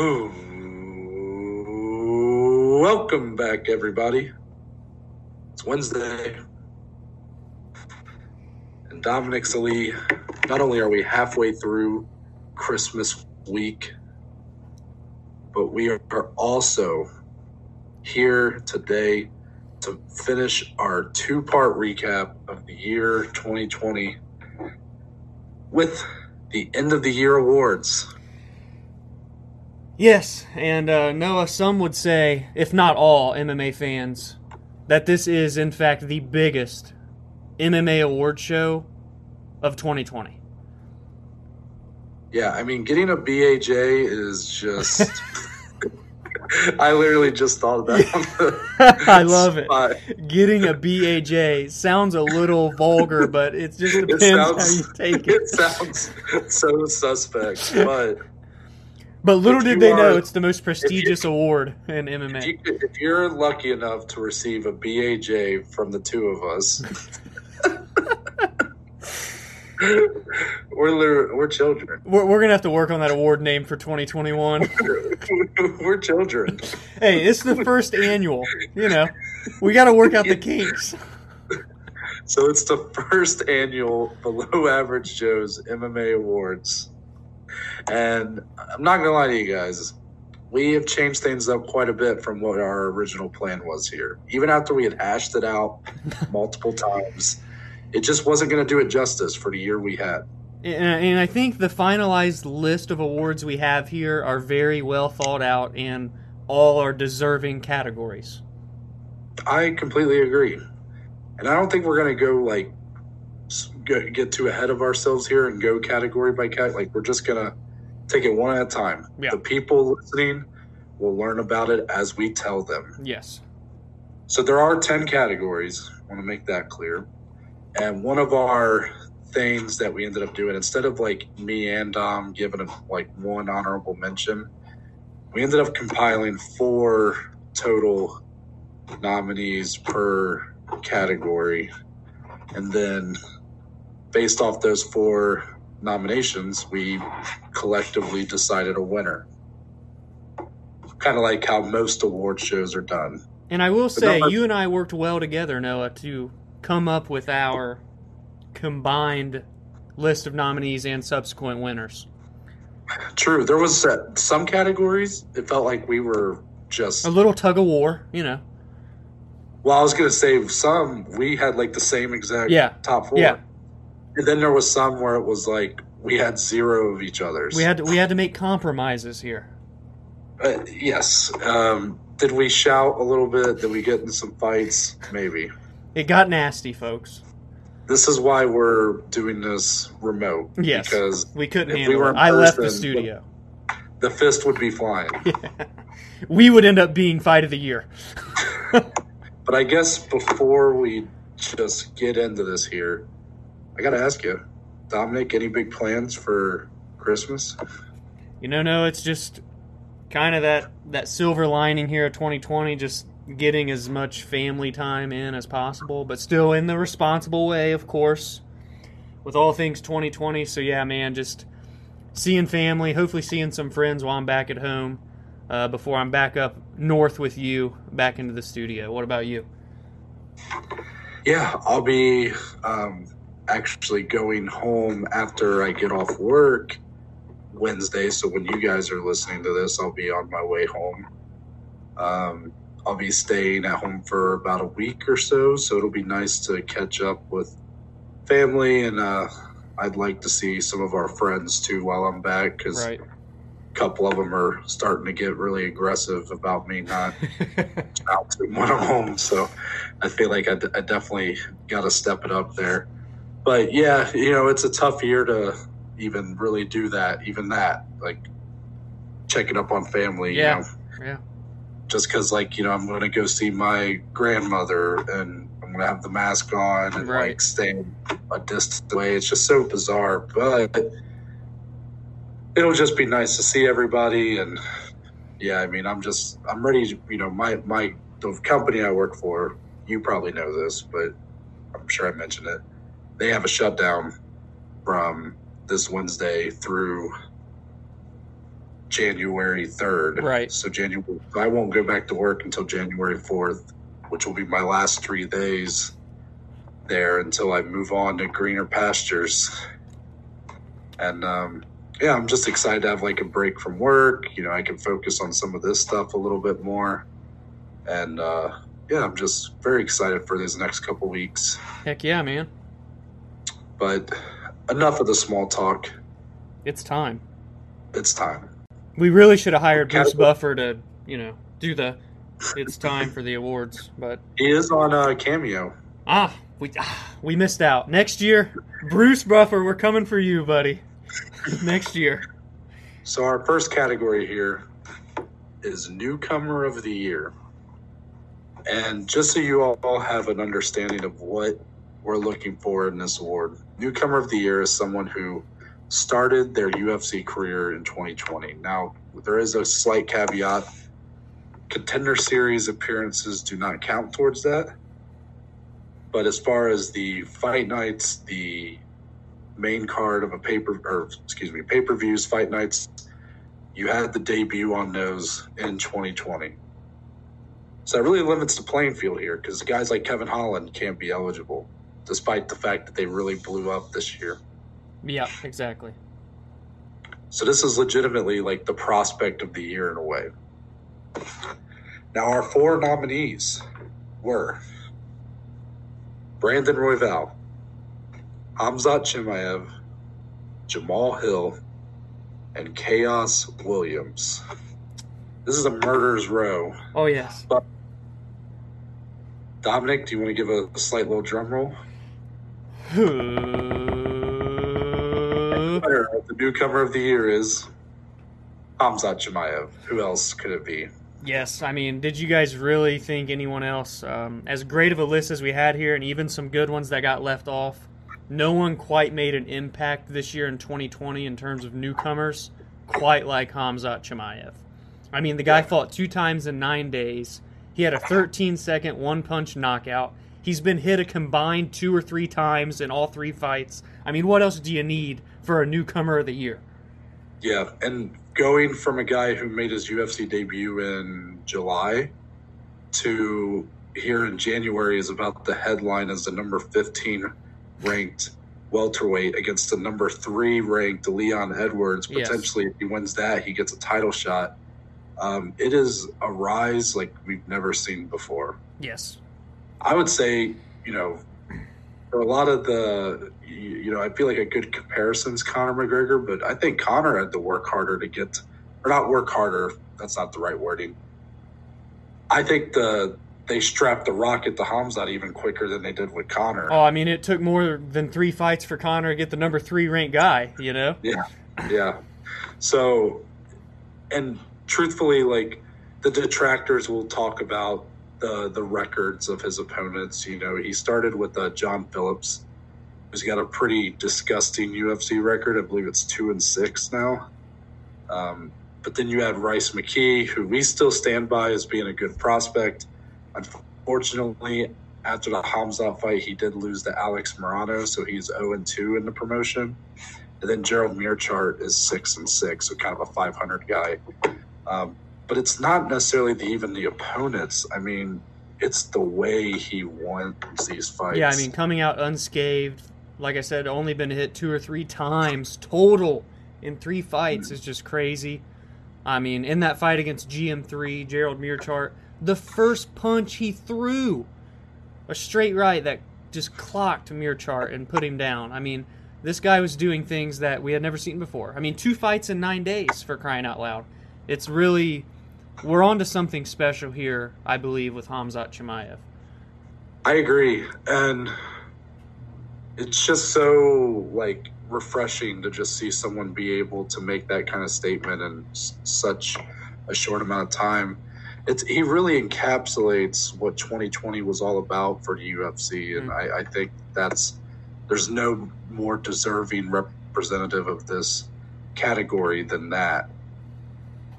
Ooh, welcome back, everybody. It's Wednesday. And Dominic Salee, not only are we halfway through Christmas week, but we are also here today to finish our two part recap of the year 2020 with the end of the year awards. Yes, and uh, Noah, some would say, if not all MMA fans, that this is in fact the biggest MMA award show of 2020. Yeah, I mean, getting a BAJ is just. I literally just thought of that. I love spot. it. Getting a BAJ sounds a little vulgar, but it just depends it sounds, how you take it. It sounds so suspect, but but little did they are, know it's the most prestigious you, award in MMA. If, you, are lucky enough to receive a BAJ from the two of us, we're we're children. We're, we're gonna have to work on that award name for 2021. we're children. Hey, it's the first annual. You know, we got to work out the kinks. So it's the first annual Below Average Joe's MMA Awards. And I'm not gonna lie to you guys, we have changed things up quite a bit from what our original plan was here. Even after we had hashed it out multiple times, it just wasn't going to do it justice for the year we had. Uh, and I think the finalized list of awards we have here are very well thought out and all are deserving categories. I completely agree. And I don't think we're going to go like get too ahead of ourselves here and go category by category. Like we're just gonna take it one at a time. Yeah. The people listening will learn about it as we tell them. Yes. So there are ten categories. I want to make that clear. And one of our things that we ended up doing instead of like me and Dom giving them like one honorable mention, we ended up compiling four total nominees per category. And then based off those four nominations, we collectively decided a winner. Kind of like how most award shows are done. And I will say, you and I worked well together, Noah, to come up with our combined list of nominees and subsequent winners. True. There was uh, some categories, it felt like we were just. A little tug of war, you know. Well, I was going to say some, we had like the same exact yeah. top four. Yeah. And then there was some where it was like we had zero of each other's. We had to, we had to make compromises here. Uh, yes. Um, did we shout a little bit? Did we get in some fights? Maybe. It got nasty, folks. This is why we're doing this remote. Yes, because we couldn't handle we it. I left the studio. The, the fist would be flying. Yeah. We would end up being fight of the year. but I guess before we just get into this here, I got to ask you, Dominic, any big plans for Christmas? You know, no, it's just kind of that that silver lining here of 2020, just getting as much family time in as possible, but still in the responsible way, of course, with all things 2020. So yeah, man, just seeing family, hopefully seeing some friends while I'm back at home uh, before I'm back up north with you, back into the studio. What about you? Yeah, I'll be um, actually going home after I get off work Wednesday. So when you guys are listening to this, I'll be on my way home. Um, I'll be staying at home for about a week or so. So it'll be nice to catch up with family. And uh, I'd like to see some of our friends too while I'm back because right. a couple of them are starting to get really aggressive about me not out when I'm home. So I feel like I, d- I definitely got to step it up there but yeah, you know, it's a tough year to even really do that, even that, like checking up on family. Yeah. You know? Yeah. Just because, like, you know, I'm going to go see my grandmother and I'm going to have the mask on and right. like staying a distance away. It's just so bizarre, but it'll just be nice to see everybody. And yeah, I mean, I'm just, I'm ready. You know, my, my, the company I work for, you probably know this, but I'm sure I mentioned it they have a shutdown from this Wednesday through January 3rd. Right. So January I won't go back to work until January 4th, which will be my last 3 days there until I move on to greener pastures. And um yeah, I'm just excited to have like a break from work. You know, I can focus on some of this stuff a little bit more. And uh yeah, I'm just very excited for these next couple weeks. Heck yeah, man. But enough of the small talk. It's time. It's time. We really should have hired Bruce Buffer to, you know, do the it's time for the awards, but He is on a cameo. ah, we ah, we missed out. Next year, Bruce Buffer, we're coming for you, buddy. Next year. So our first category here is newcomer of the year. And just so you all have an understanding of what we're looking for in this award, newcomer of the year is someone who started their UFC career in 2020. Now, there is a slight caveat. Contender series appearances do not count towards that. But as far as the fight nights, the main card of a paper or excuse me pay-per-views fight nights you had the debut on those in 2020 so that really limits the playing field here because guys like kevin holland can't be eligible despite the fact that they really blew up this year Yeah, exactly. so this is legitimately like the prospect of the year in a way now our four nominees were brandon royval Hamzat Chimaev, Jamal Hill, and Khaos Williams. This is a murderer's row. Oh yes. Dominic, do you want to give a, a slight little drum roll? The newcomer of the year is Hamzat Chimaev. Who else could it be? Yes, I mean, did you guys really think anyone else, um, as great of a list as we had here, and even some good ones that got left off, no one quite made an impact this year in 2020 in terms of newcomers, quite like Hamzat Chimaev. I mean, the guy fought two times in nine days. He had a 13 second one punch knockout. He's been hit a combined two or three times in all three fights. I mean, what else do you need for a newcomer of the year? Yeah, and going from a guy who made his UFC debut in July to here in January is about the headline as the number 15 ranked welterweight against the number three ranked Leon Edwards. Yes. Potentially, if he wins that, he gets a title shot. Um, it is a rise like we've never seen before. Yes. I would say, you know, for a lot of the, you, know, I feel like a good comparison is Conor McGregor, but I think Conor had to work harder to get, or not work harder. That's not the right wording. I think the they strapped the rocket to Hamzat even quicker than they did with Conor. Oh, I mean, it took more than three fights for Conor to get the number three ranked guy, you know? Yeah, yeah. So, and truthfully, like the detractors will talk about the the records of his opponents. You know, he started with uh, John Phillips, who's got a pretty disgusting UFC record. I believe it's two and six now. Um, but then you had Rhys McKee, who we still stand by as being a good prospect. Unfortunately, after the Hamza fight, he did lose to Alex Morono, so he's 0 and 2 in the promotion. And then Gerald Meerschaert is 6 and 6, so kind of a 500 guy. Um, but it's not necessarily the, even the opponents. I mean, it's the way he wins these fights. Yeah, I mean, coming out unscathed, like I said, only been hit two or three times total in three fights mm-hmm. is just crazy. I mean, in that fight against GM3, Gerald Meerschaert, the first punch he threw, a straight right that just clocked Meerschaert and put him down. I mean, this guy was doing things that we had never seen before. I mean, two fights in nine days for crying out loud. It's really, we're on to something special here, I believe, with Hamzat Chimaev. I agree, and it's just so like refreshing to just see someone be able to make that kind of statement in s- such a short amount of time. It's he really encapsulates what 2020 was all about for the UFC, and mm. I, I think that's there's no more deserving representative of this category than that.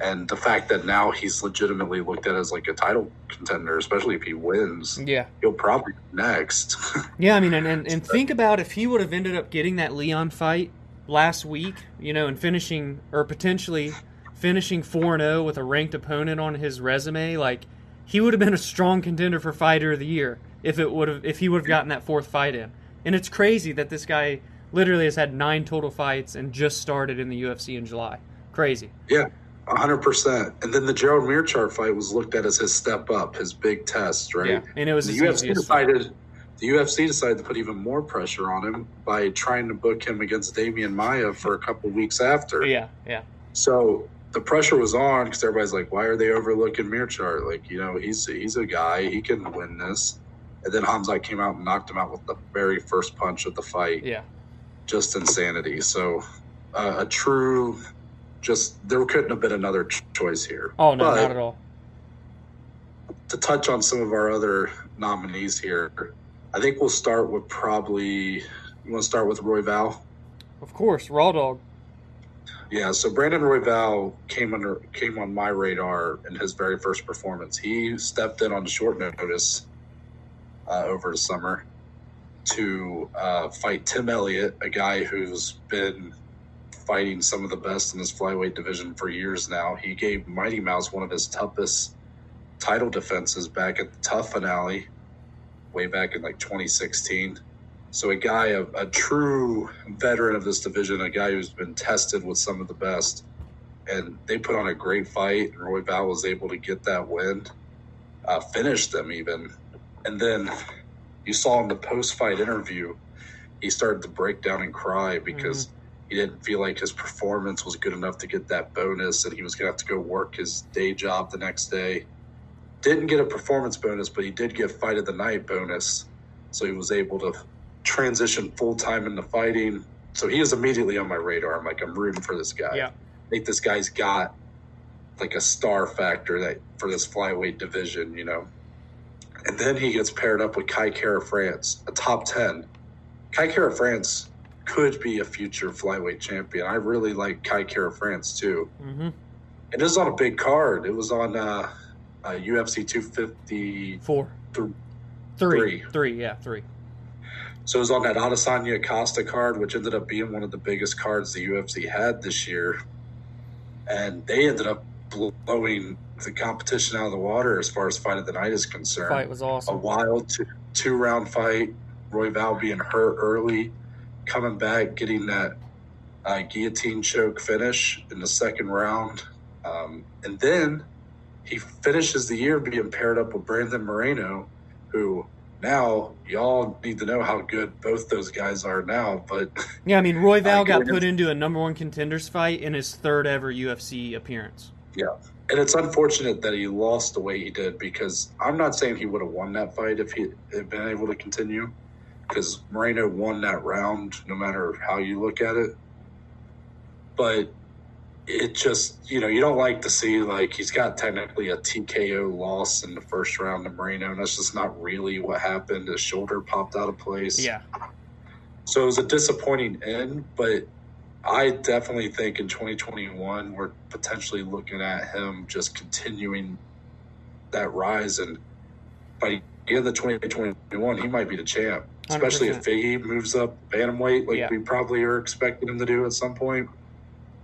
And the fact that now he's legitimately looked at as like a title contender, especially if he wins, Yeah. he'll probably be next. Yeah, I mean, and, and, and think about if he would have ended up getting that Leon fight last week, you know, and finishing or potentially finishing 4 and 0 with a ranked opponent on his resume, like he would have been a strong contender for fighter of the year if it would have if he would have gotten that fourth fight in. And it's crazy that this guy literally has had 9 total fights and just started in the UFC in July. Crazy. Yeah. 100%. And then the Gerald Meerschaert fight was looked at as his step up, his big test, right? Yeah. And it was the UFC decided the UFC decided to put even more pressure on him by trying to book him against Demian Maia for a couple weeks after. Yeah, yeah. So the pressure was on because everybody's like, "Why are they overlooking Meerschaert? Like, you know, he's he's a guy, he can win this." And then Hamza came out and knocked him out with the very first punch of the fight. Yeah, just insanity. So uh, a true, just there couldn't have been another choice here. Oh no, but not at all. To touch on some of our other nominees here, I think we'll start with probably. You want to start with Royval. Of course, Raw Dog. Yeah, so Brandon Royval came under came on my radar in his very first performance. He stepped in on short notice uh, over the summer to uh, fight Tim Elliott, a guy who's been fighting some of the best in his flyweight division for years now. He gave Mighty Mouse one of his toughest title defenses back at the TUF finale way back in like 2016. So a guy, a, a true veteran of this division, a guy who's been tested with some of the best, and they put on a great fight. And Royval was able to get that win, uh, finish them even, and then you saw in the post-fight interview, he started to break down and cry because. Mm-hmm he didn't feel like his performance was good enough to get that bonus and he was going to have to go work his day job the next day didn't get a performance bonus, but he did get fight of the night bonus. So he was able to transition full time into fighting. So he is immediately on my radar. I'm like, I'm rooting for this guy. Yeah. I think this guy's got like a star factor that for this flyweight division, you know. And then he gets paired up with Kai Kara-France, a top ten. Kai Kara-France could be a future flyweight champion. I really like Kai Kara-France too. Mm-hmm. And this is on a big card. It was on uh, uh, UFC 254. Th- three. Three, yeah, three. So it was on that Adesanya Acosta card, which ended up being one of the biggest cards the UFC had this year. And they ended up blowing the competition out of the water as far as fight of the night is concerned. The fight was awesome. A wild two, two round fight. Royval being hurt early, coming back, getting that uh, guillotine choke finish in the second round. Um, and then he finishes the year being paired up with Brandon Moreno, who now y'all need to know how good both those guys are now. But yeah, I mean, Royval got put into a number one contenders fight in his third ever UFC appearance. Yeah, and it's unfortunate that he lost the way he did because I'm not saying he would have won that fight if he had been able to continue. Because Moreno won that round, no matter how you look at it. But it just you know you don't like to see like he's got technically a TKO loss in the first round to Moreno, and that's just not really what happened. His shoulder popped out of place. Yeah. So it was a disappointing end, but I definitely think in 2021 we're potentially looking at him just continuing that rise, and by the end of 2021 he might be the champ. Especially 100%. if Figgy moves up bantamweight, like yeah. we probably are expecting him to do at some point.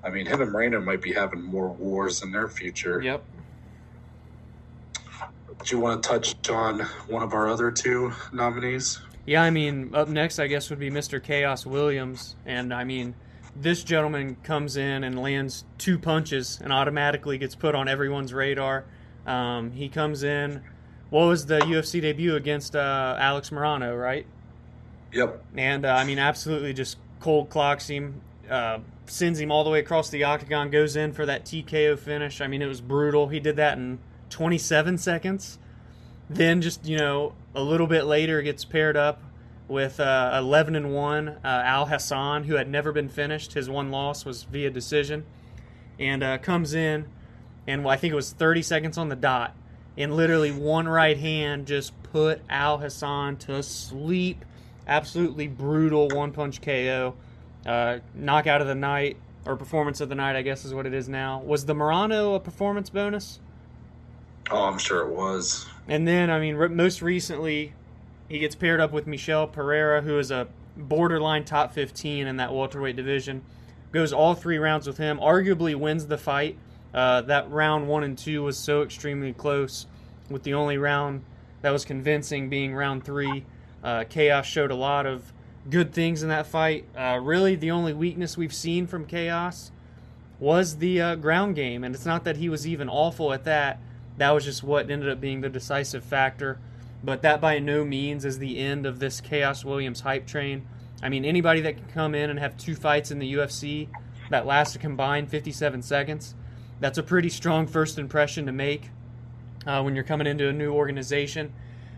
I mean, him and Moreno might be having more wars in their future. Yep. Do you want to touch on one of our other two nominees? Yeah, I mean, up next, I guess, would be Mr. Khaos Williams. And I mean, this gentleman comes in and lands two punches and automatically gets put on everyone's radar. Um, he comes in. What was the UFC debut against uh, Alex Morono, right? Yep. And uh, I mean, absolutely just cold clocks him uh, sends him all the way across the octagon, goes in for that TKO finish. I mean, it was brutal. He did that in 27 seconds. Then just you know a little bit later gets paired up with uh, 11 and one uh, Alhassan, who had never been finished. His one loss was via decision, and uh, comes in, and well, I think it was 30 seconds on the dot, and literally one right hand just put Alhassan to sleep. Absolutely brutal one punch KO. Uh, knockout of the night or performance of the night, I guess is what it is now. Was the Morono a performance bonus? Oh, I'm sure it was. And then, I mean, re- most recently, he gets paired up with Michel Pereira, who is a borderline top 15 in that welterweight division. Goes all three rounds with him, arguably wins the fight, Uh, that round one and two was so extremely close, with the only round that was convincing being round three. Uh, Khaos showed a lot of good things in that fight. Uh, really, the only weakness we've seen from Khaos was the uh, ground game, and it's not that he was even awful at that. That was just what ended up being the decisive factor. But that by no means is the end of this Khaos Williams hype train. I mean, anybody that can come in and have two fights in the UFC that last a combined 57 seconds, that's a pretty strong first impression to make uh, when you're coming into a new organization.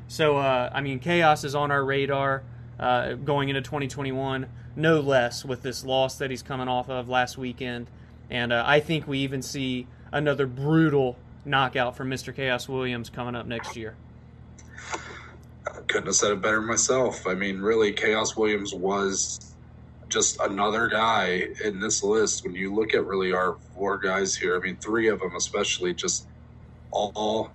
So, uh, I mean, Khaos is on our radar uh, going into 2021, no less with this loss that he's coming off of last weekend. And uh, I think we even see another brutal knockout from Mr. Khaos Williams coming up next year. I couldn't have said it better myself. I mean, really, Khaos Williams was just another guy in this list. When you look at really our four guys here, I mean, three of them especially, just all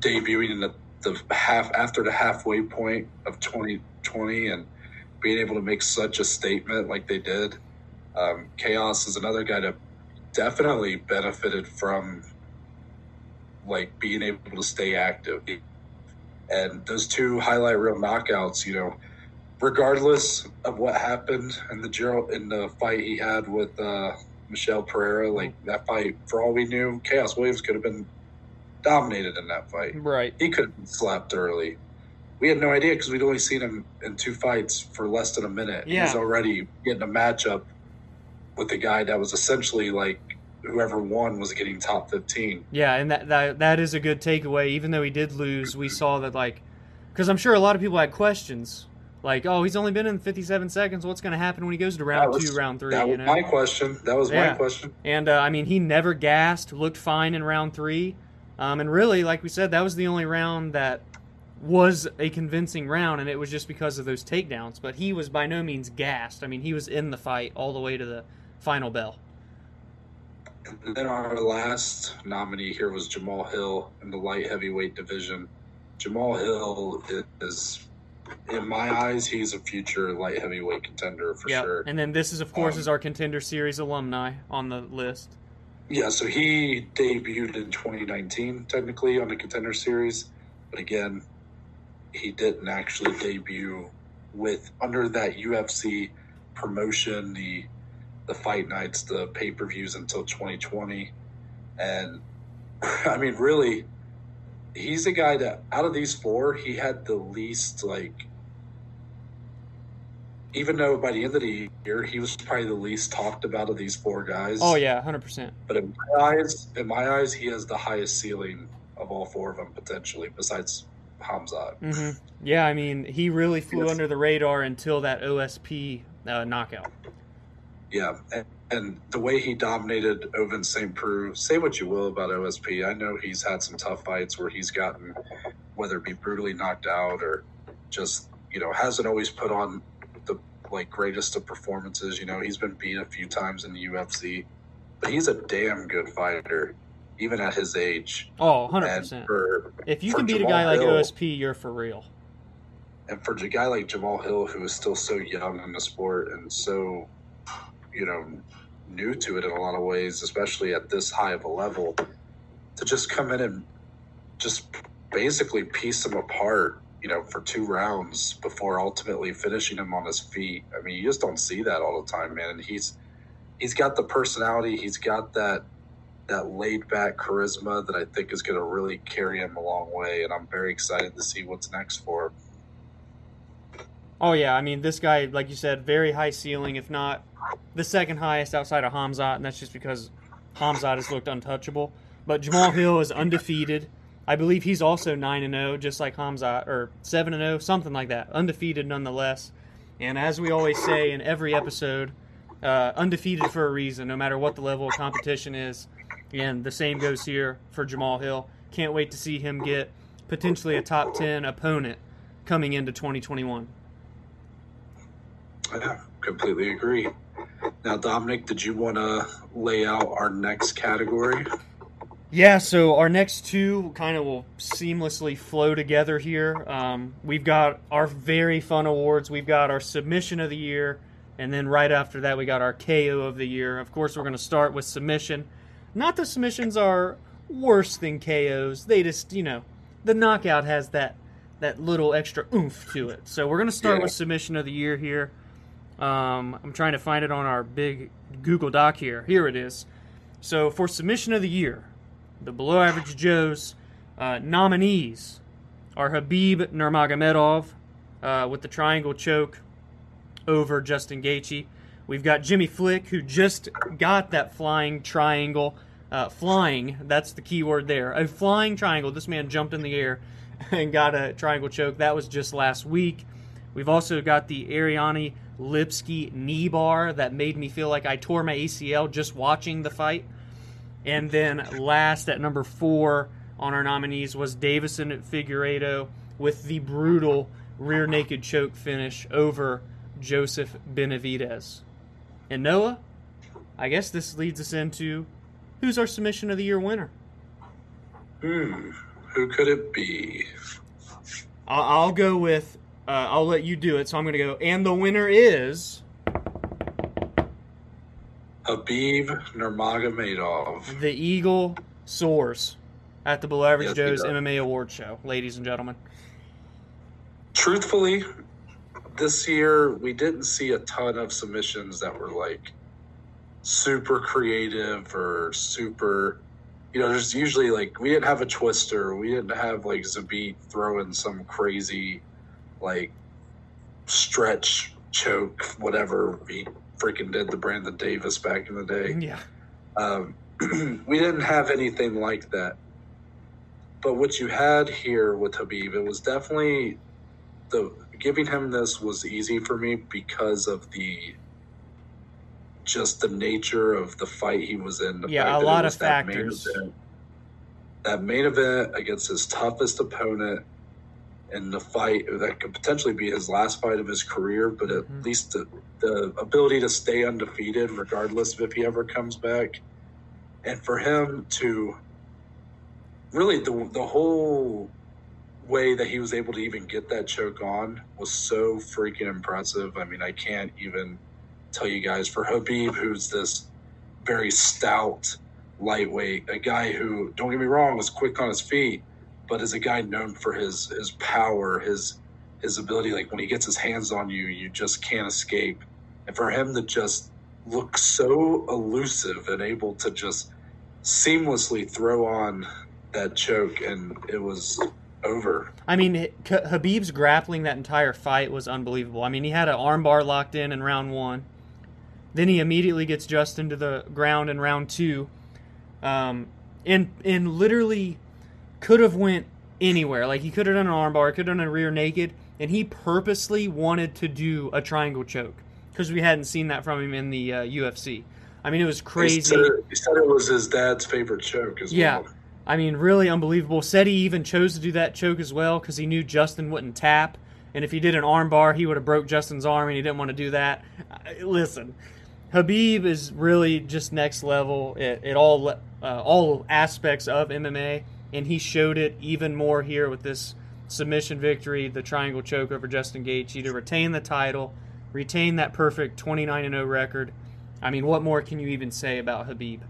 debuting in the, the half after the halfway point of 2020 and being able to make such a statement like they did. Um, Khaos is another guy that definitely benefited from like being able to stay active. And those two highlight reel knockouts, you know, regardless of what happened in the Gerald in the fight he had with uh, Michel Pereira, like that fight, for all we knew, Khaos Williams could have been dominated in that fight. Right. He could have been slapped early. We had no idea because we'd only seen him in two fights for less than a minute. Yeah. He's already getting a matchup with a guy that was essentially like whoever won was getting top 15. Yeah, and that, that that is a good takeaway. Even though he did lose, we saw that like, because I'm sure a lot of people had questions, like, oh, he's only been in 57 seconds. What's going to happen when he goes to round was- two, round three? That you was know? my question. That was Yeah. my question. And uh, I mean, he never gassed, looked fine in round three. Um, and really, like we said, that was the only round that was a convincing round, and it was just because of those takedowns. But he was by no means gassed. I mean, he was in the fight all the way to the final bell. And then our last nominee here was Jamal Hill in the light heavyweight division. Jamal Hill is, in my eyes, he's a future light heavyweight contender for Yeah. sure. And then this is, of course, Um, is our contender series alumni on the list. Yeah, so he debuted in 2019, technically, on the Contender Series. But again, he didn't actually debut with under that UFC promotion, the the fight nights, the pay per views until 2020. And I mean, really, he's a guy that out of these four, he had the least like. Even though by the end of the year he was probably the least talked about of these four guys. Oh yeah, hundred percent. But in my eyes, in my eyes, he has the highest ceiling of all four of them potentially, besides Hamzat. hmm Yeah, I mean, he really flew Yes. under the radar until that OSP uh, knockout. Yeah, and, and the way he dominated Ovince St. Preux, say what you will about OSP. I know he's had some tough fights where he's gotten, whether it be brutally knocked out or just, you know, hasn't always put on like greatest of performances. You know, he's been beat a few times in the UFC, but he's a damn good fighter, even at his age. Oh, 100 And percent. for If you can beat a Jamal guy like OSP, you're for real. and for a guy like Jamal Hill, who is still so young in the sport and so, you know, new to it in a lot of ways, especially at this high of a level, to just come in and just basically piece him apart, you know, for two rounds before ultimately finishing him on his feet. I mean, you just don't see that all the time, man. And he's he's got the personality, he's got that that laid back charisma that I think is going to really carry him a long way. And I'm very excited to see what's next for him. Oh yeah, I mean, this guy, like you said, very high ceiling, if not the second highest outside of Hamzat, and that's just because Hamzat has looked untouchable. But Jamal Hill is undefeated. I believe he's also nine and zero, just like Hamza, or seven and zero, something like that. Undefeated nonetheless. And as we always say in every episode, uh, undefeated for a reason, no matter what the level of competition is. And the same goes here for Jamal Hill. Can't wait to see him get potentially a top ten opponent coming into 2021. Yeah, completely agree. Now, Dominic, did you want to lay out our next category? Yeah, so our next two kind of will seamlessly flow together here. Um, we've got our very fun awards. We've got our submission of the year, and then right after that, we got our KO of the year. Of course, we're going to start with submission. Not the submissions are worse than KOs. They just, you know, the knockout has that that little extra oomph to it. So we're gonna start Yeah. with submission of the year here. Um, I'm trying to find it on our big Google Doc here. Here it is. So for submission of the year, the below average Joes uh, nominees are Khabib Nurmagomedov uh, with the triangle choke over Justin Gaethje. We've got Jimmy Flick who just got that flying triangle. Uh, flying, that's the key word there. A flying triangle. This man jumped in the air and got a triangle choke. That was just last week. We've also got the Ariane Lipski knee bar that made me feel like I tore my ACL just watching the fight. And then last at number four on our nominees was Deiveson Figueiredo with the brutal rear naked choke finish over Joseph Benavidez. And Noah, I guess this leads us into who's our submission of the year winner. Hmm. Who could it be? I'll, I'll go with. Uh, I'll let you do it. So I'm going to go. And the winner is Khabib Nurmagomedov. the Eagle Soars at the Below Average Yes, Joe's. MMA Award Show, ladies and gentlemen. Truthfully, this year we didn't see a ton of submissions that were like super creative or super. You know, there's usually like we didn't have a twister. We didn't have like Zabit throwing some crazy, like stretch choke, whatever he freaking did the Brandon Davis back in the day. Yeah. Um, we didn't have anything like that. But what you had here with Khabib, it was definitely the giving him this was easy for me because of the just the nature of the fight he was in. Yeah, a lot of that main factors. event- that main event against his toughest opponent in the fight that could potentially be his last fight of his career, but at Mhm. least the, the ability to stay undefeated regardless of if he ever comes back. And for him to really the the whole way that he was able to even get that choke on was so freaking impressive. I mean, I can't even tell you guys for Khabib, who's this very stout lightweight, a guy who, don't get me wrong, was quick on his feet, but as a guy known for his his power, his his ability. Like when he gets his hands on you, you just can't escape. And for him to just look so elusive and able to just seamlessly throw on that choke, and it was over. I mean, Khabib's grappling that entire fight was unbelievable. I mean, he had an armbar locked in in round one. Then he immediately gets Justin to the ground in round two, um, and and literally could have went anywhere. Like he could have done an armbar, could have done a rear naked, and he purposely wanted to do a triangle choke because we hadn't seen that from him in the uh, UFC. I mean, it was He crazy. said, he said it was his dad's favorite choke as Yeah. well. I mean, really unbelievable. Said he even chose to do that choke as well because he knew Justin wouldn't tap, and if he did an armbar, he would have broke Justin's arm, and he didn't want to do that. Listen, Khabib is really just next level at, at all uh, all aspects of MMA, and he showed it even more here with this submission victory, the triangle choke over Justin Gaethje to retain the title, retain that perfect 29 0 record. I mean, what more can you even say about Khabib?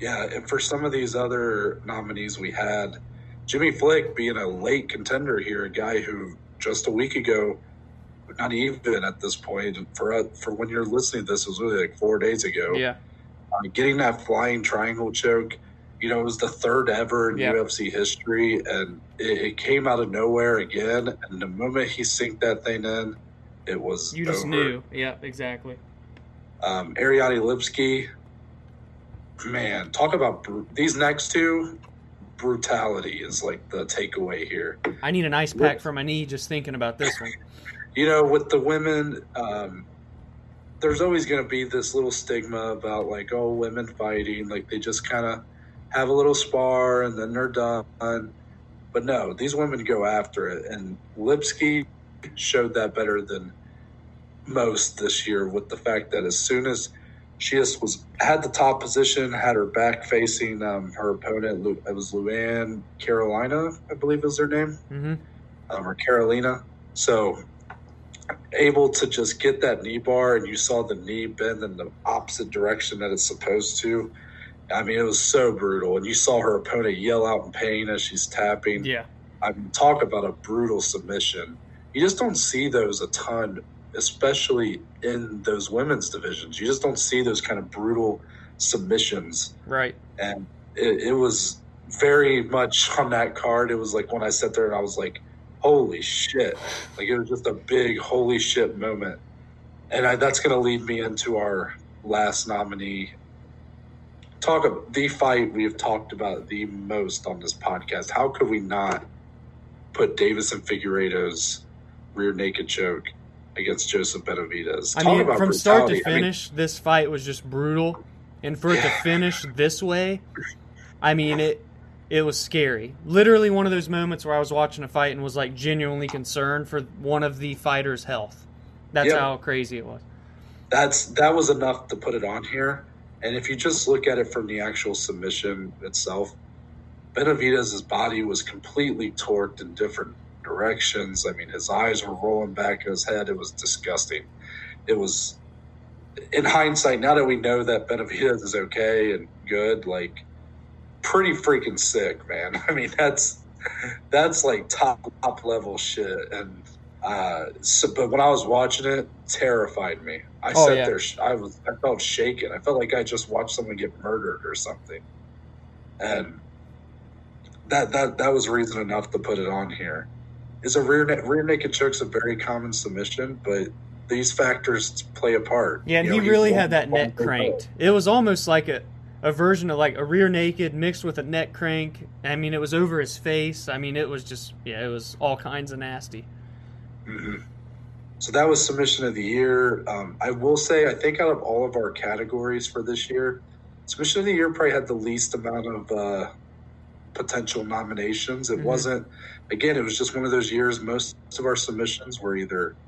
Yeah, and for some of these other nominees we had, Jimmy Flick being a late contender here, a guy who just a week ago, not even at this point, for uh, for when you're listening to this, it was really like four days ago. Yeah. Uh, getting that flying triangle choke, you know, it was the third ever in Yeah. UFC history, and it, it came out of nowhere again. And the moment he synced that thing in, it was You just over. knew. Yeah, exactly. Um, Ariane Lipski, man, talk about bru- these next two. Brutality is like the takeaway here. I need an ice pack for my knee just thinking about this one. You know, with the women, um, there's always going to be this little stigma about like, oh, women fighting, like they just kind of have a little spar and then they're done. But no, these women go after it, and Lipski showed that better than most this year with the fact that as soon as she just was had the top position, had her back facing um, her opponent. Lu- It was Luana Carolina, I believe is her name, hmm um, or Carolina. So able to just get that knee bar, and you saw the knee bend in the opposite direction that it's supposed to, I mean, it was so brutal, and you saw her opponent yell out in pain as she's tapping. Yeah. I mean, talk about a brutal submission. You just don't see those a ton, especially in those women's divisions. You just don't see those kind of brutal submissions. Right. And it, it was very much on that card. It was like when I sat there and I was like, holy shit. Like it was just a big holy shit moment. And I, that's going to lead me into our last nominee. Talk of the fight we have talked about the most on this podcast. How could we not put Deiveson Figueiredo's rear naked choke against Joseph Benavidez? I mean, about from start to brutality. I mean, finish, this fight was just brutal, and for it to finish this way, I mean it. It was scary. Literally one of those moments where I was watching a fight and was like genuinely concerned for one of the fighters' health. That's how crazy it was. that's that was enough to put it on here. And if you just look at it from the actual submission itself, Benavidez's body was completely torqued in different directions. I mean, his eyes were rolling back in his head. It was disgusting. It was, in hindsight, now that we know that Benavidez is okay and good, like, pretty freaking sick, man. I mean, that's that's like top top level shit. And uh, so, but when I was watching it, terrified me. I Oh, sat yeah. there, I was, I felt shaken. I felt like I just watched someone get murdered or something, and that that that was reason enough to put it on here. Is a rear rear naked choke's a very common submission, but these factors play a part. Yeah, and You know, he really had that neck cranked. It was almost like a, a version of like a rear naked mixed with a neck crank. I mean, it was over his face. I mean, it was just yeah, it was all kinds of nasty. Mhm. So that was submission of the year. Um, I will say, I think out of all of our categories for this year, submission of the year probably had the least amount of uh, potential nominations. It Mhm. wasn't, again, it was just one of those years. Most of our submissions were either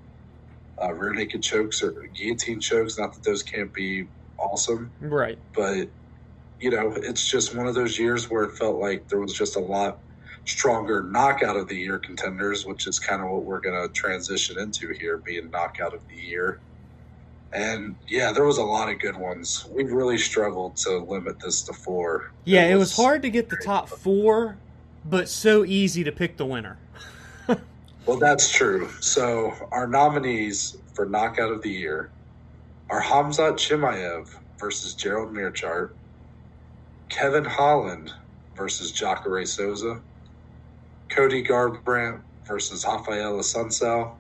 uh, rear naked chokes or guillotine chokes. Not that those can't be awesome, Right. but you know, it's just one of those years where it felt like there was just a lot stronger knockout of the year contenders, which is kind of what we're going to transition into here, being knockout of the year. And yeah, there was a lot of good ones. We really struggled to limit this to four. Yeah, it was hard to get the top four, but so easy to pick the winner. Well, that's true. So our nominees for knockout of the year are Hamzat Chimaev versus Gerald Meerschaert, Kevin Holland versus Jacare Souza, Cody Garbrandt versus Rafael Asuncao,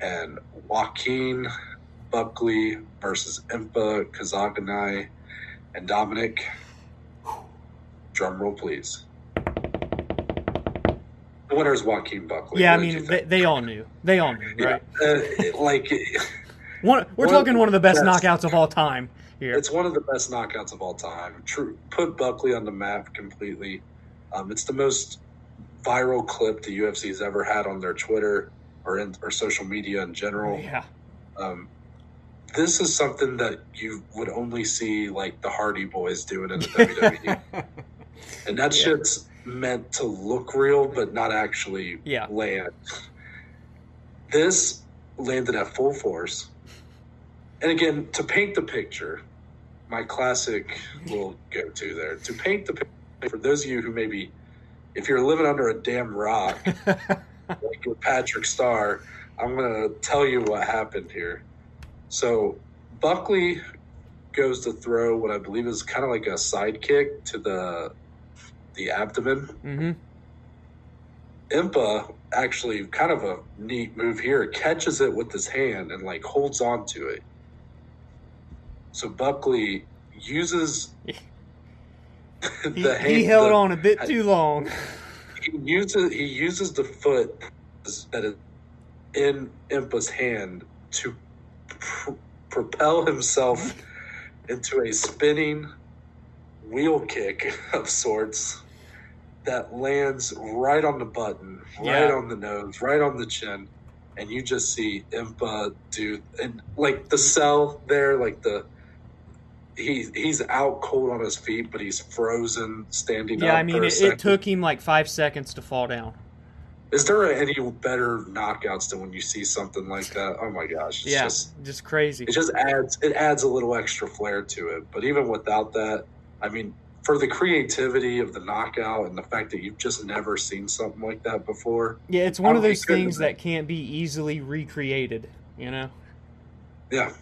and Joaquin Buckley versus Impa Kazaganai and Dominic. Drum roll, please. The winner is Joaquin Buckley. Yeah, I What you mean, they, they all knew. They all knew, right? Uh, like One, we're One- talking one of the best that's- knockouts of all time here. it's one of the best knockouts of all time. True, put Buckley on the map completely. Um, it's the most viral clip the UFC's ever had on their Twitter or in or social media in general. Yeah. Um, this is something that you would only see like the Hardy Boyz doing in the WWE, and that Yeah. shit's meant to look real but not actually Yeah. land. This landed at full force. And again, to paint the picture, my classic will go to there. To paint the picture, for those of you who maybe, if you're living under a damn rock, like with Patrick Star, I'm going to tell you what happened here. So Buckley goes to throw what I believe is kind of like a sidekick to the the abdomen. hmm Impa actually kind of a neat move here catches it with his hand and like holds on to it. So Buckley uses He, the hand. he held the- on a bit too long. He uses he uses the foot that is in Impa's hand to pr- propel himself into a spinning wheel kick of sorts that lands right on the button, right Yeah. on the nose, right on the chin, and you just see Impa do and like the mm-hmm. cell there, like the he he's out cold on his feet, but he's frozen standing Yeah. I mean, it, it took him like five seconds to fall down. Is there any better knockouts than when you see something like that? Oh my gosh! It's yeah, just just crazy. it just adds it adds a little extra flair to it. But even without that, I mean, for the creativity of the knockout and the fact that you've just never seen something like that before. Yeah, it's one of those things that can't be easily recreated, you know? Yeah,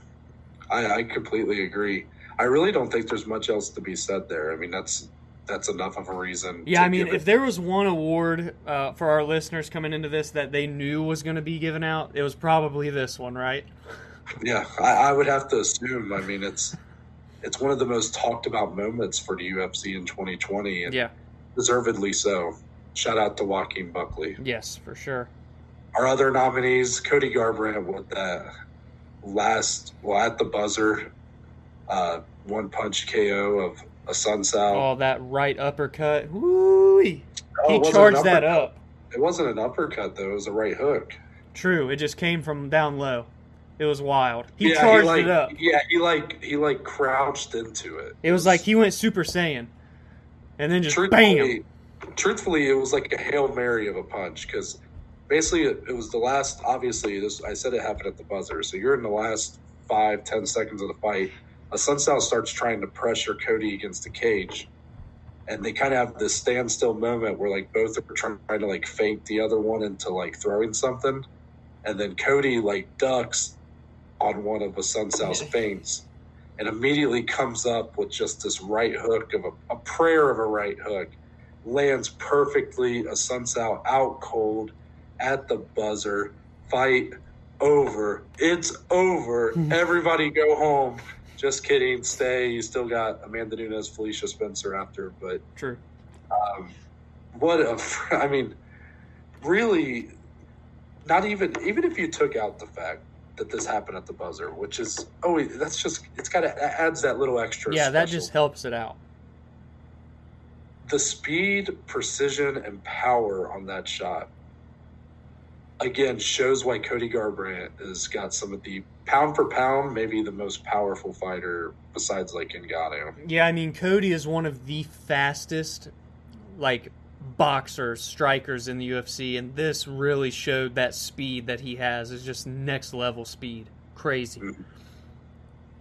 I, I completely agree. I really don't think there's much else to be said there. I mean, that's that's enough of a reason. Yeah, I mean, if there was one award uh, for our listeners coming into this that they knew was going to be given out, it was probably this one, right? Yeah, I, I, would have to assume. I mean, it's it's one of the most talked about moments for the UFC in 2020, and yeah, deservedly so. Shout out to Joaquin Buckley. Yes, for sure. Our other nominees: Cody Garbrandt with that last, well, at the buzzer, uh, one punch KO of Assunção. Oh, that right uppercut. Woo! He oh, charged that up. It wasn't an uppercut though; it was a right hook. True, it just came from down low. It was wild. He yeah, charged he like, it up. Yeah, he like he like crouched into it. It was like he went Super Saiyan, and then just truthfully, bam. Truthfully, it was like a hail mary of a punch because basically it, it, was the last. Obviously, this I said it happened at the buzzer, so you're in the last five ten seconds of the fight. Assunção starts trying to pressure Cody against the cage, and they kind of have this standstill moment where like both are trying to like feint the other one into like throwing something, and then Cody like ducks on one of Assunção's feints, and immediately comes up with just this right hook of a, a prayer of a right hook, lands perfectly. Assunção out cold at the buzzer, fight over. It's over. Hmm. Everybody go home. Just kidding. Stay. You still got Amanda Nunes, Felicia Spencer after, but true. Um, what a! I mean, really, not even even if you took out the fact that this happened at the buzzer, which is oh, that's just it's got to adds that little extra. Yeah, special. that just helps it out. The speed, precision, and power on that shot again shows why Cody Garbrandt has got some of the pound for pound, maybe the most powerful fighter besides like Ngannou. Yeah, I mean Cody is one of the fastest, like boxers, strikers in the UFC, and this really showed that speed that he has is just next level speed. Crazy. Mm-hmm.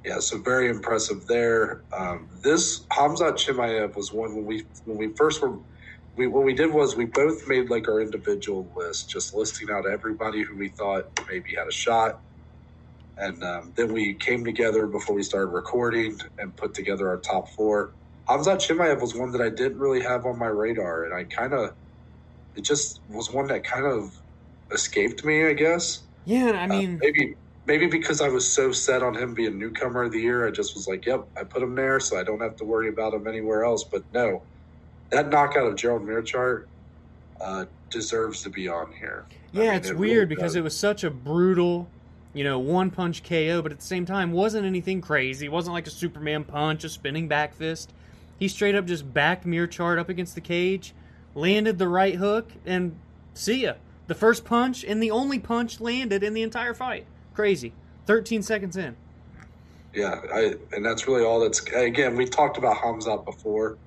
Yeah, so very impressive there. Um, this Hamza Chimaev was one when we when we first were we what we did was we both made like our individual list, just listing out everybody who we thought maybe had a shot, and um, then we came together before we started recording and put together our top four. Hamza Chimaev was one that I didn't really have on my radar, and I kind of it just was one that kind of escaped me, I guess. Yeah, I uh, mean, uh, maybe maybe because I was so set on him being newcomer of the year, I just was like, "Yep, I put him there, so I don't have to worry about him anywhere else." But no, that knockout of Gerald Meerschaert uh, deserves to be on here. Yeah, I mean, it's it weird really because it was such a brutal, you know, one punch KO, but at the same time wasn't anything crazy. It wasn't like a Superman punch, a spinning back fist. He straight up just backed Meerschaert up against the cage, landed the right hook, and see ya. The first punch and the only punch landed in the entire fight. Crazy. 13 seconds in. Yeah, I, and that's really all that's. Again, we talked about Hamzat before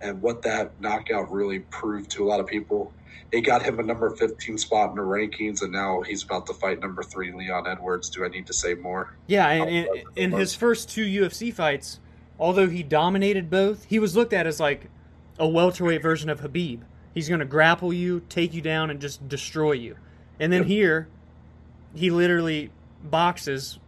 and what that knockout really proved to a lot of people. It got him a number 15 spot in the rankings, and now he's about to fight number three, Leon Edwards. Do I need to say more? Yeah, and in, in his first two UFC fights, although he dominated both, he was looked at as like a welterweight version of Khabib. He's going to grapple you, take you down, and just destroy you. And then yep. here, he literally boxes,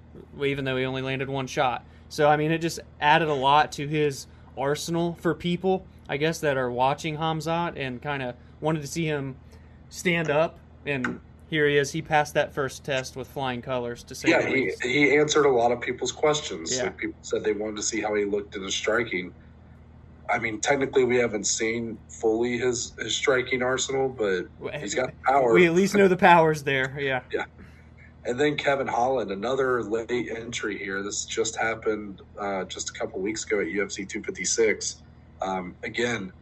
even though he only landed one shot. So, I mean, it just added a lot to his arsenal for people. I guess, that are watching Hamzat and kind of wanted to see him stand up. And here he is. He passed that first test with flying colors. To say, yeah, he he answered a lot of people's questions. Yeah. Like people said they wanted to see how he looked in his striking. I mean, technically, we haven't seen fully his his striking arsenal, but he's got power. We at least know the powers there. Yeah. Yeah. And then Kevin Holland, another late entry here. This just happened uh, just a couple weeks ago at UFC 256. Um, again,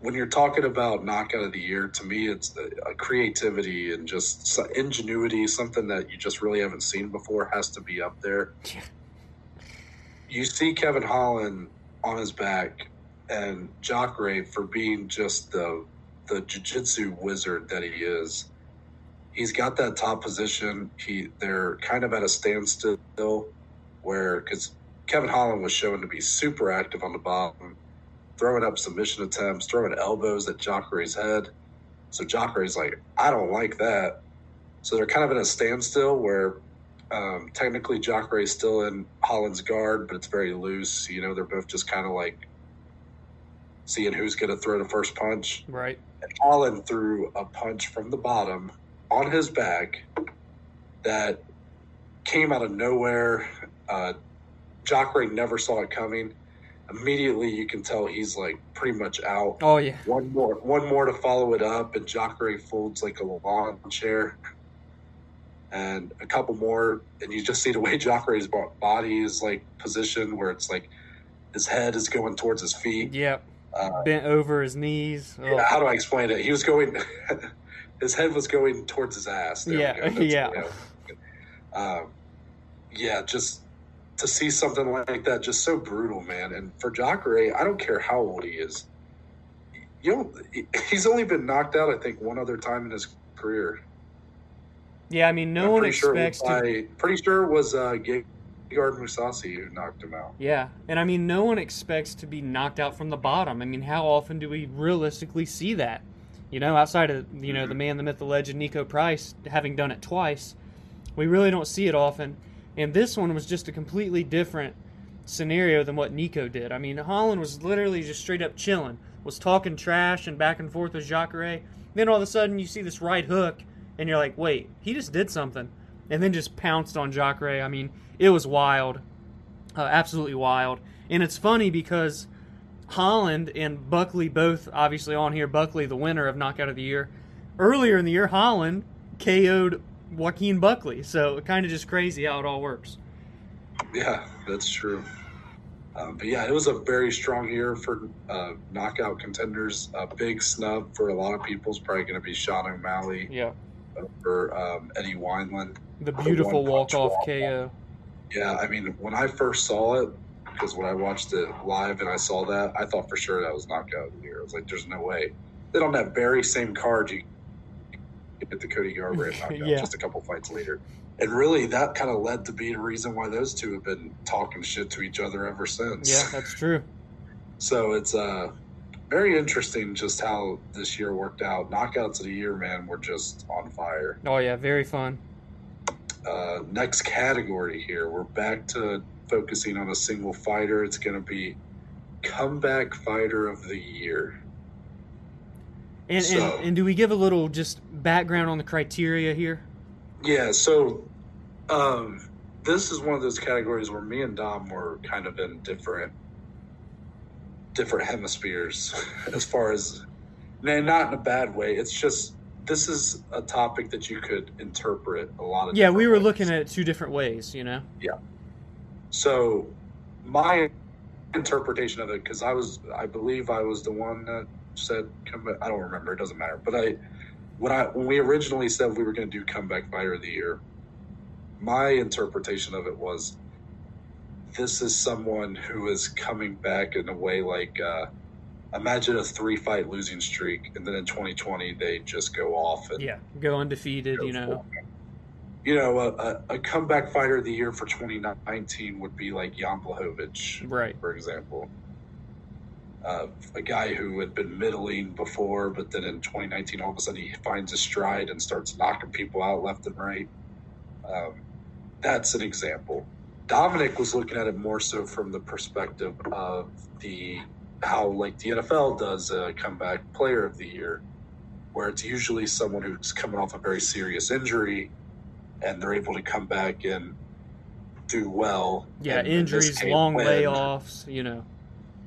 when you're talking about knockout of the year, to me, it's the uh, creativity and just ingenuity, something that you just really haven't seen before, has to be up there. You see Kevin Holland on his back, and Jacare for being just the the jiu-jitsu wizard that he is. He's got that top position. He they're kind of at a standstill though, where because Kevin Holland was shown to be super active on the bottom, throwing up submission attempts, throwing elbows at Jacare's head. So Jacare's like, I don't like that. So they're kind of in a standstill where um, technically Jacare is still in Holland's guard, but it's very loose. You know, they're both just kind of like seeing who's going to throw the first punch. Right. And Holland threw a punch from the bottom on his back that came out of nowhere. Uh, Jacare never saw it coming. Immediately, you can tell he's like pretty much out. Oh yeah. One more, one more to follow it up, and Jacare folds like a lawn chair, and a couple more, and you just see the way Jacare's body is like positioned, where it's like his head is going towards his feet. Yep. Uh, Bent over his knees. Oh. yeah, how do I explain it? He was going, his head was going towards his ass. There Yeah, yeah. Um, yeah, just to see something like that, just so brutal, man. And for Jacare, I don't care how old he is. You know, he's only been knocked out, I think, one other time in his career. Yeah, I mean, no I'm one sure expects was to. by- pretty sure it was uh, Gegard Mousasi who knocked him out. Yeah, and I mean, no one expects to be knocked out from the bottom. I mean, how often do we realistically see that? You know, outside of you know the man, the myth, the legend, Niko Price having done it twice, we really don't see it often. And this one was just a completely different scenario than what Nico did. I mean, Holland was literally just straight up chilling, was talking trash and back and forth with Jacare. Then all of a sudden, you see this right hook, and you're like, wait, he just did something, and then just pounced on Jacare. I mean, it was wild, uh, absolutely wild. And it's funny because Holland and Buckley both obviously on here. Buckley, the winner of Knockout of the Year. Earlier in the year, Holland KO'd Joaquin Buckley. So kind of just crazy how it all works. Yeah, that's true. Um, but yeah, it was a very strong year for uh, knockout contenders. A big snub for a lot of people is probably going to be Sean O'Malley Yeah. over um, Eddie Wineland. The beautiful one walk off walk. KO. Yeah, I mean, when I first saw it, because when I watched it live and I saw that, I thought for sure that was knockout of the year. I was like, "There's no way." Then on that very same card, you get the Cody Garbrandt knockout Yeah. just a couple fights later, and really that kind of led to be the reason why those two have been talking shit to each other ever since. Yeah, that's true. So it's uh very interesting just how this year worked out. Knockouts of the year, man, were just on fire. Oh, yeah, very fun. Uh, next category here, we're back to focusing on a single fighter. It's going to be comeback fighter of the year. And, So- and, and do we give a little just background on the criteria here? Yeah, so um, this is one of those categories where me and Dom were kind of in different different hemispheres as far as no, not in a bad way. It's just this is a topic that you could interpret a lot of. Yeah, we were ways. looking at it two different ways, you know? Yeah. So my interpretation of it, because I was, I believe I was the one that said come back. I don't remember. It doesn't matter. But I, when I when we originally said we were going to do comeback fighter of the year, my interpretation of it was this is someone who is coming back in a way like uh, imagine a three fight losing streak, and then in 2020 they just go off and Yeah, go undefeated, go you know? You know, a, a, comeback fighter of the year for 2019 would be like Jan Blachowicz, Right. for example. Uh, a guy who had been middling before, but then in 2019, all of a sudden he finds his stride and starts knocking people out left and right. Um, that's an example. Dominic was looking at it more so from the perspective of the how like the NFL does a comeback player of the year, where it's usually someone who's coming off a very serious injury, and they're able to come back and do well. Yeah, injuries, case, long win. layoffs, you know.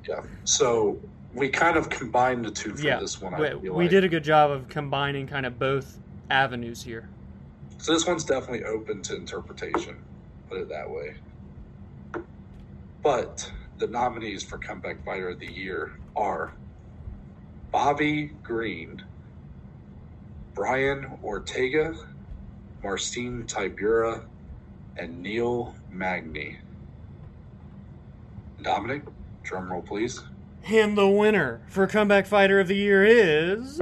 Yeah. So we kind of combined the two for Yeah, this one. I We, feel we like. did a good job of combining kind of both avenues here. So this one's definitely open to interpretation. Put it that way. But the nominees for comeback fighter of the year are Bobby Green, Brian Ortega, Marcin Tybura, and Neil Magny. Dominic, drum roll please. And the winner for comeback fighter of the year is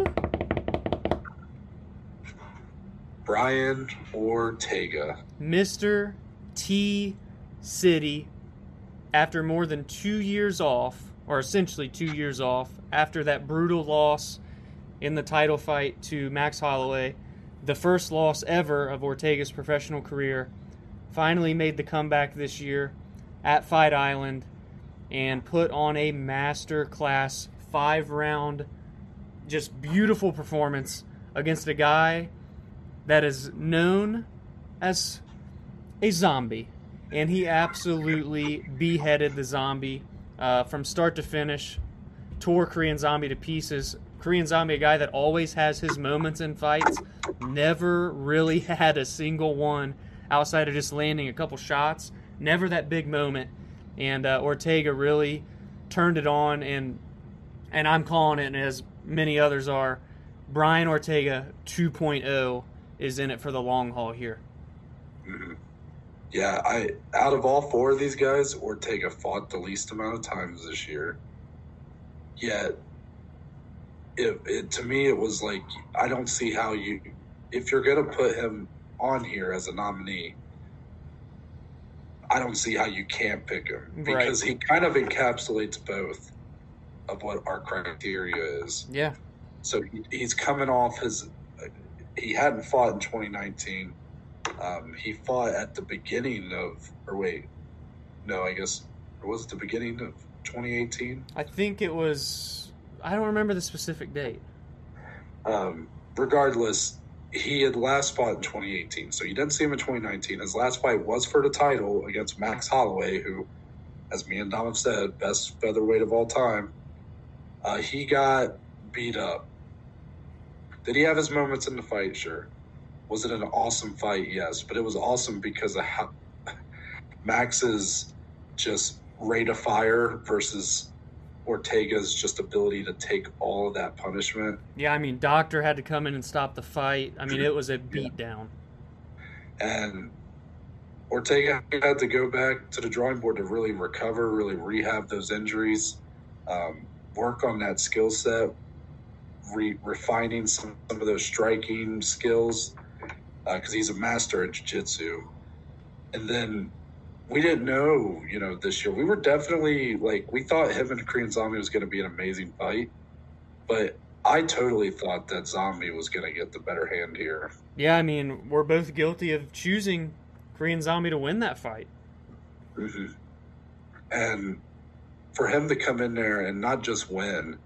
Brian Ortega. Mr. T City after more than two years off, or essentially two years off, after that brutal loss in the title fight to Max Holloway, the first loss ever of Ortega's professional career, finally made the comeback this year at Fight Island and put on a master class five round, just beautiful performance against a guy that is known as a zombie. And he absolutely beheaded the zombie uh, from start to finish, tore Korean Zombie to pieces. Korean Zombie, a guy that always has his moments in fights, never really had a single one outside of just landing a couple shots. Never that big moment. And uh, Ortega really turned it on, and and I'm calling it, and as many others are, Brian Ortega 2.0 is in it for the long haul here. Mm-hmm. Yeah, I out of all four of these guys, Ortega fought the least amount of times this year. Yet, it, it to me it was like I don't see how you, if you're gonna put him on here as a nominee, I don't see how you can't pick him because right. he kind of encapsulates both of what our criteria is. Yeah. So he, he's coming off his. He hadn't fought in 2019. Um, he fought at the beginning of, or wait, no, I guess it was the beginning of 2018. I think it was. I don't remember the specific date. Um, regardless, he had last fought in 2018, so you didn't see him in 2019. His last fight was for the title against Max Holloway, who, as me and Dom have said, best featherweight of all time. Uh, he got beat up. Did he have his moments in the fight? Sure. Was it an awesome fight? Yes, but it was awesome because of how Max's just rate of fire versus Ortega's just ability to take all of that punishment. Yeah, I mean, Doctor had to come in and stop the fight. I mean, it was a beatdown. And Ortega had to go back to the drawing board to really recover, really rehab those injuries, um, work on that skill set, re- refining some, some of those striking skills because uh, he's a master at jiu-jitsu. And then we didn't know, you know, this year. We were definitely like we thought him and Korean Zombie was going to be an amazing fight, but I totally thought that Zombie was going to get the better hand here. Yeah, I mean, we're both guilty of choosing Korean Zombie to win that fight. Mm-hmm. And for him to come in there and not just win,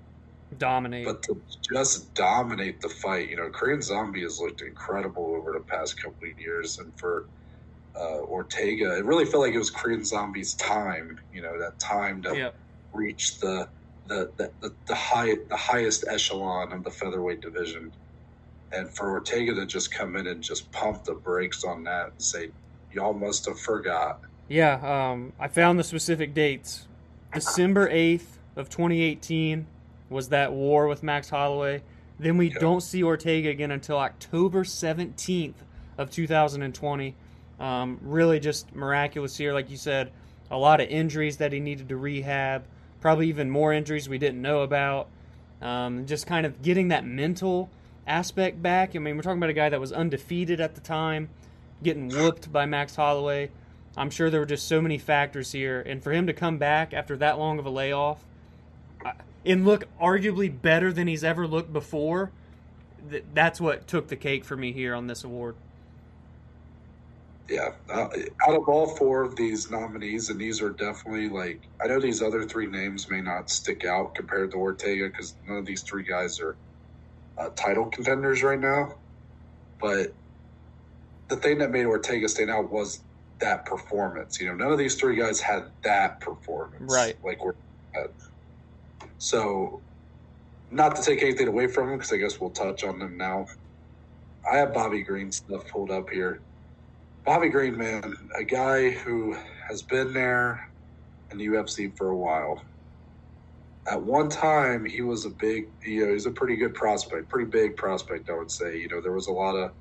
dominate, but to just dominate the fight. You know, Korean Zombie has looked incredible over the past couple of years, and for uh, Ortega. It really felt like it was Korean Zombie's time. You know, that time to yep. reach the the, the the, the high the highest echelon of the featherweight division, and for Ortega to just come in and just pump the brakes on that and say, "Y'all must have forgot." Yeah, um, I found the specific dates. December eighth of 2018 was that war with Max Holloway. Then we yep. don't see Ortega again until October 17th of 2020 um, really just miraculous here, like you said. A lot of injuries that he needed to rehab, probably even more injuries we didn't know about. Um, just kind of getting that mental aspect back. I mean, we're talking about a guy that was undefeated at the time, getting whooped by Max Holloway. I'm sure there were just so many factors here, and for him to come back after that long of a layoff and look arguably better than he's ever looked before, that's what took the cake for me here on this award yeah, uh, out of all four of these nominees, and these are definitely like I know these other three names may not stick out compared to Ortega because none of these three guys are uh, title contenders right now. But the thing that made Ortega stand out was that performance. You know, none of these three guys had that performance, right? Like we're so. Not to take anything away from them, because I guess we'll touch on them now. I have Bobby Green stuff pulled up here Bobby Green, man, a guy who has been there in the UFC for a while. At one time, he was a big, you know, he's a pretty good prospect, pretty big prospect, I would say. You know, there was a lot of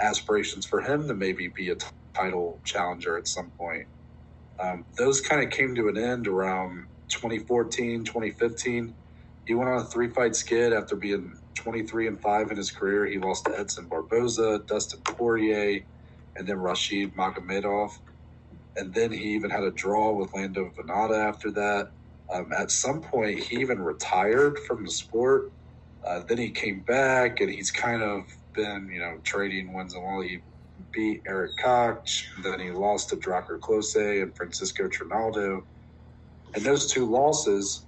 aspirations for him to maybe be a t- title challenger at some point. Um, those kind of came to an end around 2014, 2015. He went on a three fight skid after being 23 and 5 in his career. He lost to Edson Barboza, Dustin Poirier, and then Rashid Magomedov. and then he even had a draw with Lando Vannata after that. Um, at some point, he even retired from the sport. Uh, then he came back, and he's kind of been, you know, trading wins and all. He beat Erik Koch, then he lost to Drakkar Klose and Francisco Trinaldo. And those two losses,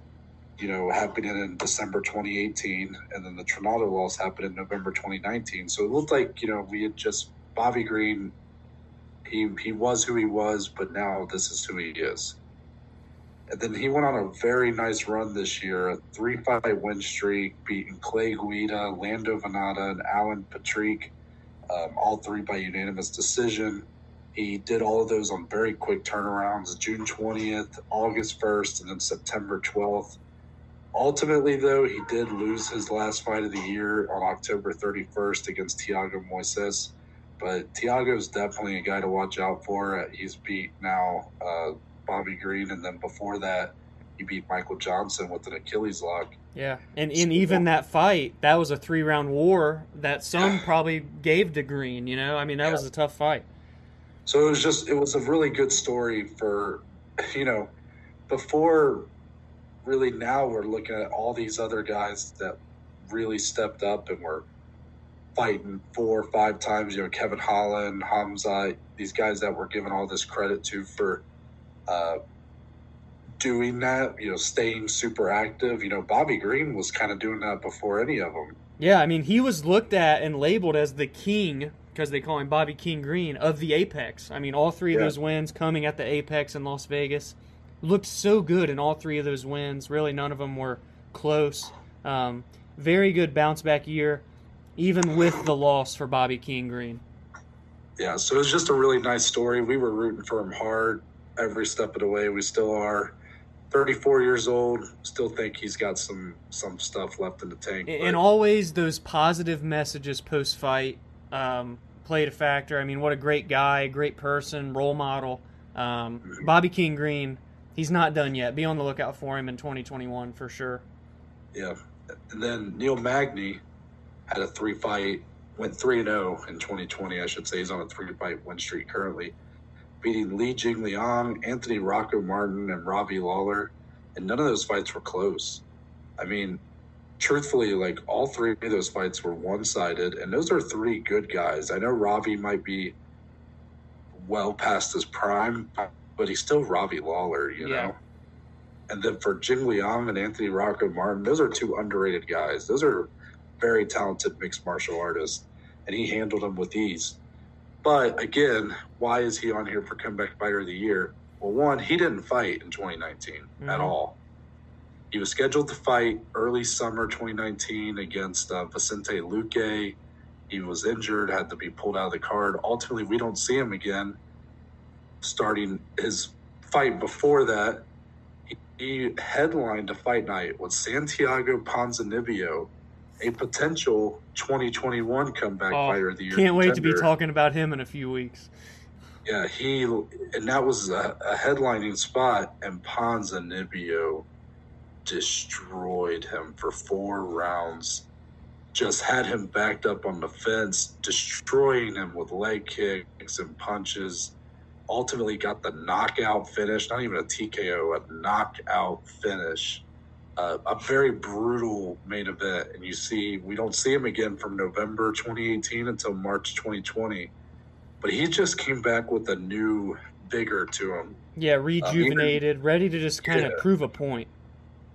you know, happened in December 2018, and then the Trinaldo loss happened in November 2019. So it looked like, you know, we had just Bobby Green he he was who he was, but now this is who he is. And then he went on a very nice run this year, a three five win streak, beating Clay Guida, Lando Vannata, and Alan Patrick, um, all three by unanimous decision. He did all of those on very quick turnarounds, June 20th, August 1st, and then September 12th. Ultimately, though, he did lose his last fight of the year on October 31st against Thiago Moises. But Thiago's definitely a guy to watch out for. He's beat now uh, Bobby Green, and then before that, he beat Michael Johnson with an Achilles lock. Yeah, and in even that fight, that was a three round war that some probably gave to Green. You know, I mean, that yeah. was a tough fight. So it was just it was a really good story for, you know, before really now we're looking at all these other guys that really stepped up and were fighting four or five times. You know, Kevin Holland, Hamza, these guys that we're given all this credit to for uh, doing that. You know, staying super active. You know, Bobby Green was kind of doing that before any of them. Yeah, I mean, he was looked at and labeled as the king because they call him Bobby King Green of the Apex. I mean, all three of yeah. those wins coming at the Apex in Las Vegas looked so good in all three of those wins. Really, none of them were close. Um, very good bounce back year even with the loss for Bobby King Green. Yeah, so it was just a really nice story. We were rooting for him hard every step of the way. We still are. 34 years old, still think he's got some some stuff left in the tank. And always those positive messages post fight um, played a factor. I mean, what a great guy, great person, role model. Um, mm-hmm. Bobby King Green, he's not done yet. Be on the lookout for him in 2021 for sure. Yeah, and then Neil Magny, had a three fight, went 3 0 in 2020, I should say. He's on a three fight win streak currently, beating Li Jingliang, Anthony Rocco Martin, and Robbie Lawler. And none of those fights were close. I mean, truthfully, like all three of those fights were one sided, and those are three good guys. I know Robbie might be well past his prime, but he's still Robbie Lawler, you yeah. know? And then for Jing Liang and Anthony Rocco Martin, those are two underrated guys. Those are very talented mixed martial artist, and he handled him with ease. But again, why is he on here for comeback fighter of the year? Well, one, he didn't fight in 2019 mm-hmm. at all. He was scheduled to fight early summer 2019 against uh, Vicente Luque. He was injured, had to be pulled out of the card. Ultimately, we don't see him again. Starting his fight before that, he, he headlined a fight night with Santiago Ponzinibbio a potential 2021 comeback oh, fighter of the year. Can't wait to be talking about him in a few weeks. Yeah, he and that was a, a headlining spot, and Ponzinibbio destroyed him for four rounds. Just had him backed up on the fence, destroying him with leg kicks and punches. Ultimately, got the knockout finish, not even a TKO, a knockout finish uh, a very brutal main event, and you see we don't see him again from November 2018 until March 2020. But he just came back with a new vigor to him. Yeah, rejuvenated, um, ready to just kind yeah. of prove a point.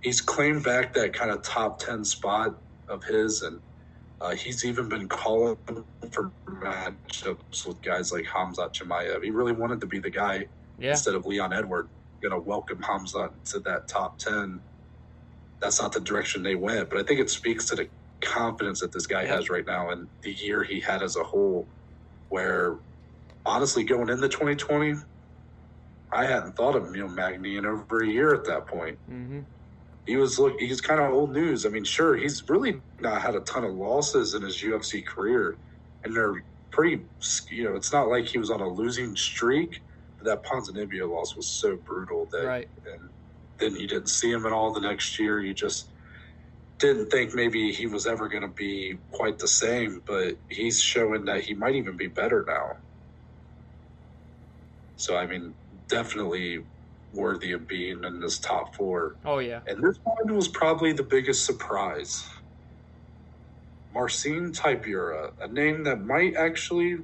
He's claimed back that kind of top 10 spot of his, and uh, he's even been calling for matchups with guys like Hamza Chimaev. He really wanted to be the guy yeah. instead of Leon Edward, going to welcome Hamza to that top 10 that's not the direction they went. But I think it speaks to the confidence that this guy has right now and the year he had as a whole. Where honestly, going into 2020, I hadn't thought of Neil Magny in over a year at that point. Mm-hmm. He was look. He's kind of old news. I mean, sure, he's really not had a ton of losses in his UFC career, and they're pretty. You know, it's not like he was on a losing streak. But that Ponzinibbio loss was so brutal that, right. and then you didn't see him at all the next year. You just didn't think maybe he was ever going to be quite the same, but he's showing that he might even be better now. So, I mean, definitely worthy of being in this top four. Oh yeah. And this one was probably the biggest surprise. Marcin Tybura, a name that might actually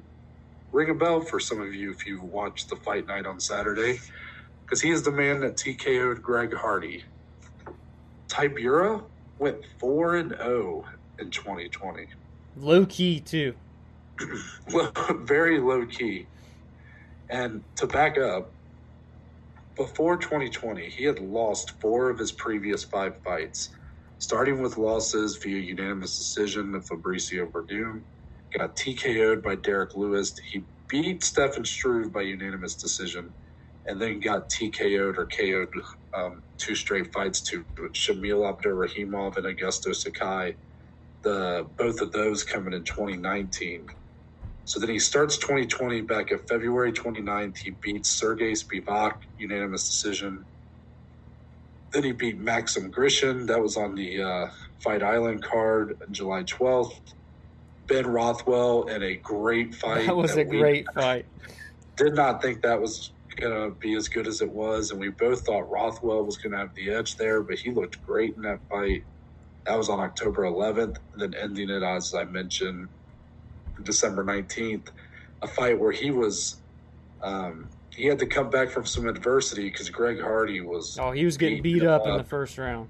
ring a bell for some of you if you watched the fight night on Saturday, because he is the man that TKO'd Greg Hardy. Tybura went 4 and 0 in 2020. Low key, too. Very low key. And to back up, before 2020, he had lost four of his previous five fights, starting with losses via unanimous decision to Fabricio Werdum, got TKO'd by Derrick Lewis. He beat Stefan Struve by unanimous decision, and then got TKO'd or KO'd um, two straight fights to Shamil Abdurakhimov and Augusto Sakai. The both of those coming in 2019. So then he starts 2020 back at February 29th. He beats Sergey Spivak, unanimous decision. Then he beat Maxim Grishin. That was on the uh, Fight Island card on July 12th. Ben Rothwell in a great fight. That was that a great fight. Did not think that was going to be as good as it was. And we both thought Rothwell was going to have the edge there, but he looked great in that fight. That was on October 11th. Then ending it, as I mentioned, December 19th, a fight where he was. Um, he had to come back from some adversity because Greg Hardy was. Oh, he was getting beat up, up in the first round.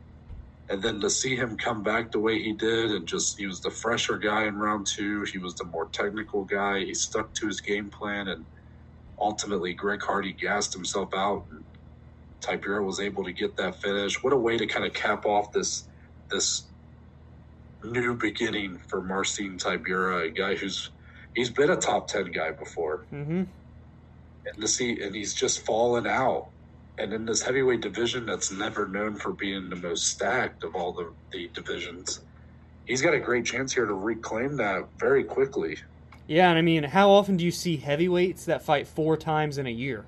And then to see him come back the way he did, and just he was the fresher guy in round two. He was the more technical guy. He stuck to his game plan, and ultimately, Greg Hardy gassed himself out. And Tybura was able to get that finish. What a way to kind of cap off this this new beginning for Marcin Tybura, a guy who's he's been a top ten guy before, mm-hmm. and to see and he's just fallen out. And in this heavyweight division, that's never known for being the most stacked of all the, the divisions, he's got a great chance here to reclaim that very quickly. Yeah, and I mean, how often do you see heavyweights that fight four times in a year?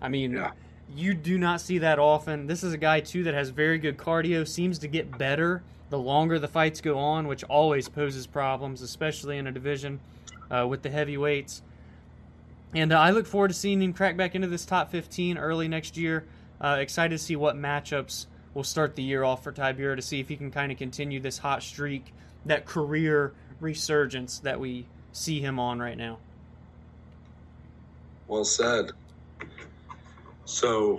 I mean, yeah. you do not see that often. This is a guy too that has very good cardio, seems to get better the longer the fights go on, which always poses problems, especially in a division uh, with the heavyweights. And uh, I look forward to seeing him crack back into this top 15 early next year. Uh, excited to see what matchups will start the year off for Tybura to see if he can kind of continue this hot streak, that career resurgence that we see him on right now. Well said. So,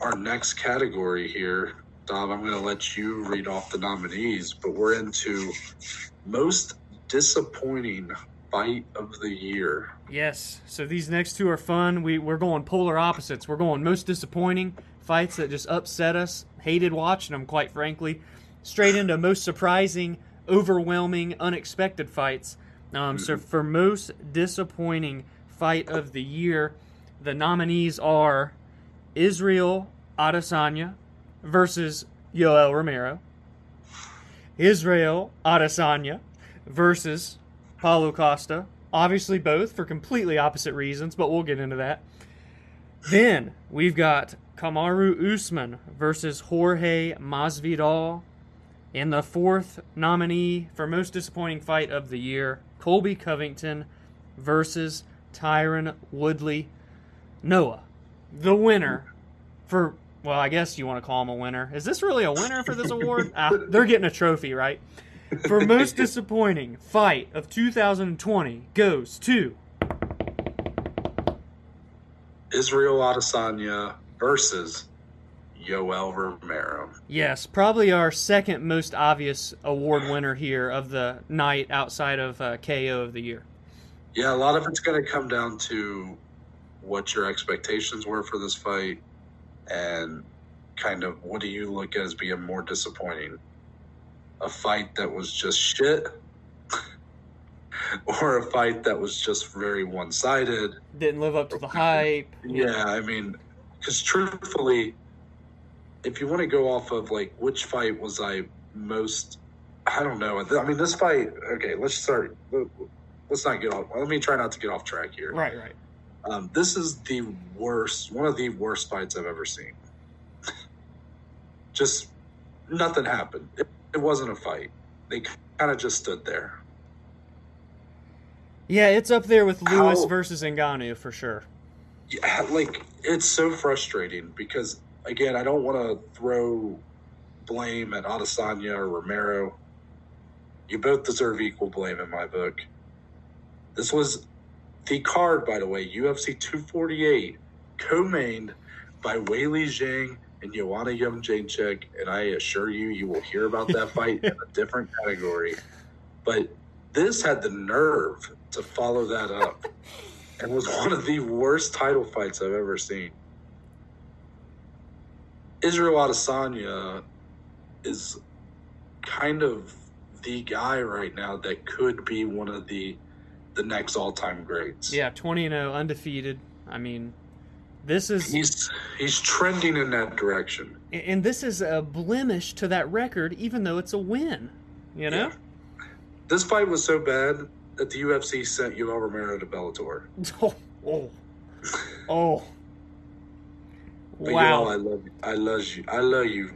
our next category here Dom, I'm going to let you read off the nominees, but we're into most disappointing fight of the year. Yes. So these next two are fun. We we're going polar opposites. We're going most disappointing fights that just upset us. Hated watching them, quite frankly. Straight into most surprising, overwhelming, unexpected fights. Um, so for most disappointing fight of the year, the nominees are Israel Adesanya versus Yoel Romero. Israel Adesanya versus Paulo Costa. Obviously, both for completely opposite reasons, but we'll get into that. Then we've got Kamaru Usman versus Jorge Masvidal. and the fourth nominee for most disappointing fight of the year, Colby Covington versus Tyron Woodley. Noah, the winner for well, I guess you want to call him a winner. Is this really a winner for this award? ah, they're getting a trophy, right? For most disappointing fight of 2020 goes to Israel Adesanya versus Yoel Romero. Yes, probably our second most obvious award winner here of the night outside of uh, KO of the year. Yeah, a lot of it's going to come down to what your expectations were for this fight, and kind of what do you look at as being more disappointing? A fight that was just shit, or a fight that was just very one sided? Didn't live up to the hype. Yeah, I mean, because truthfully, if you want to go off of like which fight was I most, I don't know. I mean, this fight. Okay, let's start. Let's not get off. Let me try not to get off track here. Right, right. Um, this is the worst, one of the worst fights I've ever seen. just nothing happened. It, it wasn't a fight. They kind of just stood there. Yeah, it's up there with Lewis How, versus Ngannou for sure. Yeah, like it's so frustrating because again, I don't want to throw blame at Adesanya or Romero. You both deserve equal blame in my book. This was the card, by the way, UFC 248, co-mained by Weili Zhang and Joanna Jędrzejczyk, and I assure you, you will hear about that fight in a different category. But this had the nerve to follow that up, and was one of the worst title fights I've ever seen. Israel Adesanya is kind of the guy right now that could be one of the the next all time greats. Yeah, twenty and zero, undefeated. I mean, this is he's he's trending in that direction, and this is a blemish to that record, even though it's a win. You know, yeah. this fight was so bad that the UFC sent Yoel Romero to Bellator. Oh, oh, oh. But wow! I love, you. I love you. I love you,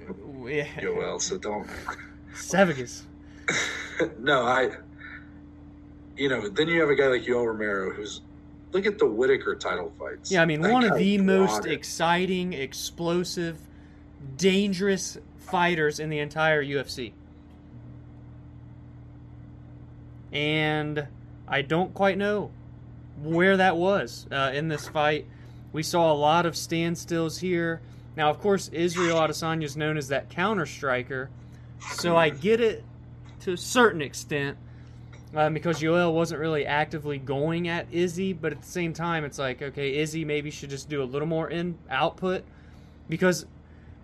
yeah. Yoel. So don't. Savages. no, I. You know, then you have a guy like Yoel Romero who's look at the Whittaker title fights. Yeah, I mean, that one of the most exciting, explosive, dangerous fighters in the entire UFC. And I don't quite know where that was uh, in this fight. We saw a lot of standstills here. Now, of course, Israel Adesanya is known as that counter striker, so I get it to a certain extent um, because Yoel wasn't really actively going at Izzy, but at the same time, it's like, okay, Izzy maybe should just do a little more in output because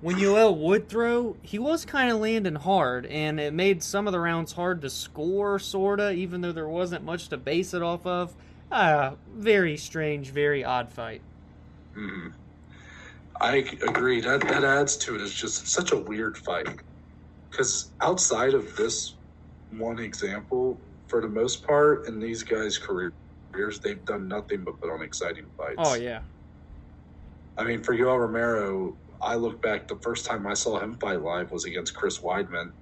when Yoel would throw, he was kind of landing hard, and it made some of the rounds hard to score, sorta, even though there wasn't much to base it off of. Uh, very strange, very odd fight. Mm-hmm. I agree. That that adds to it. It's just such a weird fight because outside of this one example, for the most part, in these guys' careers, they've done nothing but put on exciting fights. Oh yeah. I mean, for Yoel Romero, I look back. The first time I saw him fight live was against Chris Weidman.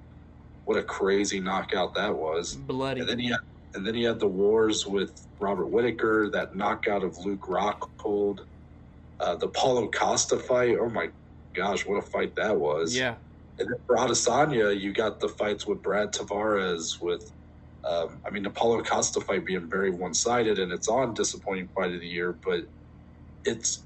What a crazy knockout that was! Bloody. And then he had, and then he had the wars with Robert Whittaker, that knockout of Luke Rockhold. Uh, the Paulo Costa fight. Oh my gosh, what a fight that was! Yeah. And then for Adesanya, you got the fights with Brad Tavares, with um, I mean the Paulo Costa fight being very one sided, and it's on disappointing fight of the year, but it's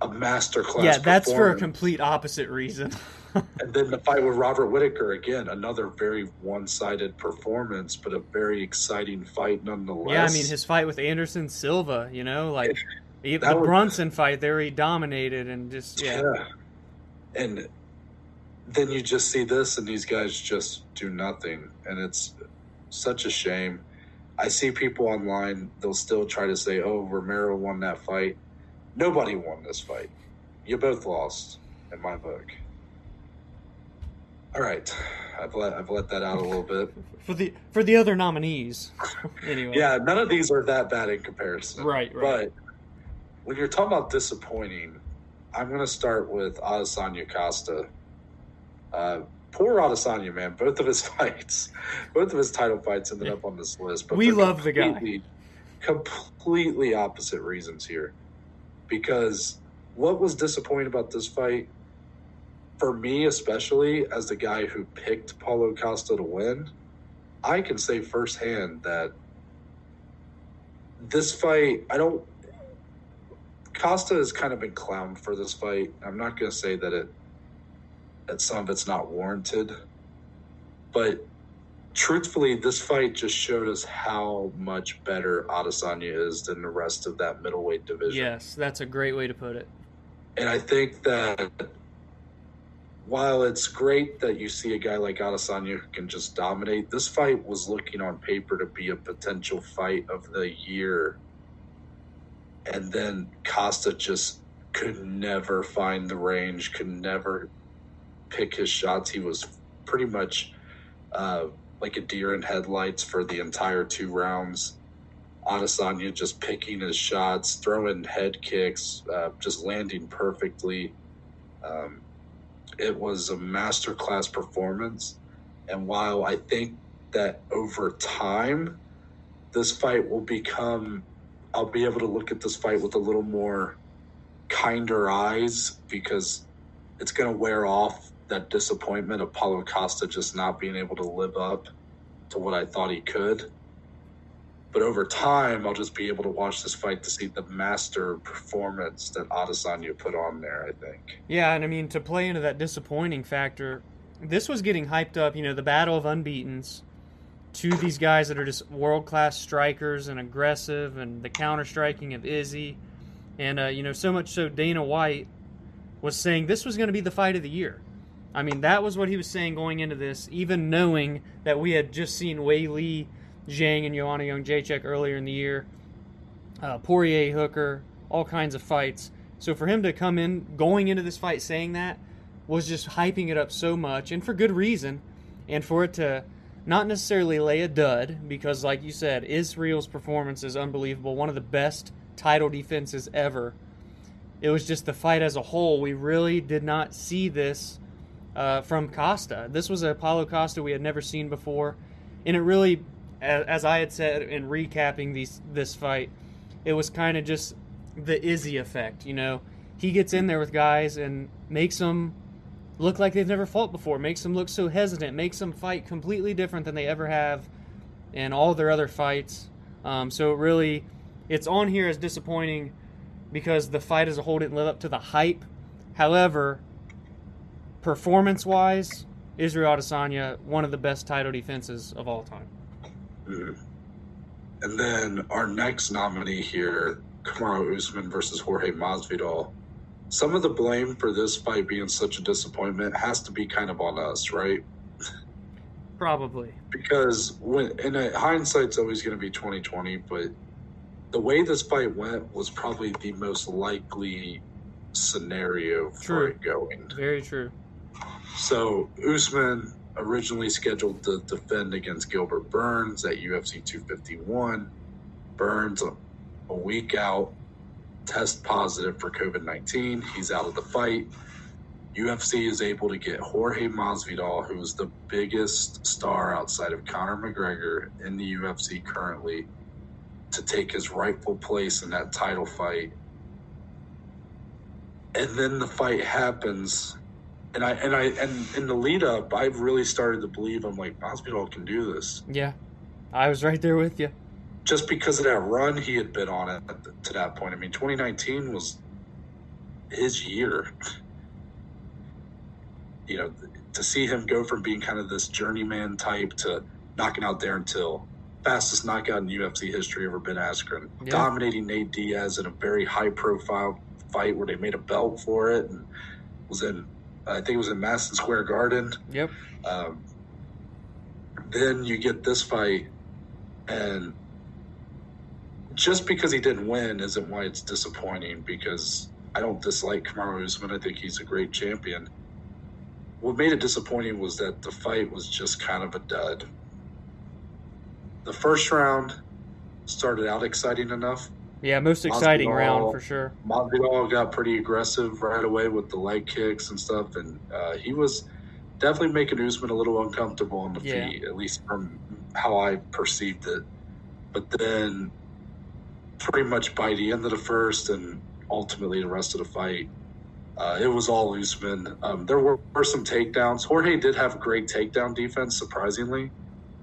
a masterclass. Yeah, that's for a complete opposite reason. and then the fight with Robert Whittaker again, another very one-sided performance, but a very exciting fight nonetheless. Yeah, I mean his fight with Anderson Silva, you know, like the was, Brunson fight there, he dominated and just yeah. yeah. And then you just see this, and these guys just do nothing, and it's such a shame. I see people online; they'll still try to say, "Oh, Romero won that fight." Nobody won this fight. You both lost, in my book. All right, I've let I've let that out a little bit for the for the other nominees. anyway, yeah, none of these are that bad in comparison. Right, right. But when you're talking about disappointing, I'm going to start with Adesanya Costa. Uh, poor Adesanya, man. Both of his fights, both of his title fights ended up on this list. But we love the guy. Completely opposite reasons here, because what was disappointing about this fight, for me especially, as the guy who picked Paulo Costa to win, I can say firsthand that this fight, I don't Costa has kind of been clowned for this fight. I'm not going to say that it that some of it's not warranted, but truthfully, this fight just showed us how much better Adesanya is than the rest of that middleweight division. Yes, that's a great way to put it. And I think that while it's great that you see a guy like Adesanya who can just dominate, this fight was looking on paper to be a potential fight of the year and then Costa just could never find the range, could never pick his shots. He was pretty much uh, like a deer in headlights for the entire two rounds. Adesanya just picking his shots, throwing head kicks, uh, just landing perfectly. Um, it was a masterclass performance. And while I think that over time, this fight will become I'll be able to look at this fight with a little more kinder eyes because it's going to wear off that disappointment of Paulo Costa just not being able to live up to what I thought he could. But over time, I'll just be able to watch this fight to see the master performance that Adesanya put on there. I think. Yeah, and I mean to play into that disappointing factor, this was getting hyped up. You know, the battle of unbeaten's. Of these guys that are just world class strikers and aggressive, and the counter striking of Izzy, and uh, you know so much so Dana White was saying this was going to be the fight of the year. I mean, that was what he was saying going into this, even knowing that we had just seen Weili Zhang and Joanna Jedrzejczyk earlier in the year, uh, Poirier Hooker, all kinds of fights. So for him to come in going into this fight saying that was just hyping it up so much, and for good reason, and for it to not necessarily lay a dud, because like you said, Israel's performance is unbelievable, one of the best title defenses ever. It was just the fight as a whole. We really did not see this uh, from Costa. This was a Paulo Costa we had never seen before, and it really, as I had said in recapping these this fight, it was kind of just the Izzy effect. You know, he gets in there with guys and makes them look like they've never fought before, makes them look so hesitant, makes them fight completely different than they ever have in all their other fights. Um, so it really, it's on here as disappointing because the fight as a whole didn't live up to the hype. However, performance wise, Israel Adesanya, one of the best title defenses of all time. Mm-hmm. And then our next nominee here, Kamaru Usman versus Jorge Masvidal. Some of the blame for this fight being such a disappointment has to be kind of on us, right? Probably. Because when in hindsight's always going to be 2020, but the way this fight went was probably the most likely scenario for it going. Very true. So Usman originally scheduled to defend against Gilbert Burns at UFC 251. Burns, a, a week out, test positive for COVID 19. He's out of the fight. UFC is able to get Jorge Masvidal, who is the biggest star outside of Conor McGregor in the UFC currently, to take his rightful place in that title fight. And then the fight happens and I and I and in the lead up, I've really started to believe I'm like Masvidal can do this. Yeah, I was right there with you. Just because of that run he had been on it to that point. I mean, 2019 was his year. You know, to see him go from being kind of this journeyman type to knocking out Darren Till, fastest knockout in UFC history ever Ben Askren, yeah. dominating Nate Diaz in a very high profile fight where they made a belt for it and was in I think it was in Madison Square Garden. Yep. Um, then you get this fight, and just because he didn't win isn't why it's disappointing. Because I don't dislike Kamaru Usman. I think he's a great champion. What made it disappointing was that the fight was just kind of a dud. The first round started out exciting enough, yeah, most exciting Masvidal, round for sure. Masvidal got pretty aggressive right away with the leg kicks and stuff, and uh, he was definitely making Usman a little uncomfortable on the yeah. feet, at least from how I perceived it. But then, pretty much by the end of the first and ultimately the rest of the fight, uh, it was all Usman. Um, there were, were some takedowns. Jorge did have great takedown defense, surprisingly.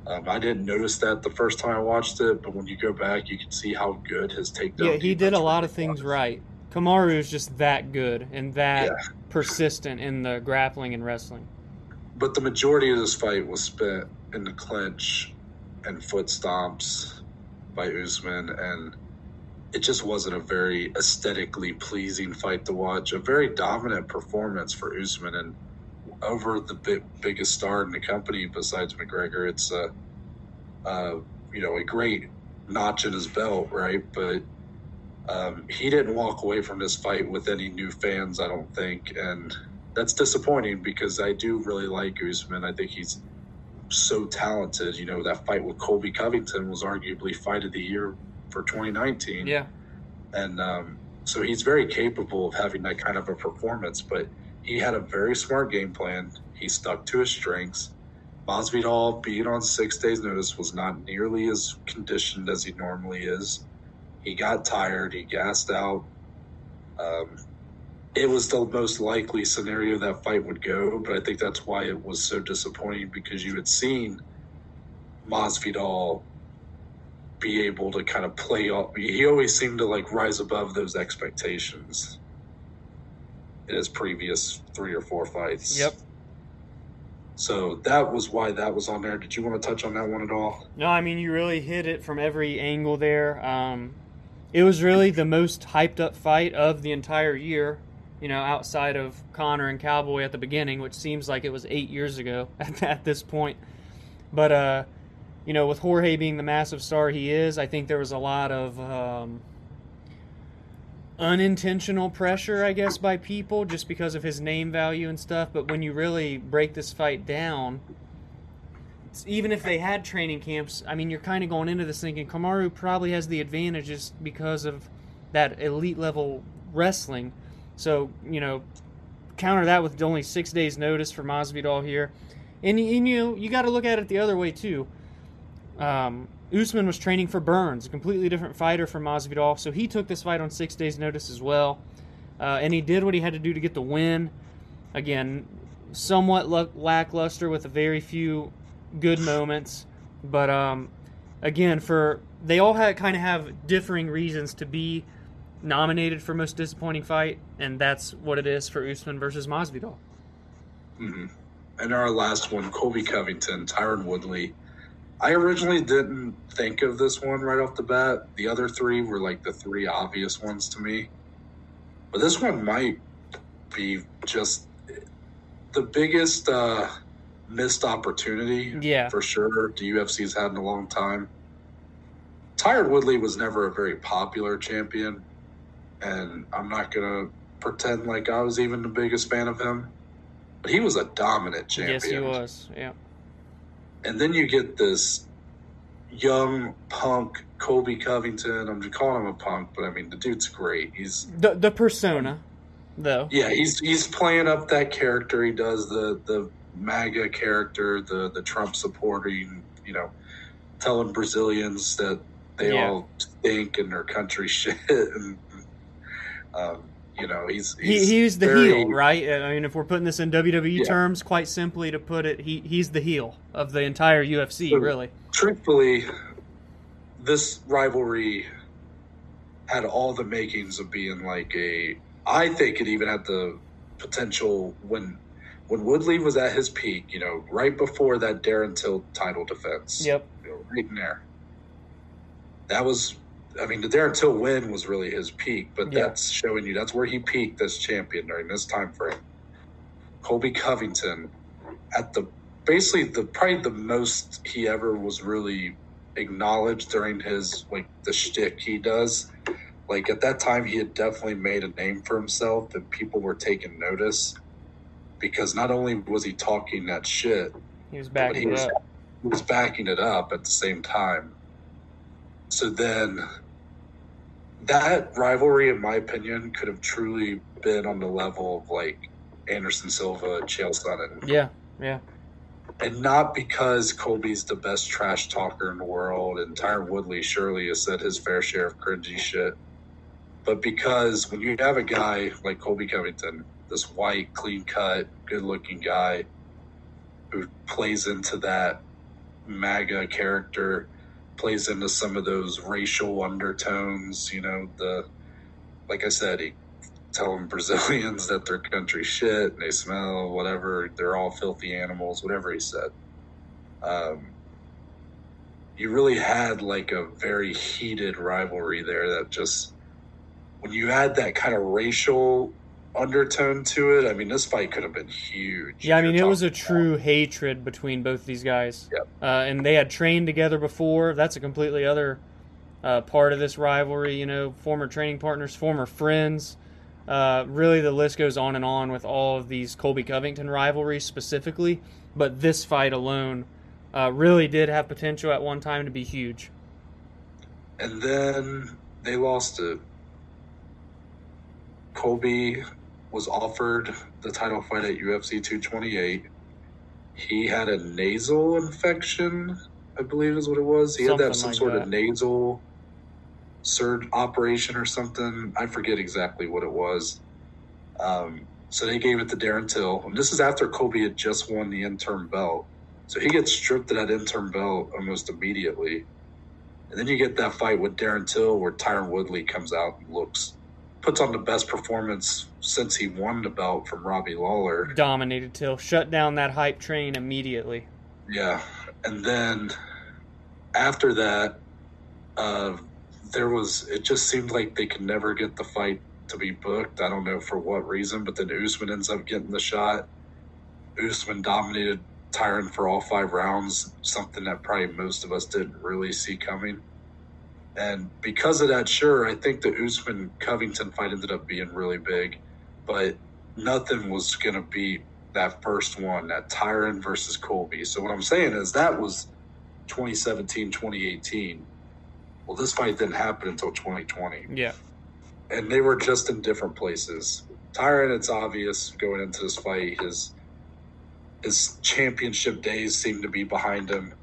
Um, I didn't notice that the first time I watched it, but when you go back, you can see how good his takedown. Yeah, he did a lot of things was. right. Kamaru is just that good and that yeah. persistent in the grappling and wrestling. But the majority of this fight was spent in the clinch and foot stomps by Usman, and it just wasn't a very aesthetically pleasing fight to watch. A very dominant performance for Usman, and over the big, biggest star in the company besides McGregor. It's a, you know, a great notch in his belt, right? But um, he didn't walk away from this fight with any new fans, I don't think, and that's disappointing because I do really like Usman. I think he's so talented. You know, that fight with Colby Covington was arguably fight of the year for 2019. Yeah, and um, so he's very capable of having that kind of a performance, but he had a very smart game plan. He stuck to his strengths. Masvidal, being on six days' notice, was not nearly as conditioned as he normally is. He got tired. He gassed out. Um, it was the most likely scenario that fight would go, but I think that's why it was so disappointing because you had seen Masvidal be able to kind of play off. He always seemed to like rise above those expectations in his previous three or four fights. Yep. So that was why that was on there. Did you want to touch on that one at all? No, I mean you really hit it from every angle there. Um, it was really the most hyped up fight of the entire year you know, outside of Conor and Cowboy at the beginning, which seems like it was eight years ago at, at this point. But, uh, you know, with Jorge being the massive star he is, I think there was a lot of um, unintentional pressure, I guess, by people just because of his name value and stuff. But when you really break this fight down, even if they had training camps, I mean, you're kind of going into this thinking Kamaru probably has the advantages because of that elite level wrestling. So, you know, counter that with only six days' notice for Masvidal here. And, and you know, you got to look at it the other way, too. Um, Usman was training for Burns, a completely different fighter from Masvidal, so he took this fight on six days' notice as well. Uh, and he did what he had to do to get the win. Again, somewhat lackluster with a very few good moments. But um, again, for they all had kind of have differing reasons to be nominated for most disappointing fight, and that's what it is for Usman versus Masvidal. Mm-hmm. And our last one, Colby Covington, Tyron Woodley. I originally didn't think of this one right off the bat. The other three were like the three obvious ones to me. But this one might be just the biggest uh, missed opportunity yeah. for sure the UFC's had in a long time. Tyron Woodley was never a very popular champion and I'm not gonna pretend like I was even the biggest fan of him. But he was a dominant champion. Yes, he was. Yeah. And then you get this young punk Colby Covington. I'm just calling him a punk, but I mean the dude's great. He's the the persona, though. Yeah, he's he's playing up that character. He does the the MAGA character, the the Trump supporter. You, you know, telling Brazilians that they yeah. all stink and their country shit and um, you know, he's, he's he, he's the very, heel, right? I mean, if we're putting this in WWE yeah. terms, quite simply to put it, he he's the heel of the entire UFC, so, really. Truthfully, this rivalry had all the makings of being like a. I think it even had the potential when when Woodley was at his peak. You know, right before that Darren Till title defense. Yep. You know, right in there. That was I mean, the Darren Till win was really his peak, but yeah. that's showing you that's where he peaked as champion during this time frame. Colby Covington at the basically the probably the most he ever was really acknowledged during his like the shtick he does. Like at that time, he had definitely made a name for himself, and people were taking notice because not only was he talking that shit, he was backing he was, up. He was backing it up at the same time. So then that rivalry, in my opinion, could have truly been on the level of like Anderson Silva, Chael Sonnen. Yeah, yeah. And not because Colby's the best trash talker in the world and Tyron Woodley surely has said his fair share of cringy shit, but because when you have a guy like Colby Covington, this white, clean cut, good looking guy who plays into that MAGA character plays into some of those racial undertones. You know, the like I said, he telling Brazilians that their country shit, they smell whatever, they're all filthy animals, whatever he said. Um, you really had like a very heated rivalry there that just when you add that kind of racial undertone to it. I mean, this fight could have been huge. Yeah, I mean, it was a true hatred between both these guys. Yep. Uh, and they had trained together before. That's a completely other uh, part of this rivalry. You know, former training partners, former friends. Uh, really, the list goes on and on with all of these Colby Covington rivalries specifically. But this fight alone uh, really did have potential at one time to be huge. And then they lost it. Colby was offered the title fight at UFC 228. He had a nasal infection, I believe is what it was. He something had to have some like sort that. of nasal surge operation or something. I forget exactly what it was. Um, so they gave it to Darren Till. And this is after Colby had just won the interim belt. So he gets stripped of that interim belt almost immediately. And then you get that fight with Darren Till where Tyron Woodley comes out and looks, puts on the best performance since he won the belt from Robbie Lawler. Dominated Till. Shut down that hype train immediately. Yeah. And then after that, uh, there was, it just seemed like they could never get the fight to be booked. I don't know for what reason, but then Usman ends up getting the shot. Usman dominated Tyron for all five rounds, something that probably most of us didn't really see coming. And because of that, sure, I think the Usman Covington fight ended up being really big, but nothing was going to beat that first one, that Tyron versus Colby. So what I'm saying is that was 2017, 2018. Well, this fight didn't happen until 2020. Yeah. And they were just in different places. Tyron, it's obvious going into this fight, his his championship days seem to be behind him.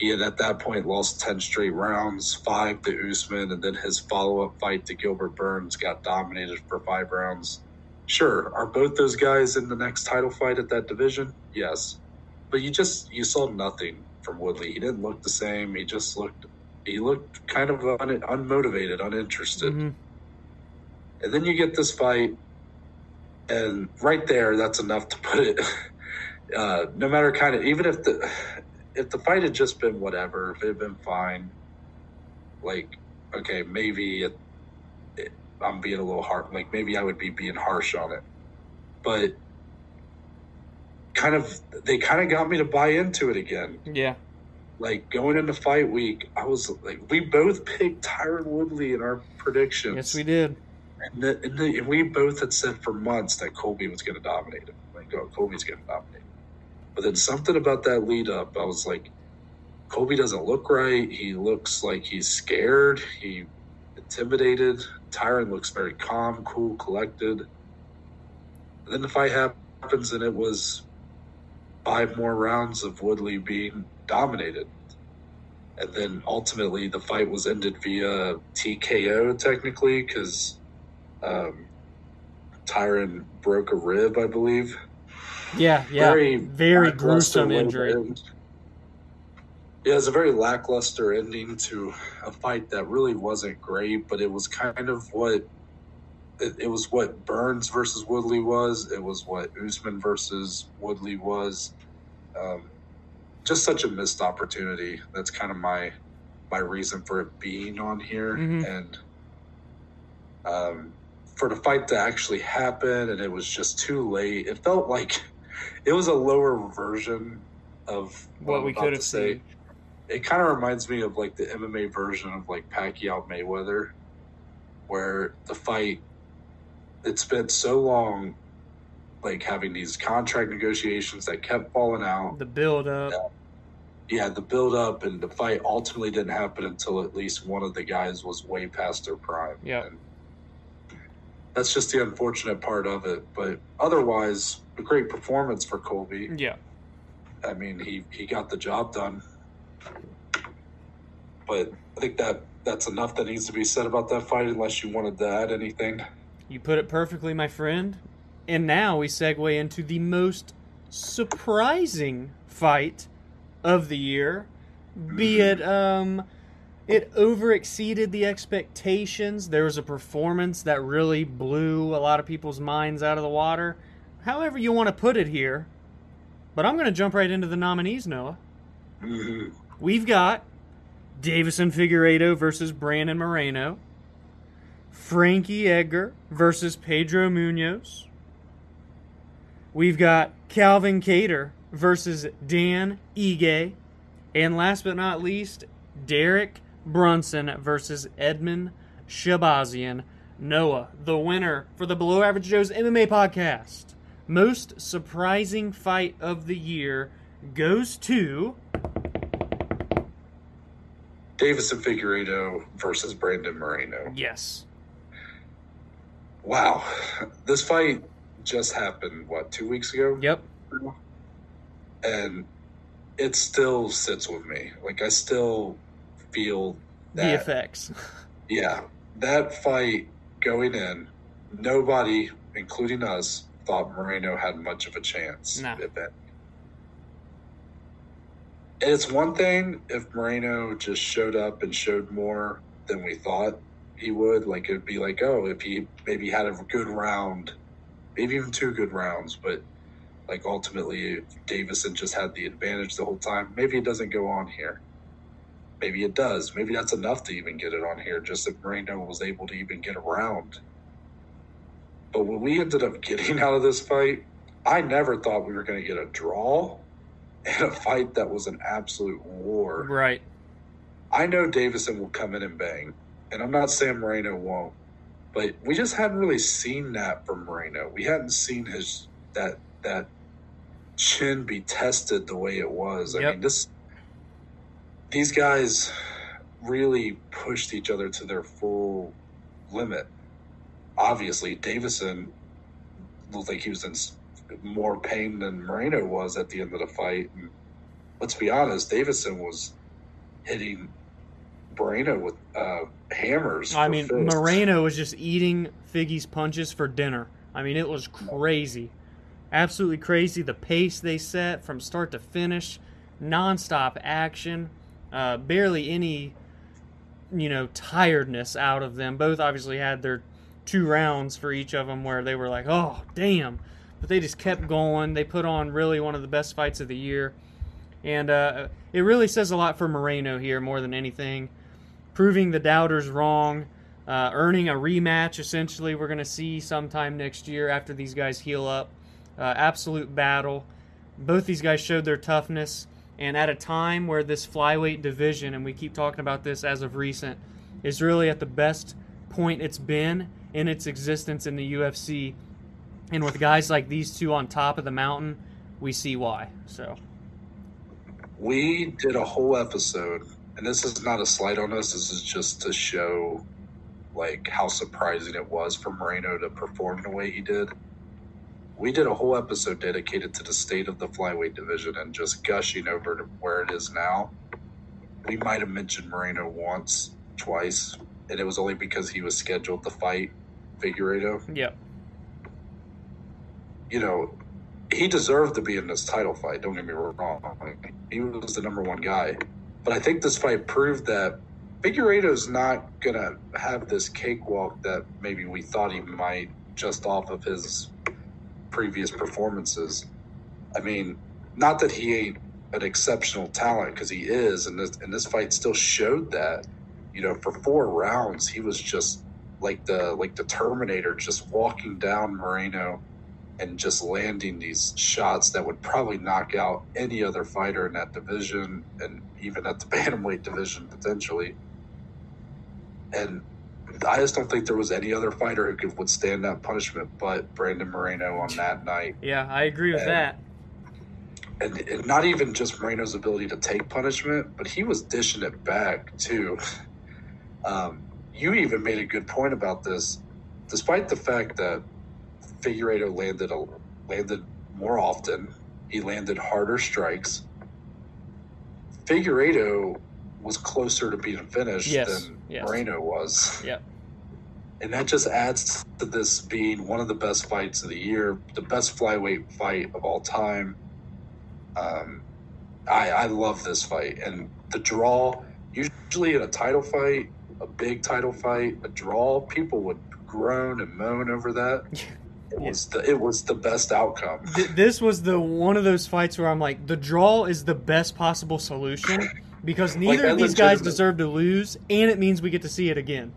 He had at that point lost 10 straight rounds, five to Usman, and then his follow up fight to Gilbert Burns got dominated for five rounds. Sure, are both those guys in the next title fight at that division? Yes. But you just you saw nothing from Woodley. He didn't look the same. He just looked he looked kind of un, unmotivated, uninterested. Mm-hmm. And then you get this fight, and right there, that's enough to put it. Uh, no matter kind of even if the if the fight had just been whatever, if it had been fine, like okay, maybe it, it, I'm being a little hard. Like maybe I would be being harsh on it, but kind of they kind of got me to buy into it again. Yeah. Like going into fight week, I was like, we both picked Tyron Woodley in our predictions. Yes, we did. And, the, and, the, and we both had said for months that Colby was going to dominate him. Like, oh, Colby's going to dominate. Him. But then something about that lead up, I was like, Colby doesn't look right. He looks like he's scared. He intimidated. Tyron looks very calm, cool, collected. And then the fight happens, and it was five more rounds of Woodley being dominated. And then ultimately, the fight was ended via TKO, technically, because um, Tyron broke a rib, I believe. Yeah, yeah. Very, very gruesome injury. Yeah, it's a very lackluster ending to a fight that really wasn't great, but it was kind of what it, it was what Burns versus Woodley was. It was what Usman versus Woodley was. Um, just such a missed opportunity. That's kind of my my reason for it being on here, mm-hmm. and um, for the fight to actually happen, and it was just too late. It felt like it was a lower version of what, what we could have seen. It kind of reminds me of like the MMA version of like Pacquiao Mayweather, where the fight it spent so long like having these contract negotiations that kept falling out. The build up. Yeah, yeah, the build up and the fight ultimately didn't happen until at least one of the guys was way past their prime. Yeah. And that's just the unfortunate part of it. But otherwise, a great performance for Colby. Yeah. I mean, he, he got the job done. But I think that that's enough that needs to be said about that fight, unless you wanted to add anything. You put it perfectly, my friend. And now we segue into the most surprising fight of the year, be mm-hmm. it um it over exceeded the expectations. There was a performance that really blew a lot of people's minds out of the water. However you want to put it here. But I'm going to jump right into the nominees, Noah. Mm-hmm. We've got Deiveson Figueiredo versus Brandon Moreno. Frankie Edgar versus Pedro Munhoz. We've got Calvin Kattar versus Dan Ige. And last but not least, Derek Brunson versus Edmen Shahbazyan. Noah, the winner for the Below Average Joe's MMA podcast. Most surprising fight of the year goes to. Deiveson Figueiredo versus Brandon Moreno. Yes. Wow. This fight just happened, what, two weeks ago? Yep. And it still sits with me. Like, I still feel that. The effects. yeah. That fight going in, nobody including us, thought Moreno had much of a chance. It- It's one thing if Moreno just showed up and showed more than we thought he would. Like it'd be like, oh, if he maybe had a good round, maybe even two good rounds, but like ultimately Deiveson just had the advantage the whole time. Maybe it doesn't go on here. Maybe it does. Maybe that's enough to even get it on here, just if Moreno was able to even get around. But what we ended up getting out of this fight, I never thought we were going to get a draw in a fight that was an absolute war. Right. I know Deiveson will come in and bang, and I'm not saying Moreno won't, but we just hadn't really seen that from Moreno. We hadn't seen his that that chin be tested the way it was. I mean, this these guys really pushed each other to their full limit. Obviously, Deiveson looked like he was in more pain than Moreno was at the end of the fight. And let's be honest, Deiveson was hitting Moreno with uh, hammers. I mean, fists. Moreno was just eating Figgy's punches for dinner. I mean, it was crazy. Absolutely crazy. The pace they set from start to finish, nonstop action, uh, barely any, you know, tiredness out of them. Both obviously had their two rounds for each of them where they were like, oh, damn. But they just kept going. They put on really one of the best fights of the year. And uh, it really says a lot for Moreno here more than anything proving the doubters wrong, uh, earning a rematch. Essentially, we're going to see sometime next year after these guys heal up. Uh, absolute battle. Both these guys showed their toughness, and at a time where this flyweight division, and we keep talking about this as of recent, is really at the best point it's been in its existence in the UFC. And with guys like these two on top of the mountain, we see why. So, we did a whole episode, and this is not a slight on us. This is just to show, like, how surprising it was for Moreno to perform the way he did. We did a whole episode dedicated to the state of the flyweight division and just gushing over to where it is now. We might have mentioned Moreno once, twice, and it was only because he was scheduled to fight Figueiredo. yep. you know, he deserved to be in this title fight. Don't get me wrong. Like, he was the number one guy. But I think this fight proved that Figueiredo's not going to have this cakewalk that maybe we thought he might just off of his previous performances. I mean, not that he ain't an exceptional talent because he is, and this, and this fight still showed that. You know, for four rounds, he was just like the like the Terminator, just walking down Moreno and just landing these shots that would probably knock out any other fighter in that division and even at the bantamweight division potentially. And I just don't think there was any other fighter who could withstand that punishment but Brandon Moreno on that night. Yeah, I agree with And- that. And, and not even just Moreno's ability to take punishment, but he was dishing it back too. Um, you even made a good point about this, despite the fact that Figueiredo landed a, landed more often. He landed harder strikes. Figueiredo was closer to being finished Yes, than yes. Moreno was. Yep. And that just adds to this being one of the best fights of the year, the best flyweight fight of all time. Um, I, I love this fight. And the draw, usually in a title fight, a big title fight, a draw, people would groan and moan over that. It was the it was the best outcome. This was the one of those fights where I'm like, the draw is the best possible solution because neither I of these guys deserve to lose, and it means we get to see it again.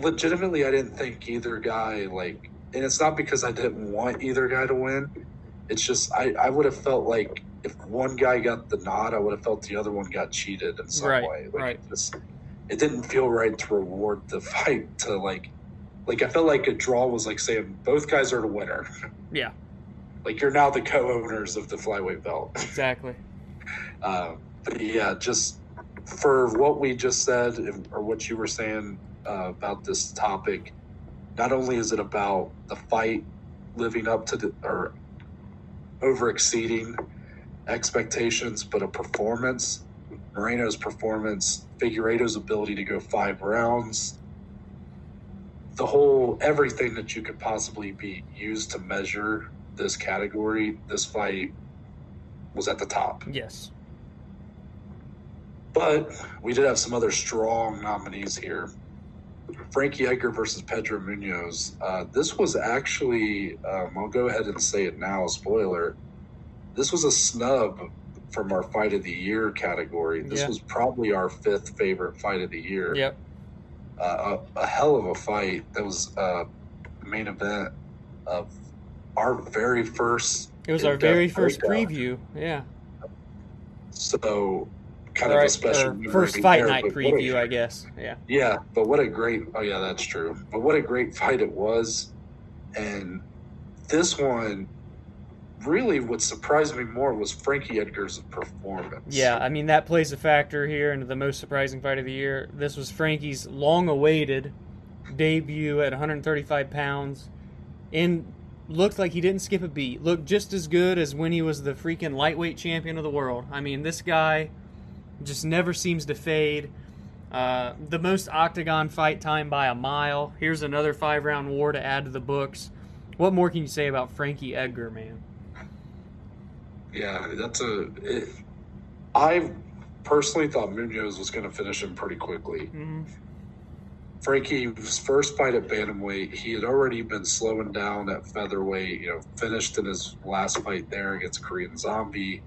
Legitimately, I didn't think either guy like, and it's not because I didn't want either guy to win. It's just I I would have felt like if one guy got the nod, I would have felt the other one got cheated in some Right, way. Like, right. It, just, it didn't feel right to reward the fight to like, like I felt like a draw was like saying both guys are the winner. Yeah, Like you're now the co-owners of the flyweight belt. exactly. But um, yeah, just for what we just said or what you were saying uh, about this topic, not only is it about the fight living up to the or over exceeding expectations, but a performance. Moreno's performance, Figueiredo's ability to go five rounds, the whole everything that you could possibly be used to measure this category, this fight was at the top. Yes. But we did have some other strong nominees here. Frankie Edgar versus Pedro Munhoz. Uh, this was actually, um, I'll go ahead and say it now, spoiler. This was a snub from our fight of the year category. This Yeah. was probably our fifth favorite fight of the year. Yep. Uh, a, a hell of a fight. That was uh, main event of our very first. It was our very first breakdown. preview. Yeah. So kind of a special uh, memory first fight there, night what a- preview, I guess. Yeah. Yeah, but what a great oh yeah, that's true. But what a great fight it was. And this one really what surprised me more was Frankie Edgar's performance. Yeah, I mean that plays a factor here into the most surprising fight of the year. This was Frankie's long-awaited debut at 135 pounds, and looked like he didn't skip a beat. Looked just as good as when he was the freaking lightweight champion of the world. I mean, this guy just never seems to fade. Uh, the most octagon fight time by a mile. Here's another five-round war to add to the books. What more can you say about Frankie Edgar, man? Yeah, that's a it, I personally thought Munhoz was gonna finish him pretty quickly. Mhm. Frankie's first fight at bantamweight, he had already been slowing down at featherweight. You know, finished in his last fight there against Korean Zombie.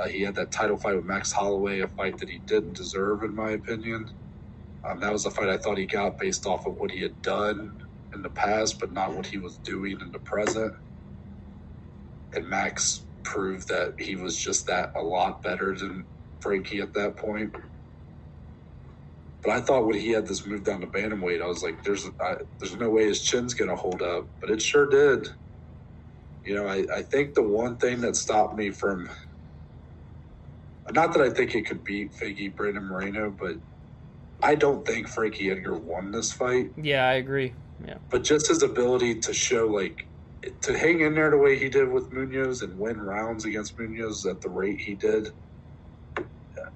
Uh, he had that title fight with Max Holloway, a fight that he didn't deserve, in my opinion. Um, that was a fight I thought he got based off of what he had done in the past, but not what he was doing in the present. And Max proved that he was just that a lot better than Frankie at that point. But I thought when he had this move down to bantamweight, I was like, "There's, I, there's no way his chin's gonna hold up," but it sure did. You know, I, I think the one thing that stopped me from, not that I think it could beat Figgy Brandon Moreno, but I don't think Frankie Edgar won this fight. Yeah, I agree. Yeah. But just his ability to show like to hang in there the way he did with Munhoz and win rounds against Munhoz at the rate he did,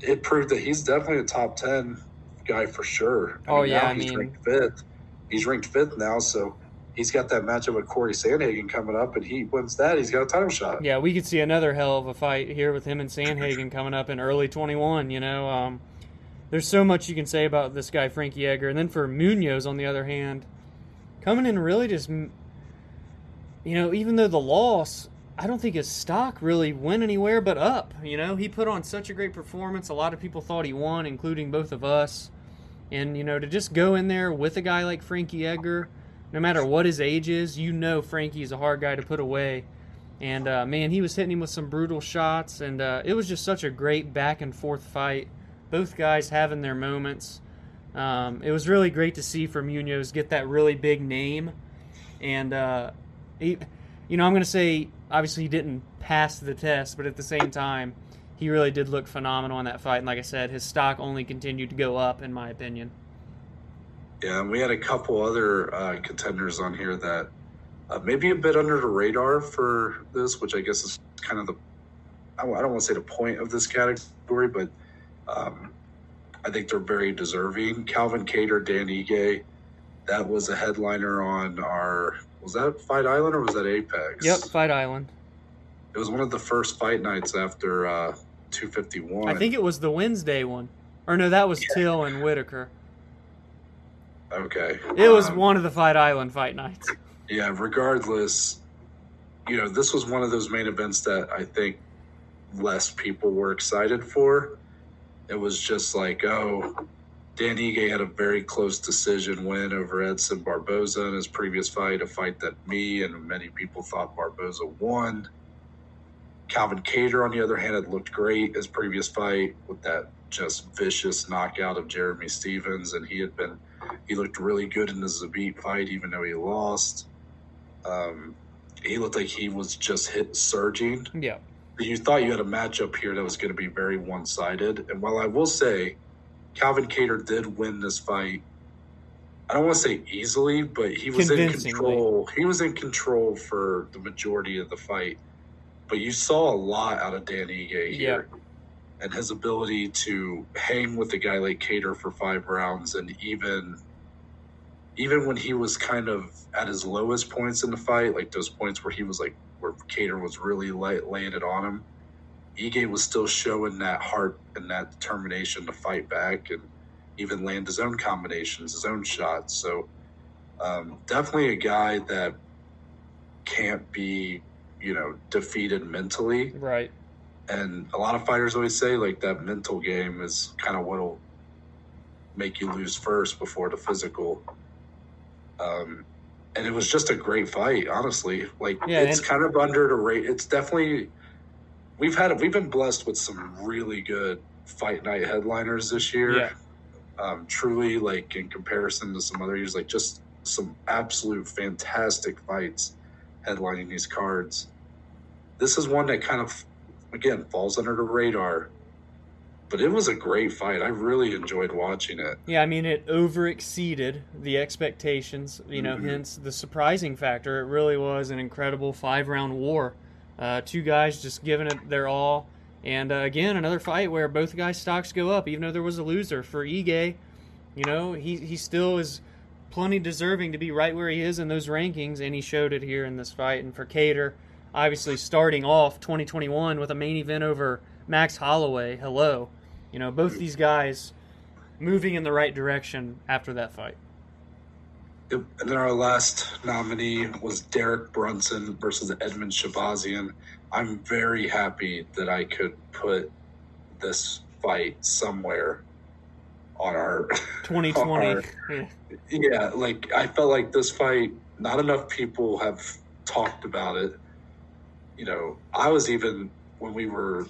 it proved that he's definitely a top ten guy for sure. Oh, yeah, now I he's mean- ranked fifth. He's ranked fifth now, so he's got that matchup with Corey Sandhagen coming up, and he wins that, he's got a title shot. Yeah, we could see another hell of a fight here with him and Sandhagen coming up in early 21. You know, um, there's so much you can say about this guy, Frankie Edgar. And then for Munhoz, on the other hand, coming in really just, you know, even though the loss, I don't think his stock really went anywhere but up. You know, he put on such a great performance. A lot of people thought he won, including both of us. And, you know, to just go in there with a guy like Frankie Edgar, no matter what his age is, you know Frankie's a hard guy to put away. And uh, man, he was hitting him with some brutal shots, and uh, it was just such a great back and forth fight. Both guys having their moments. Um, it was really great to see for Munhoz get that really big name, and uh, he, you know, I'm going to say obviously he didn't pass the test, but at the same time, he really did look phenomenal in that fight. And like I said, his stock only continued to go up, in my opinion. Yeah, and we had a couple other uh, contenders on here that uh, maybe a bit under the radar for this, which I guess is kind of the I don't want to say the point of this category, but um, I think they're very deserving. Calvin Kattar, Dan Ige, that was a headliner on our was that Fight Island or was that Apex? Yep, Fight Island. It was one of the first fight nights after uh, 251. I think it was the Wednesday one, or no, that was Till and Whittaker. Okay. It was Um, one of the Fight Island fight nights. yeah, regardless, you know, this was one of those main events that I think less people were excited for. It was just like, oh, Dan Ige had a very close decision win over Edson Barboza in his previous fight, a fight that me and many people thought Barboza won. Calvin Kattar, on the other hand, had looked great his previous fight with that just vicious knockout of Jeremy Stephens, and he had been he looked really good in the Zabit fight, even though he lost. Um, he looked like he was just hit surging. Yeah. You thought you had a matchup here that was going to be very one sided. And while I will say Calvin Kattar did win this fight, I don't want to say easily, but he was in control. He was in control for the majority of the fight. But you saw a lot out of Dan Ige here. And his ability to hang with a guy like Kattar for five rounds and even even when he was kind of at his lowest points in the fight, like those points where he was like where Kattar was really light, laying it on him, Ige was still showing that heart and that determination to fight back and even land his own combinations, his own shots. So um, definitely a guy that can't be, you know, defeated mentally. Right. And a lot of fighters always say like that mental game is kind of what'll make you lose first before the physical. Um, and it was just a great fight, honestly. Like Yeah, it's kind of under the rate. It's definitely we've had we've been blessed with some really good fight night headliners this year. Yeah. Um, truly, like in comparison to some other years, like just some absolute fantastic fights headlining these cards. This is one that kind of again falls under the radar, but it was a great fight. I really enjoyed watching it. Yeah, I mean, it over exceeded the expectations, you know, Mhm. hence the surprising factor. It really was an incredible five round war. Uh, two guys just giving it their all. And uh, again, another fight where both guys' stocks go up, even though there was a loser. For Ige, you know, he, he still is plenty deserving to be right where he is in those rankings, and he showed it here in this fight. And for Kattar, obviously starting off 2021 with a main event over Max Holloway, hello. You know, both these guys moving in the right direction after that fight. And then our last nominee was Derek Brunson versus Edmund Shahbazyan. I'm very happy that I could put this fight somewhere on our 2020. Or- Yeah. yeah like i felt like this fight not enough people have talked about it you know i was even when we were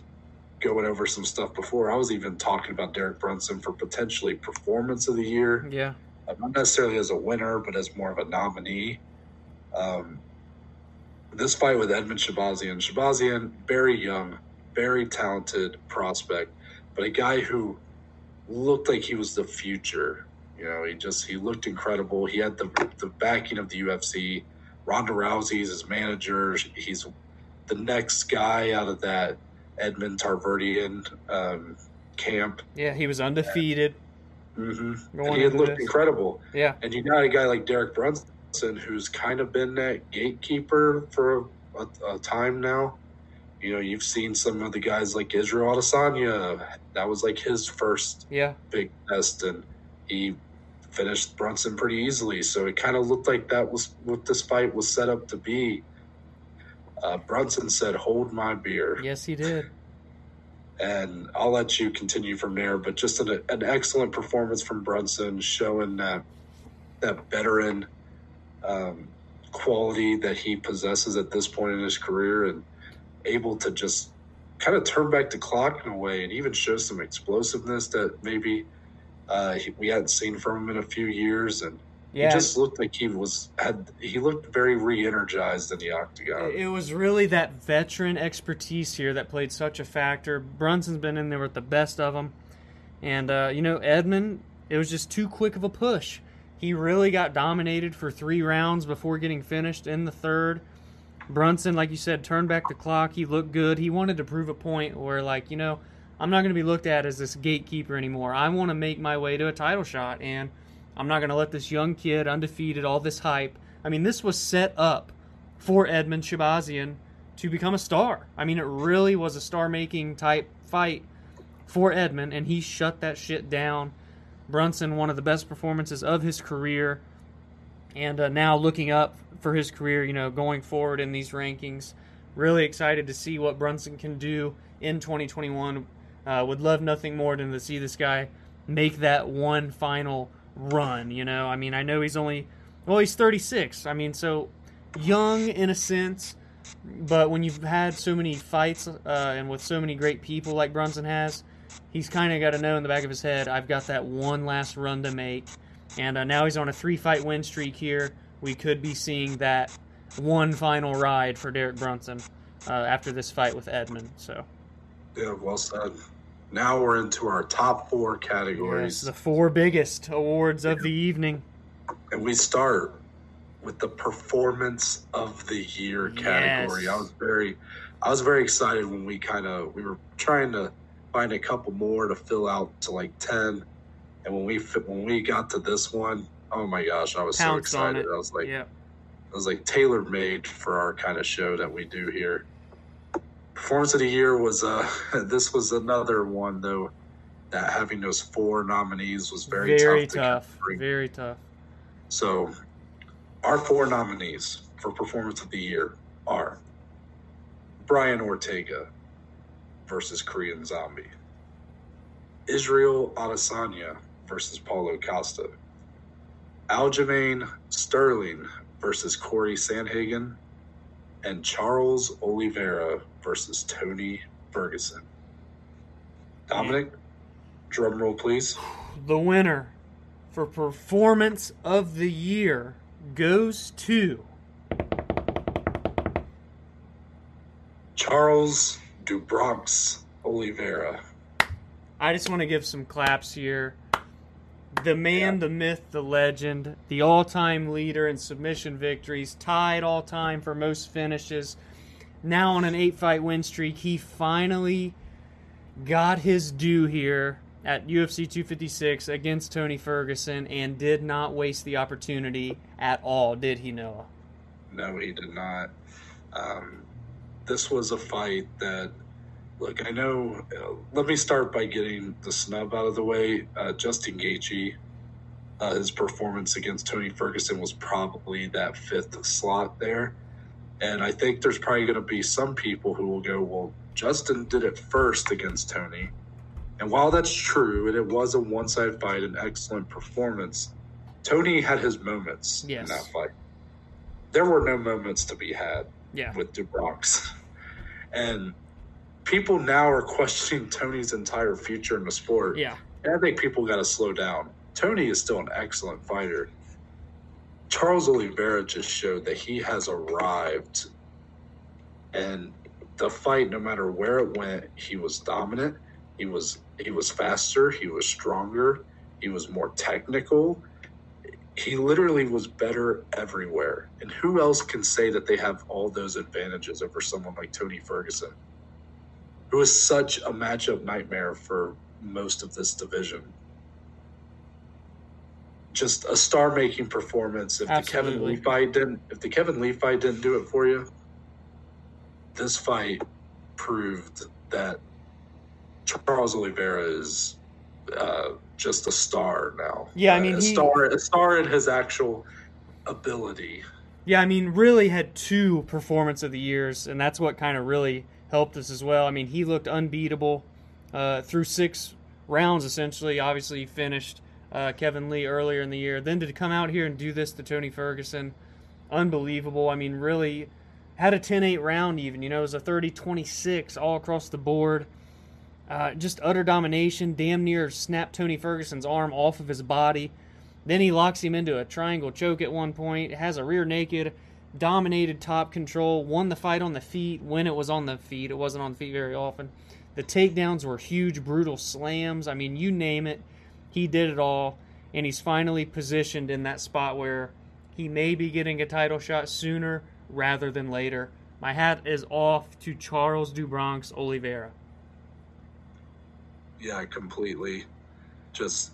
going over some stuff before i was even talking about derek brunson for potentially performance of the year yeah. uh, not necessarily as a winner but as more of a nominee um, this fight with edmund shahbazyan shahbazyan very young very talented prospect but a guy who looked like he was the future you know, he just he looked incredible. He had the the backing of the UFC. Ronda Rousey's his manager. He's the next guy out of that Edmund Tarverdyan um, camp. Yeah, he was undefeated. hmm And he had looked this. incredible. Yeah. And you got a guy like Derek Brunson who's kind of been that gatekeeper for a, a time now. You know, you've seen some of the guys like Israel Adesanya. That was like his first Yeah. big test, and he finished Brunson pretty easily. So it kind of looked like that was what this fight was set up to be. Uh, Brunson said, "Hold my beer," Yes, he did. and I'll let you continue from there. But just an, an excellent performance from Brunson, showing that that veteran um, quality that he possesses at this point in his career, and able to just kind of turn back the clock in a way, and even show some explosiveness that maybe uh, we hadn't seen from him in a few years, and Yeah. he just looked like he was had he looked very re-energized in the octagon. It was really that veteran expertise here that played such a factor. Brunson's been in there with the best of them. And, uh, you know, Edmund, it was just too quick of a push. He really got dominated for three rounds before getting finished in the third. Brunson, like you said, turned back the clock. He looked good. He wanted to prove a point where, like, you know, I'm not going to be looked at as this gatekeeper anymore. I want to make my way to a title shot, and I'm not going to let this young kid, undefeated, all this hype. I mean, this was set up for Edmund Shahbazyan to become a star. I mean, it really was a star making type fight for Edmund, and he shut that shit down. Brunson, one of the best performances of his career, and uh, now looking up for his career, you know, going forward in these rankings. Really excited to see what Brunson can do in 2021. Uh, would love nothing more than to see this guy make that one final run. You know, I mean, I know he's only, well, he's 36. I mean, so young in a sense, but when you've had so many fights uh, and with so many great people like Brunson has, he's kind of got to know in the back of his head, I've got that one last run to make. And uh, now he's on a three fight win streak here. We could be seeing that one final ride for Derek Brunson uh, after this fight with Edmund. So, Yeah, well said. Now we're into our top four yes, categories, the four biggest awards of the evening. and we start with the performance of the year category. Yes. I was very, I was very excited when we kind of we were trying to find a couple more to fill out to like ten, and when we when we got to this one, oh my gosh, I was Pounce so excited. I was like, yeah. I was like tailor made for our kind of show that we do here. Performance of the year was uh this was another one though that having those four nominees was very, Very tough. to tough. Very tough. So our four nominees for performance of the year are Brian Ortega versus Korean Zombie, Israel Adesanya versus Paulo Costa, Aljamain Sterling versus Corey Sandhagen, and Charles Oliveira versus Tony Ferguson. Dominic, drum roll, please. The winner for performance of the year goes to Charles do Bronx Oliveira. I just want to give some claps here. The man, the myth, the legend, the all time leader in submission victories, tied all time for most finishes. Now on an eight fight win streak, he finally got his due here at UFC 256 against Tony Ferguson and did not waste the opportunity at all, did he, Noah? No, he did not. Um, this was a fight that, look, I know. Uh, let me start by getting the snub out of the way. Uh, Justin Gaethje, uh, his performance against Tony Ferguson was probably that fifth slot there, and I think there's probably going to be some people who will go, "Well, Justin did it first against Tony," and while that's true, and it was a one-sided fight, an excellent performance, Tony had his moments Yes. in that fight. There were no moments to be had Yeah. with do Bronx. And people now are questioning Tony's entire future in the sport. Yeah. And I think people got to slow down. Tony is still an excellent fighter. Charles Oliveira just showed that he has arrived. And the fight, no matter where it went, he was dominant. He was he was faster. He was stronger. He was more technical. He literally was better everywhere. And who else can say that they have all those advantages over someone like Tony Ferguson, who is such a matchup nightmare for most of this division? Just a star-making performance. If the Kevin Absolutely. Lee fight didn't, if the Kevin Lee fight didn't do it for you, this fight proved that Charles Oliveira is uh, just a star now. Yeah, I Uh, mean, a he- star, a star in his actual ability. Yeah, I mean, really had two performance of the years, and that's what kind of really helped us as well. I mean, he looked unbeatable uh, through six rounds, essentially. Obviously, he finished uh, Kevin Lee earlier in the year. Then to come out here and do this to Tony Ferguson, unbelievable. I mean, really had a 10 8 round, even. You know, it was a 30 26 all across the board. Uh, just utter domination, damn near snapped Tony Ferguson's arm off of his body. Then he locks him into a triangle choke at one point, has a rear naked, dominated top control, won the fight on the feet when it was on the feet. It wasn't on the feet very often. The takedowns were huge, brutal slams. I mean, you name it, he did it all. And he's finally positioned in that spot where he may be getting a title shot sooner rather than later. My hat is off to Charles do Bronx Oliveira. Yeah, completely. Just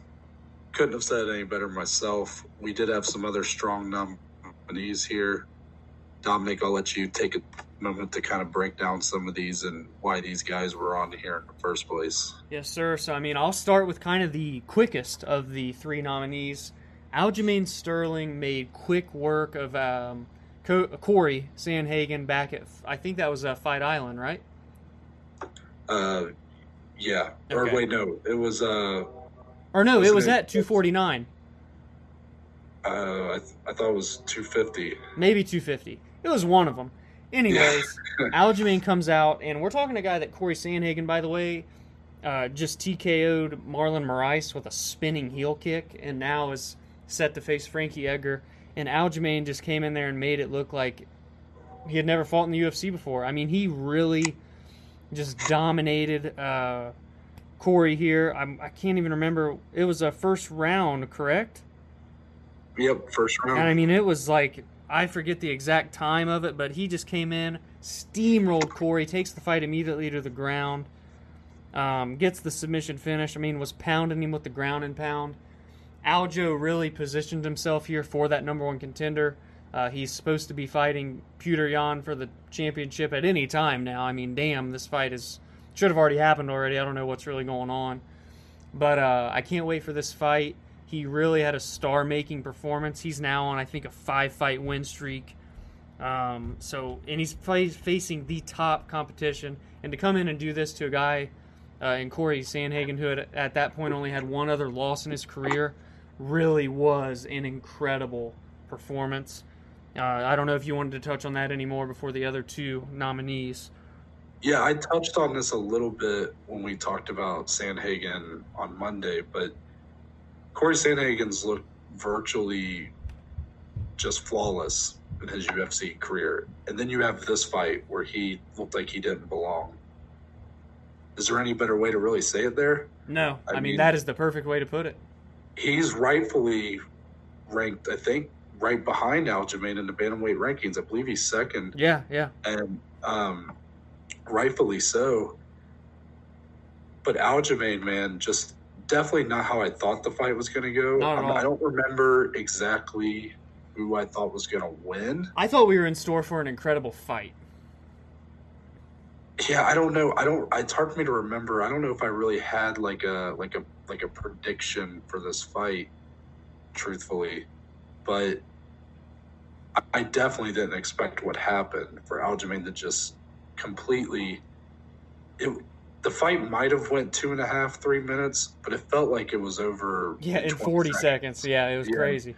couldn't have said any better myself. We did have some other strong nominees here. Dominic, I'll let you take a moment to kind of break down some of these and why these guys were on here in the first place. Yes, sir. So, I mean, I'll start with kind of the quickest of the three nominees. Aljamain Sterling made quick work of um, Co- Corey Sandhagen back at, I think that was uh, Fight Island, right? Uh, yeah. Or wait, no, it was. Uh, Or no, it was it- at 249, uh, I, th- I thought it was two fifty. maybe 250. It was one of them. Anyways, Aljamain comes out, and we're talking to a guy that Corey Sandhagen, by the way, uh, just TKO'd Marlon Moraes with a spinning heel kick, and now is set to face Frankie Edgar. And Aljamain just came in there and made it look like he had never fought in the UFC before. I mean, he really just dominated uh, Corey here. I'm, I can't even remember. It was a first round, correct? Yep, first round. And I mean, it was like I forget the exact time of it, but he just came in, steamrolled Corey, takes the fight immediately to the ground, um, gets the submission finish. I mean, was pounding him with the ground and pound. Aljo really positioned himself here for that number one contender. Uh, he's supposed to be fighting Petr Yan for the championship at any time now. I mean, damn, this fight is should have already happened already. I don't know what's really going on, but uh, I can't wait for this fight. He really had a star-making performance. He's now on, I think, a five-fight win streak. Um, so, and he's facing the top competition, and to come in and do this to a guy uh, in Corey Sandhagen, who had, at that point only had one other loss in his career, really was an incredible performance. Uh, I don't know if you wanted to touch on that anymore before the other two nominees. Yeah, I touched on this a little bit when we talked about Sandhagen on Monday, but Corey Sandhagen's looked virtually just flawless in his UFC career. And then you have this fight where he looked like he didn't belong. Is there any better way to really say it there? No. I, I mean, mean, that is the perfect way to put it. He's rightfully ranked, I think, right behind Aljamain in the bantamweight rankings. I believe he's second. Yeah, yeah. And um, rightfully so. But Aljamain, man, just definitely not how I thought the fight was going to go. All. I don't remember exactly who I thought was going to win. I thought we were in store for an incredible fight. Yeah, I don't know. I don't. It's hard for me to remember. I don't know if I really had like a like a like a prediction for this fight, truthfully, but I definitely didn't expect what happened for Aljamain to just completely. It, the fight might have went two and a half, three minutes, but it felt like it was over. Yeah, in forty seconds. seconds. Yeah, it was yeah. crazy.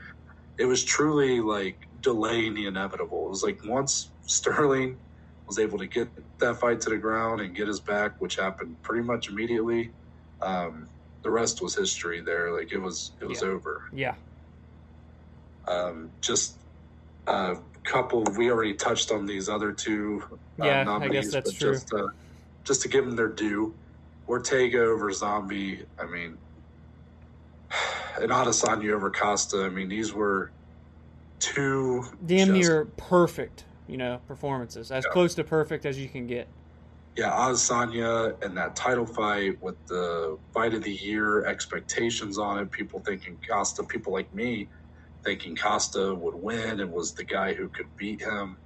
It was truly like delaying the inevitable. It was like once Sterling was able to get that fight to the ground and get his back, which happened pretty much immediately. Um, the rest was history. There, like it was, it was yeah. over. Yeah. Um, just a couple. We already touched on these other two. Uh, yeah, nominees, I guess that's true. Just, uh, just to give them their due, Ortega over Zombie. I mean, and Adesanya over Costa. I mean, these were two damn just, near perfect, you know, performances, as yeah. close to perfect as you can get. Yeah, Adesanya and that title fight with the fight of the year expectations on it, people thinking Costa, people like me thinking Costa would win and was the guy who could beat him.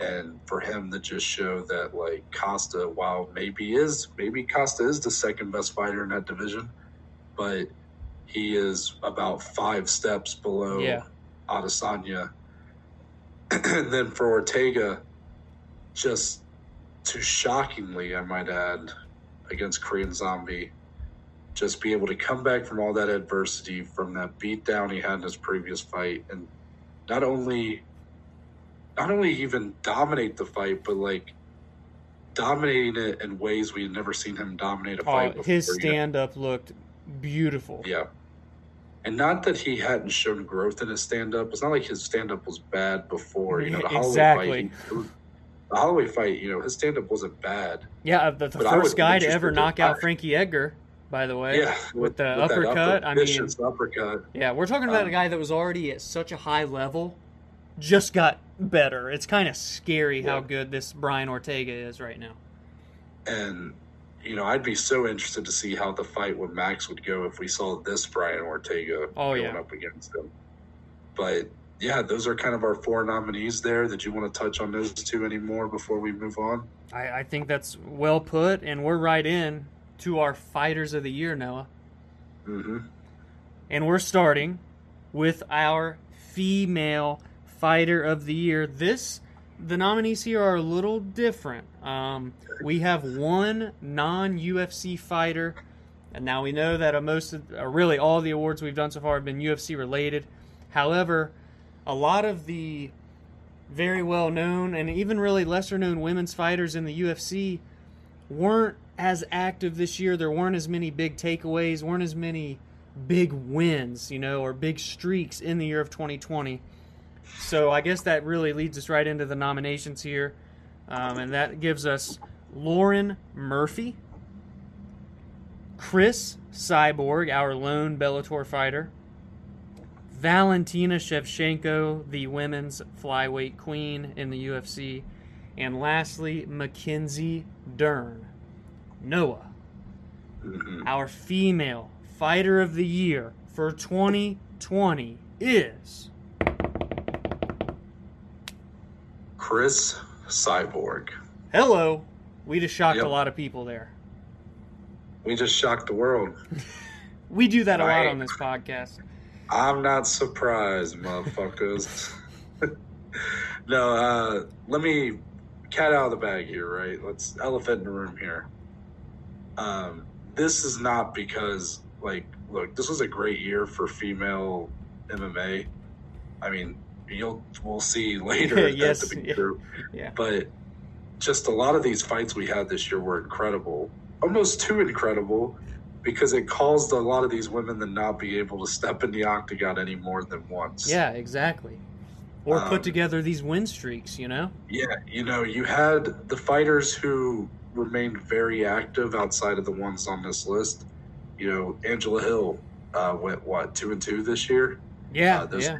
And for him to just show that like Costa, while maybe is maybe Costa is the second best fighter in that division, but he is about five steps below yeah. Adesanya. and then for Ortega, just too shockingly, I might add, against Korean Zombie, just be able to come back from all that adversity, from that beatdown he had in his previous fight, and not only not only even dominate the fight, but like dominating it in ways we had never seen him dominate a fight. Oh, his stand up looked beautiful. Yeah. And not that he hadn't shown growth in his stand up. It's not like his stand up was bad before. You know, the Holloway fight. He, the Holloway fight, you know, his stand up wasn't bad. Yeah, the, the first guy to ever knock out Frankie Edgar by the way. Yeah, with, with the with uppercut. Upper, I mean, uppercut. Yeah, we're talking about um, a guy that was already at such a high level, just got better. It's kind of scary yeah. how good this Brian Ortega is right now. And you know, I'd be so interested to see how the fight with Max would go if we saw this Brian Ortega oh, going yeah. up against him. But yeah, those are kind of our four nominees there. Did you want to touch on those two anymore before we move on? I, I think that's well put, and we're right in to our fighters of the year, Noah. Mm-hmm. And we're starting with our female fighter of the year. This, the nominees here are a little different. Um, we have one non UFC fighter, and now we know that most of, uh, really all the awards we've done so far have been UFC related. However, a lot of the very well known and even really lesser known women's fighters in the UFC weren't as active this year. There weren't as many big takeaways, weren't as many big wins, you know, or big streaks in the year of 2020. So I guess that really leads us right into the nominations here. Um, and that gives us Lauren Murphy, Cris Cyborg, our lone Bellator fighter, Valentina Shevchenko, the women's flyweight queen in the UFC, and lastly, Mackenzie Dern. Noah, mm-hmm. our female fighter of the year for 2020 is Cris Cyborg. hello. We just shocked Yep. a lot of people there. We just shocked the world. We do that a lot on this podcast. I'm not surprised, motherfuckers. no, uh, let me cat out of the bag here, right? Let's elephant in the room here. Um, this is not because, like, look, this was a great year for female MMA. I mean, you'll we'll see later Yes, to be yeah. true. Yeah. But just a lot of these fights we had this year were incredible, almost too incredible, because it caused a lot of these women to not be able to step in the octagon any more than once. Yeah, exactly. Or Um, put together these win streaks, you know? Yeah, you know, you had the fighters who remained very active outside of the ones on this list. You know, Angela Hill uh, went what two and two this year. Yeah, uh, yeah.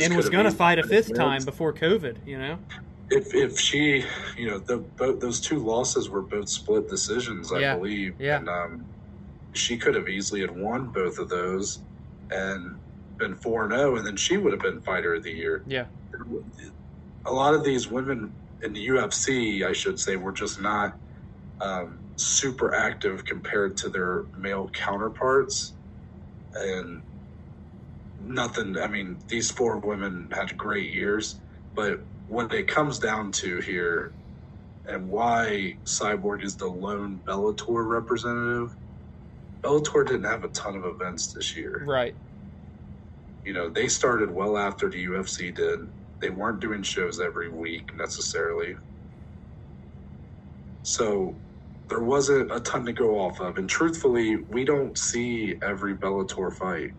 And was going to fight a fifth time before COVID, you know? If if she, you know, the both those two losses were both split decisions, I Yeah, believe. yeah. And um, she could have easily had won both of those and been four and zero, and then she would have been fighter of the year. Yeah. a lot of these women in the UFC, I should say, were just not um, super active compared to their male counterparts. And nothing, I mean, these four women had great years, but when it comes down to here and why Cyborg is the lone Bellator representative, Bellator didn't have a ton of events this year Right. you know, they started well after the UFC did. They weren't doing shows every week necessarily. So there wasn't a ton to go off of. And truthfully, we don't see every Bellator fight.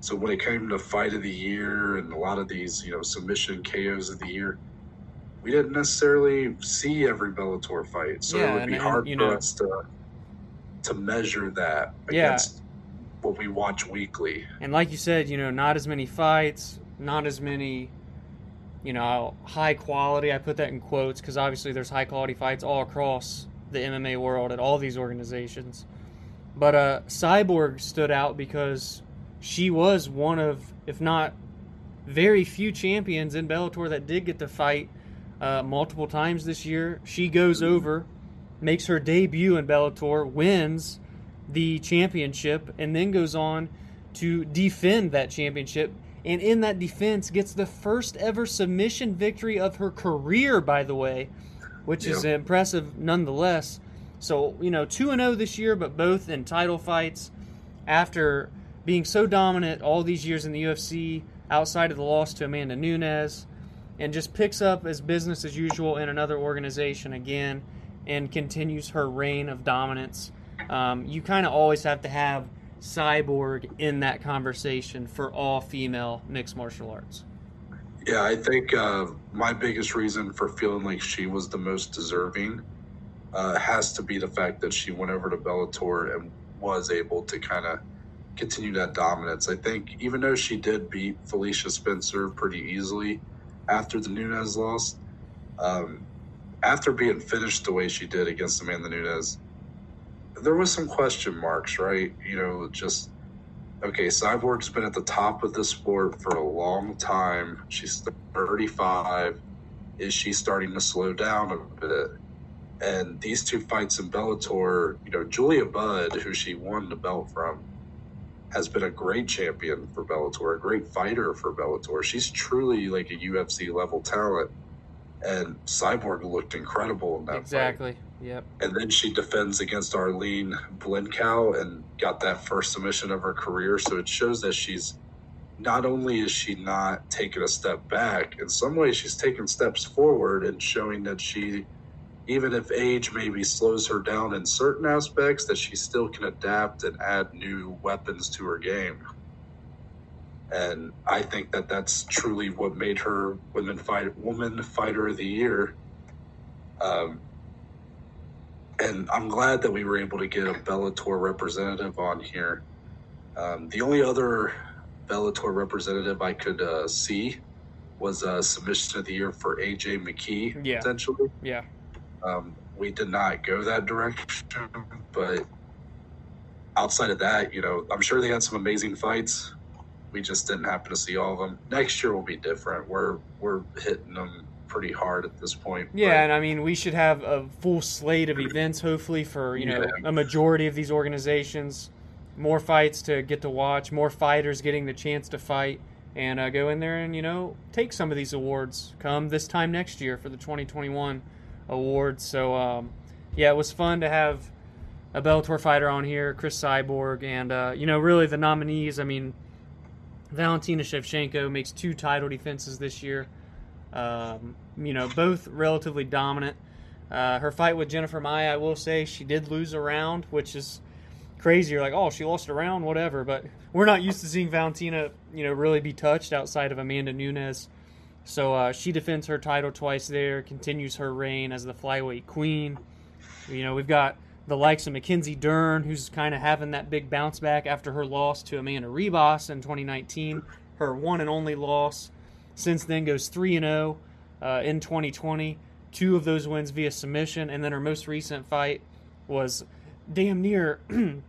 So when it came to fight of the year and a lot of these, you know, submission KOs of the year, we didn't necessarily see every Bellator fight. So Yeah, it would be and, hard you for know- us to to measure that Yeah. against what we watch weekly. And like you said, you know, not as many fights, not as many, you know, high quality. I put that in quotes because obviously there's high quality fights all across the MMA world at all these organizations. But uh, Cyborg stood out because she was one of, if not very few champions in Bellator that did get to fight uh, multiple times this year. She goes over, makes her debut in Bellator, wins the championship, and then goes on to defend that championship. And in that defense, gets the first ever submission victory of her career, by the way, which is impressive nonetheless. So, you know, 2 0 this year, but both in title fights after being so dominant all these years in the UFC, outside of the loss to Amanda Nunes, and just picks up as business as usual in another organization again and continues her reign of dominance. Um, you kind of always have to have Cyborg in that conversation for all female mixed martial arts. Yeah, I think uh, my biggest reason for feeling like she was the most deserving uh, has to be the fact that she went over to Bellator and was able to kind of continue that dominance. I think even though she did beat Felicia Spencer pretty easily after the Nunes loss, um, after being finished the way she did against Amanda Nunes, there was some question marks, right? You know, just okay, Cyborg's been at the top of the sport for a long time. She's 35. Is she starting to slow down a bit? And these two fights in Bellator, you know, Julia Budd, who she won the belt from, has been a great champion for Bellator, a great fighter for Bellator. She's truly like a UFC level talent. And Cyborg looked incredible in that fight Exactly. Yep. and then she defends against Arlene Blencowe and got that first submission of her career. So it shows that she's not only is she not taking a step back, in some ways she's taking steps forward and showing that she, even if age maybe slows her down in certain aspects, that she still can adapt and add new weapons to her game. And I think that that's truly what made her women fight woman fighter of the year. Um, and I'm glad that we were able to get a Bellator representative on here. Um, the only other Bellator representative I could uh, see was a submission of the year for AJ McKee, Yeah. potentially. Yeah. Um, we did not go that direction, but outside of that, you know, I'm sure they had some amazing fights. We just didn't happen to see all of them. Next year will be different. We're we're hitting them pretty hard at this point. Yeah, but, and I mean, we should have a full slate of events, hopefully, for you know yeah. a majority of these organizations. More fights to get to watch, more fighters getting the chance to fight, and uh, go in there and you know take some of these awards. Come this time next year for the 2021 awards. So um, yeah, it was fun to have a Bellator fighter on here, Cris Cyborg, and uh, you know really the nominees. I mean, Valentina Shevchenko makes two title defenses this year. Um, you know, both relatively dominant. Uh, her fight with Jennifer Maia, I will say, she did lose a round, which is crazy. You're like, oh, she lost a round, whatever. But we're not used to seeing Valentina, you know, really be touched outside of Amanda Nunes. So uh, she defends her title twice there, continues her reign as the flyweight queen. You know, we've got the likes of Mackenzie Dern, who's kind of having that big bounce back after her loss to Amanda Ribas in 2019, her one and only loss. Since then, goes 3 and 0 uh, in 2020. Two of those wins via submission, and then her most recent fight was damn near,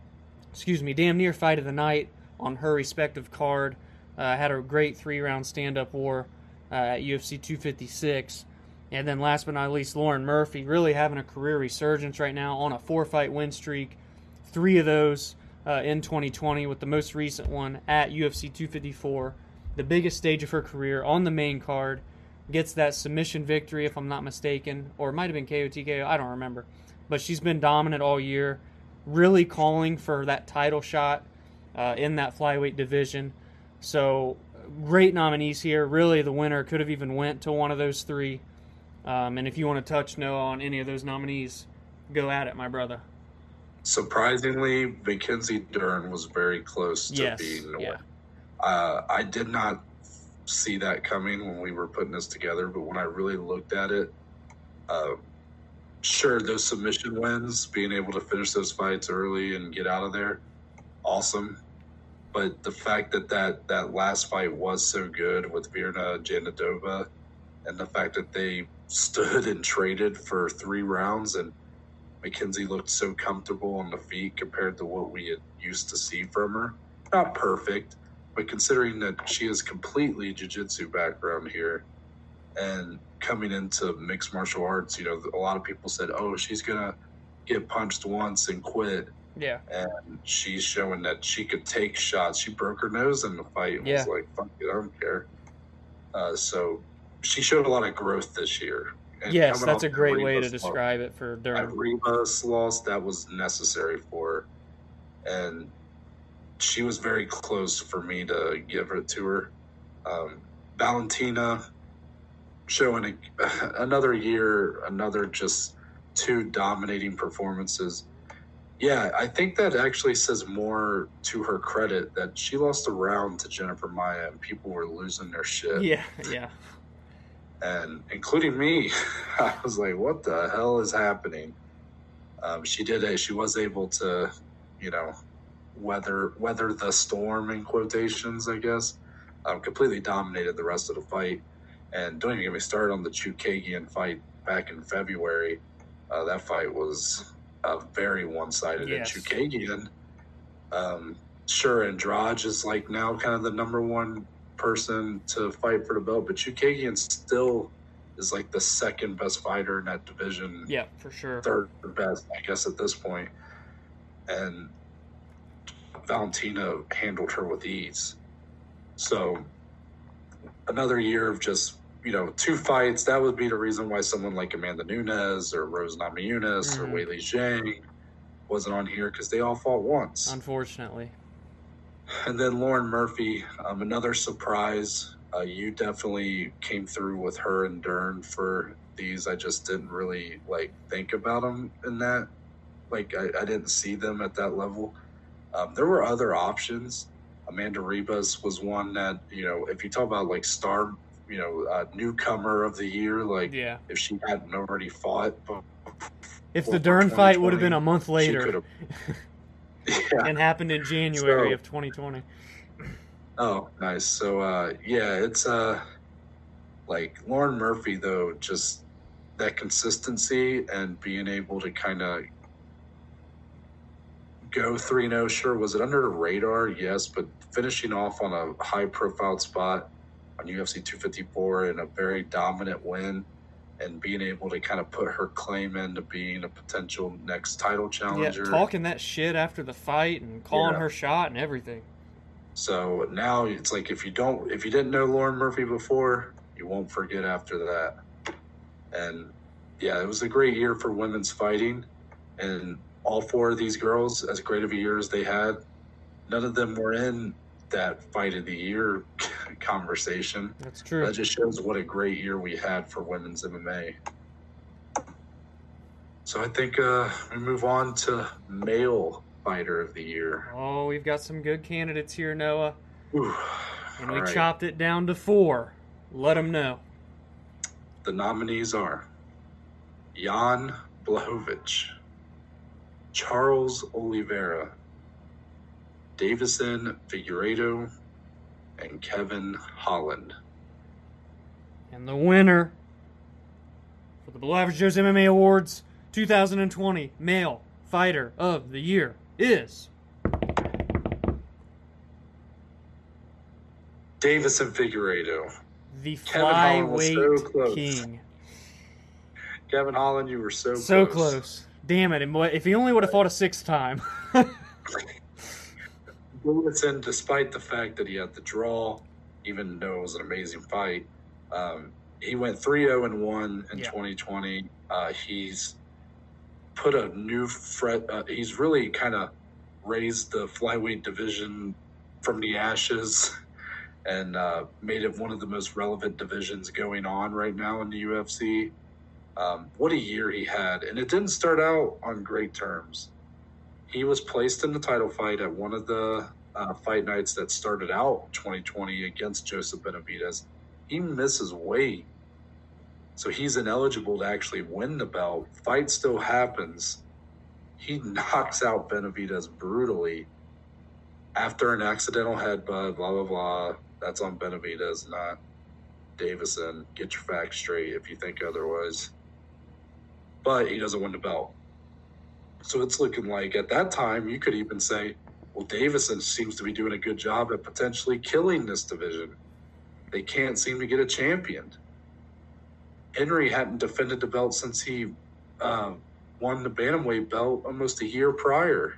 excuse me, damn near fight of the night on her respective card. Uh, had a great three round stand up war uh, at UFC 256. And then last but not least, Lauren Murphy, really having a career resurgence right now on a four fight win streak. Three of those uh, in 2020, with the most recent one at UFC 254, the biggest stage of her career on the main card. Gets that submission victory, if I'm not mistaken, or it might have been KOTKO, I don't remember. But she's been dominant all year, really calling for that title shot uh, in that flyweight division. So great nominees here. Really, the winner could have even went to one of those three. Um, and if you want to touch Noah on any of those nominees, go at it, my brother. Surprisingly, Mackenzie Dern was very close to yes, being yeah. Uh, I did not see that coming when we were putting this together, but when I really looked at it, uh, sure, those submission wins, being able to finish those fights early and get out of there, awesome. But the fact that that, that last fight was so good with Virna Jandiroba and the fact that they stood and traded for three rounds and Mackenzie looked so comfortable on the feet compared to what we had used to see from her. Not perfect, but considering that she has completely jiu-jitsu background here and coming into mixed martial arts, you know, a lot of people said, "Oh, she's to get punched once and quit." Yeah. And she's showing that she could take shots. She broke her nose in the fight and yeah. was like, fuck it, I don't care. Uh, so she showed a lot of growth this year. And yes, that's a great way to describe it for Durham. Ribas loss that was necessary for her. And she was very close for me to give it to her. Um, Valentina showing a, another year, another just two dominating performances. Yeah, I think that actually says more to her credit that she lost a round to Jennifer Maia and people were losing their shit. Yeah, yeah and including me. I was like, "What the hell is happening?" Um, she did it. She was able to, you know, weather weather the storm in quotations, I guess. Um, completely dominated the rest of the fight, and don't even get me started on the Chookagian fight back in February. Uh, that fight was uh, very one sided. Yes. And Chookagian, um, sure, Andrade is like now kind of the number one person to fight for the belt, but Chookagian still is like the second best fighter in that division. Yeah, for sure. Third best, I guess, at this point. And Valentina handled her with ease. So another year of just you know two fights. That would be the reason why someone like Amanda Nunes or Rose Namajunas mm-hmm. or Weili Zhang wasn't on here because they all fought once. Unfortunately. And then Lauren Murphy, um, another surprise. Uh, you definitely came through with her and Dern for these. I just didn't really like think about them in that. Like I, I didn't see them at that level. Um, there were other options. Amanda Ribas was one that you know. If you talk about like star, you know, uh, newcomer of the year, like yeah. if she hadn't already fought. If the Dern fight would have been a month later. yeah. and happened in January so, of 2020. Oh, nice. So, uh, yeah, it's uh, like Lauren Murphy, though, just that consistency and being able to kind of go 3 0. Sure, was it under the radar? Yes, but finishing off on a high profile spot on UFC 254 in a very dominant win and being able to kind of put her claim into being a potential next title challenger. Yeah, talking that shit after the fight and calling Yeah. her shot and everything. So now it's like if you don't, if you didn't know Lauren Murphy before, you won't forget after that. And yeah, it was a great year for women's fighting, and all four of these girls, as great of a year as they had, none of them were in that fight of the year conversation. That's true. That just shows what a great year we had for women's MMA. So I think uh, we move on to male fighter of the year. Oh, we've got some good candidates here, Noah. Ooh, And we right. chopped it down to four. Let them know. The nominees are Jan Blachowicz, Charles Oliveira, Deiveson Figueiredo, and Kevin Holland. And the winner for the Below Average Joe's MMA Awards 2020 Male Fighter of the Year is Deiveson Figueiredo. the Kevin Holland was Flyweight so close. King. Kevin Holland, you were so, So close. close. Damn it. If he only would have fought a sixth time. Deiveson, despite the fact that he had the draw, even though it was an amazing fight, um, he went 3 0 and 1 in Yeah. 2020. Uh, he's put a new fret, uh, he's really kind of raised the flyweight division from the ashes and uh, made it one of the most relevant divisions going on right now in the UFC. Um, what a year he had. And it didn't start out on great terms he was placed in the title fight at one of the uh, fight nights that started out 2020 against Joseph Benavidez. He misses weight, so he's ineligible to actually win the belt. Fight still happens. He knocks out Benavidez brutally after an accidental headbutt. Blah blah blah. That's on Benavidez, not Deiveson. Get your facts straight if you think otherwise. But he doesn't win the belt. So it's looking like at that time you could even say, well, Deiveson seems to be doing a good job at potentially killing this division. They can't seem to get a champion. Henry hadn't defended the belt since he uh, won the bantamweight belt almost a year prior.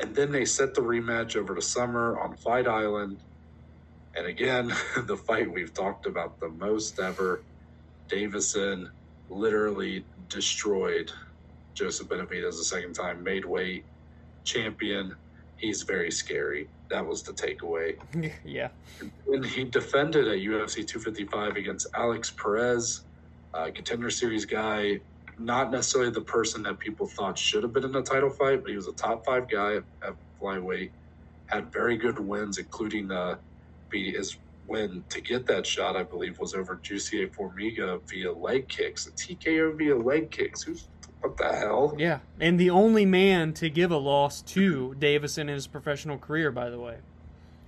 And then they set the rematch over the summer on Fight Island. And again, the fight we've talked about the most ever. Deiveson literally destroyed Joseph Benavidez the second time, made weight, champion. He's very scary. That was the takeaway. yeah. And he defended at UFC 255 against Alex Perez, uh, contender series guy. Not necessarily the person that people thought should have been in the title fight, but he was a top five guy at, flyweight. Had very good wins, including uh, his win to get that shot. I believe was over Jussier Formiga via leg kicks, a TKO via leg kicks. Who's what the hell? Yeah. And the only man to give a loss to Deiveson in his professional career, by the way.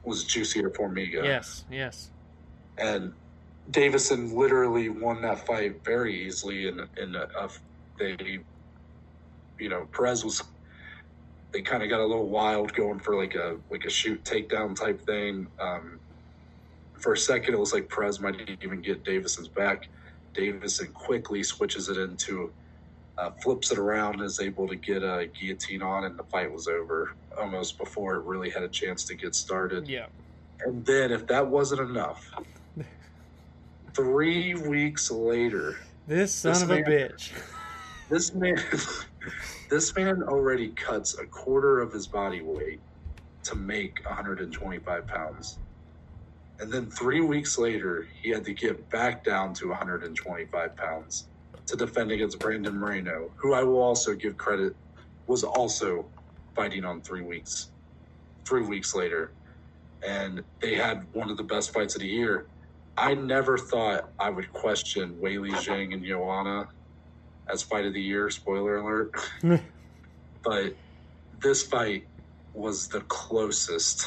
Was Juicy or Formiga? Yes, yes. and Deiveson literally won that fight very easily. And in a, a, they, you know, Perez was they kind of got a little wild going for like a like a shoot takedown type thing. Um, for a second, it was like Perez might even get Deiveson's back. Deiveson quickly switches it into. Uh, flips it around is able to get a guillotine on, and the fight was over almost before it really had a chance to get started. Yeah. And then, if that wasn't enough, three weeks later, This son This of a bitch. this man, this man already cuts a quarter of his body weight to make 125 pounds. And then three weeks later, he had to get back down to 125 pounds to defend against Brandon Moreno, who I will also give credit was also fighting on three weeks, three weeks later. And they had one of the best fights of the year. I never thought I would question Weili Zhang and Joanna as fight of the year. Spoiler alert. but this fight was the closest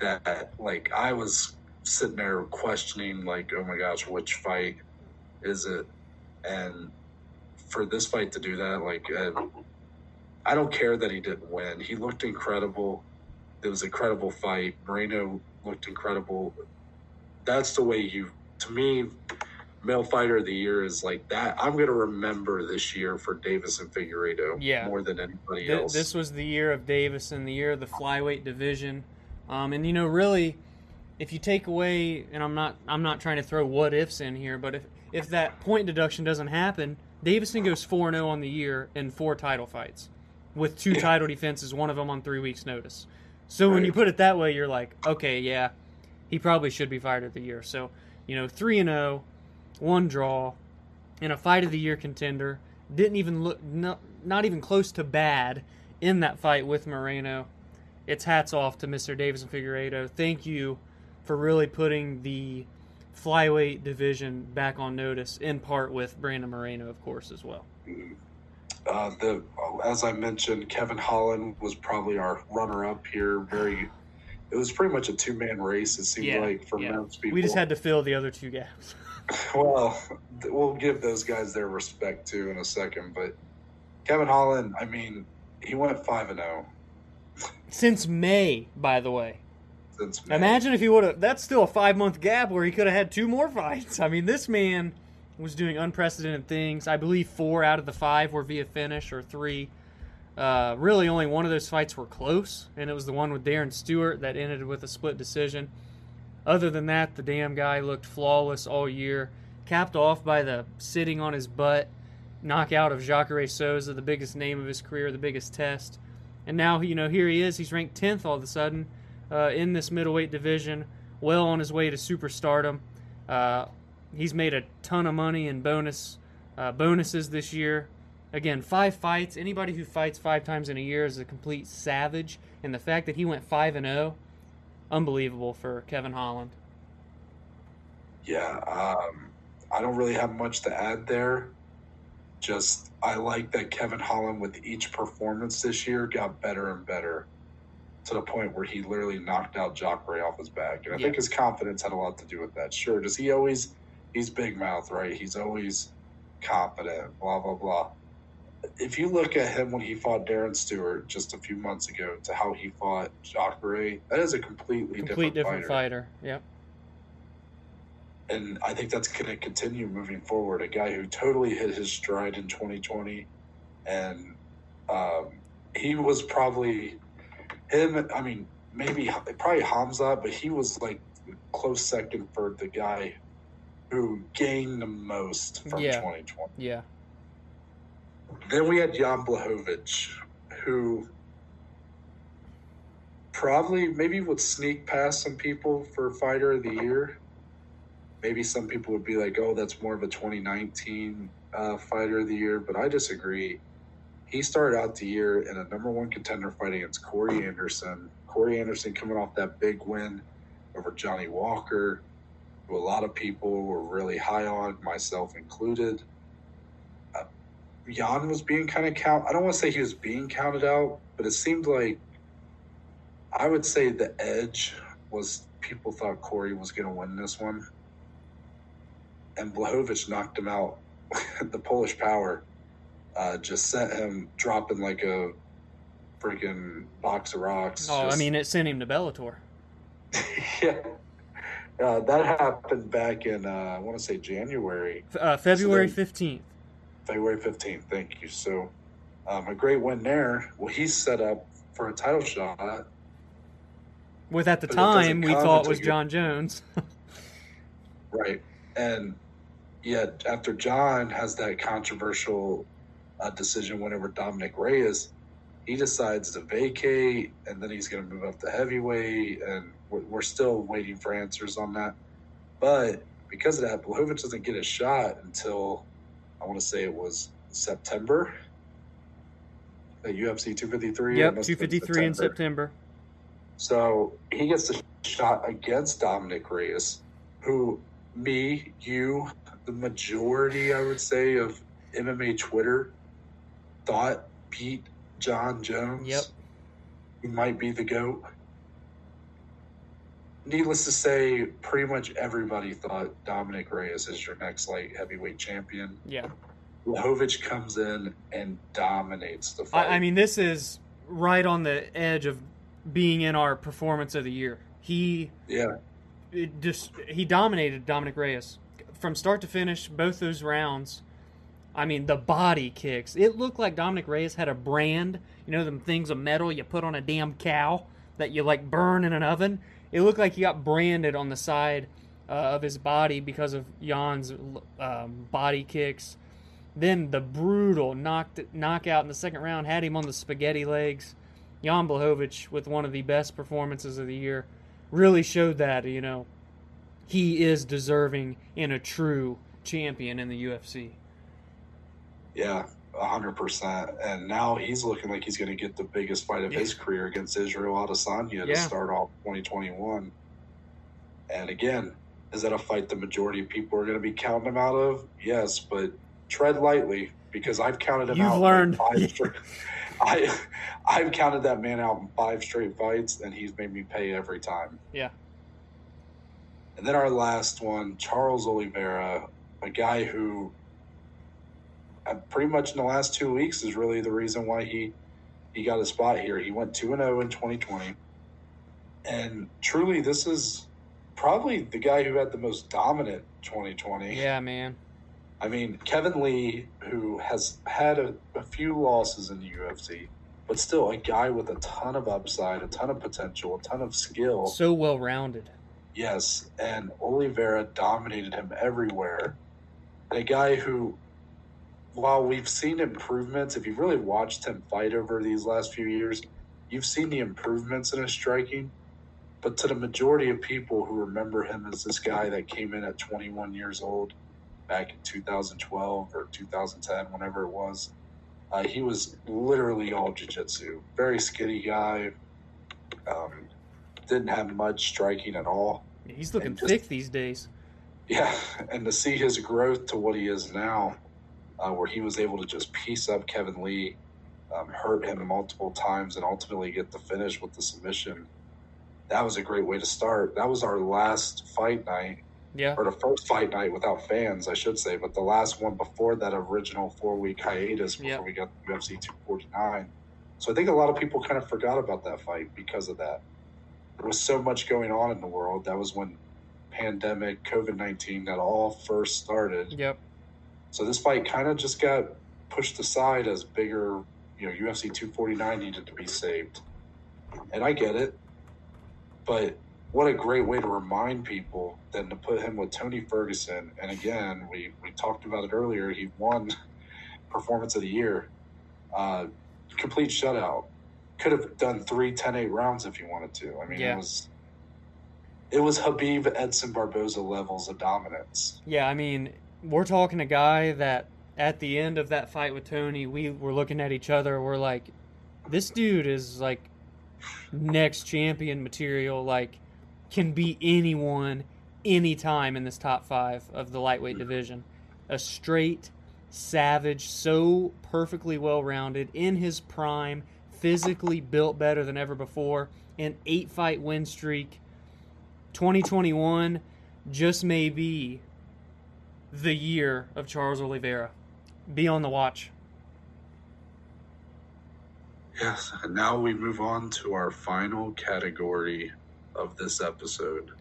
that like I was sitting there questioning like, oh my gosh, which fight is it? And for this fight to do that, like uh, I don't care that he didn't win. He looked incredible. It was an incredible fight. Moreno looked incredible. That's the way you, to me, male fighter of the year is like that. I'm going to remember this year for Deiveson Figueiredo Yeah. more than anybody Th- else. this was the year of Davis and the year of the flyweight division. Um, and you know, really, if you take away, and I'm not, I'm not trying to throw what ifs in here, but if if that point deduction doesn't happen, Deiveson goes four zero oh on the year in four title fights, with two title defenses, one of them on three weeks' notice. So when you put it that way, you're like, okay, yeah, he probably should be fired of the year. So you know, three and zero, one draw, in a fight of the year contender. Didn't even look no, not even close to bad in that fight with Moreno. It's hats off to Mr. Deiveson Figueiredo. Thank you for really putting the flyweight division back on notice, in part with Brandon Moreno, of course, as well. uh, the as I mentioned, Kevin Holland was probably our runner-up here. Very, it was pretty much a two-man race. It seemed Yeah, like for yeah. most people. We just had to fill the other two gaps. Well, we'll give those guys their respect too in a second. But Kevin Holland, I mean, he went five and zero Since May, by the way. May. Imagine if he would have. That's still a five month gap where he could have had two more fights. I mean, this man was doing unprecedented things. I believe four out of the five were via finish, or three. Uh, really, only one of those fights were close, and it was the one with Darren Stewart that ended with a split decision. Other than that, the damn guy looked flawless all year, capped off by the sitting on his butt knockout of Jacare Souza, the biggest name of his career, the biggest test. And now, you know, here he is. He's ranked 10th all of a sudden uh, in this middleweight division, well on his way to superstardom. Uh, he's made a ton of money in bonus uh, bonuses this year. Again, five fights. Anybody who fights five times in a year is a complete savage. And the fact that he went five and zero, unbelievable for Kevin Holland. Yeah, um, I don't really have much to add there. Just I like that Kevin Holland with each performance this year got better and better to the point where he literally knocked out Jock Jacare off his back. And I Yeah. think his confidence had a lot to do with that. Sure, does he always he's big mouth, right? He's always confident, blah blah blah. If you look at him when he fought Darren Stewart just a few months ago to how he fought Jock Jacare, that is a completely Complete different, different fighter fighter. Yep. and I think that's going to continue moving forward. A guy who totally hit his stride in 2020, and um, he was probably him. I mean, maybe probably Khamzat, but he was like close second for the guy who gained the most from Yeah. 2020. Yeah. Then we had Jan Blachowicz, who probably maybe would sneak past some people for fighter of the year. Maybe some people would be like, "Oh, that's more of a 2019 uh, fighter of the year," but I disagree. He started out the year in a number one contender fight against Corey Anderson. Corey Anderson coming off that big win over Johnny Walker, who a lot of people were really high on, myself included. Uh, Jan was being kind of count. I don't want to say he was being counted out, but it seemed like I would say the edge was people thought Corey was going to win this one, and Blachowicz knocked him out. the Polish power uh, just sent him dropping like a freaking box of rocks. Oh, I mean, it sent him to Bellator. yeah. Uh, that happened back in uh, I want to say January. Uh, February then- 15th. February 15th. Thank you. So, um, a great win there. Well, he's set up for a title shot. With at the time we thought was Jon Jones. Right. And yet, after Jon has that controversial uh, decision whenever Dominick Reyes, he decides to vacate and then he's going to move up to heavyweight. And we're, we're still waiting for answers on that. But because of that, Blachowicz doesn't get a shot until I want to say it was September. At UFC 253. Yep, must have been 253 in September. So he gets the shot against Dominick Reyes, who me, you, the majority, I would say, of MMA Twitter thought beat Jon Jones. Yep. He might be the GOAT. Needless to say, pretty much everybody thought Dominick Reyes is your next light heavyweight champion. Yeah. Blachowicz comes in and dominates the fight. I, I mean, this is right on the edge of being in our performance of the year. He yeah, just he dominated Dominick Reyes from start to finish. Both those rounds. I mean, the body kicks. It looked like Dominick Reyes had a brand. You know, them things of metal you put on a damn cow that you like burn in an oven. It looked like he got branded on the side uh, of his body because of Jan's um, body kicks. Then the brutal knocked knockout in the second round had him on the spaghetti legs. Jan Blachowicz with one of the best performances of the year really showed that you know he is deserving and a true champion in the UFC. Yeah, hundred percent. And now he's looking like he's going to get the biggest fight of Yeah. his career against Israel Adesanya to start off 2021. And again, is that a fight the majority of people are going to be counting him out of? Yes, but tread lightly because I've counted him You've out. learned. Five straight, I I've counted that man out in five straight fights, and he's made me pay every time. Yeah. And then our last one, Charles Oliveira, a guy who pretty much in the last two weeks is really the reason why he he got a spot here. He went two and zero in 2020, and truly, this is probably the guy who had the most dominant 2020. Yeah, man. I mean, Kevin Lee, who has had a, a few losses in the UFC, but still a guy with a ton of upside, a ton of potential, a ton of skill. So well rounded. Yes, and Oliveira dominated him everywhere. And a guy who, while we've seen improvements, if you've really watched him fight over these last few years, you've seen the improvements in his striking. But to the majority of people who remember him as this guy that came in at 21 years old back in 2012 or 2010, whenever it was, uh, he was literally all jiu-jitsu. Very skinny guy. Um, didn't have much striking at all. He's looking just- thick these days. Yeah, and to see his growth to what he is now, uh, where he was able to just piece up Kevin Lee, um, hurt him multiple times, and ultimately get the finish with the submission. That was a great way to start. That was our last fight night, Yeah. or the first fight night without fans, I should say, but the last one before that original four week hiatus before Yeah. we got the UFC 249. So I think a lot of people kind of forgot about that fight because of that. There was so much going on in the world. That was when pandemic, COVID 19, that all first started. Yep. So this fight kind of just got pushed aside as bigger, you know, UFC 249 needed to be saved. And I get it. But what a great way to remind people than to put him with Tony Ferguson. And again, we, we talked about it earlier. He won Performance of the Year. Uh, complete shutout. Could have done three 10 8 rounds if he wanted to. I mean, Yeah. it was. It was Khabib Edson Barboza levels of dominance. Yeah, I mean, we're talking a guy that at the end of that fight with Tony, we were looking at each other. We're like, this dude is like next champion material. Like, can beat anyone, anytime in this top five of the lightweight division. A straight savage, so perfectly well rounded in his prime, physically built better than ever before. An eight fight win streak. 2021 just may be the year of Charles Oliveira. Be on the watch. Yes, and now we move on to our final category of this episode.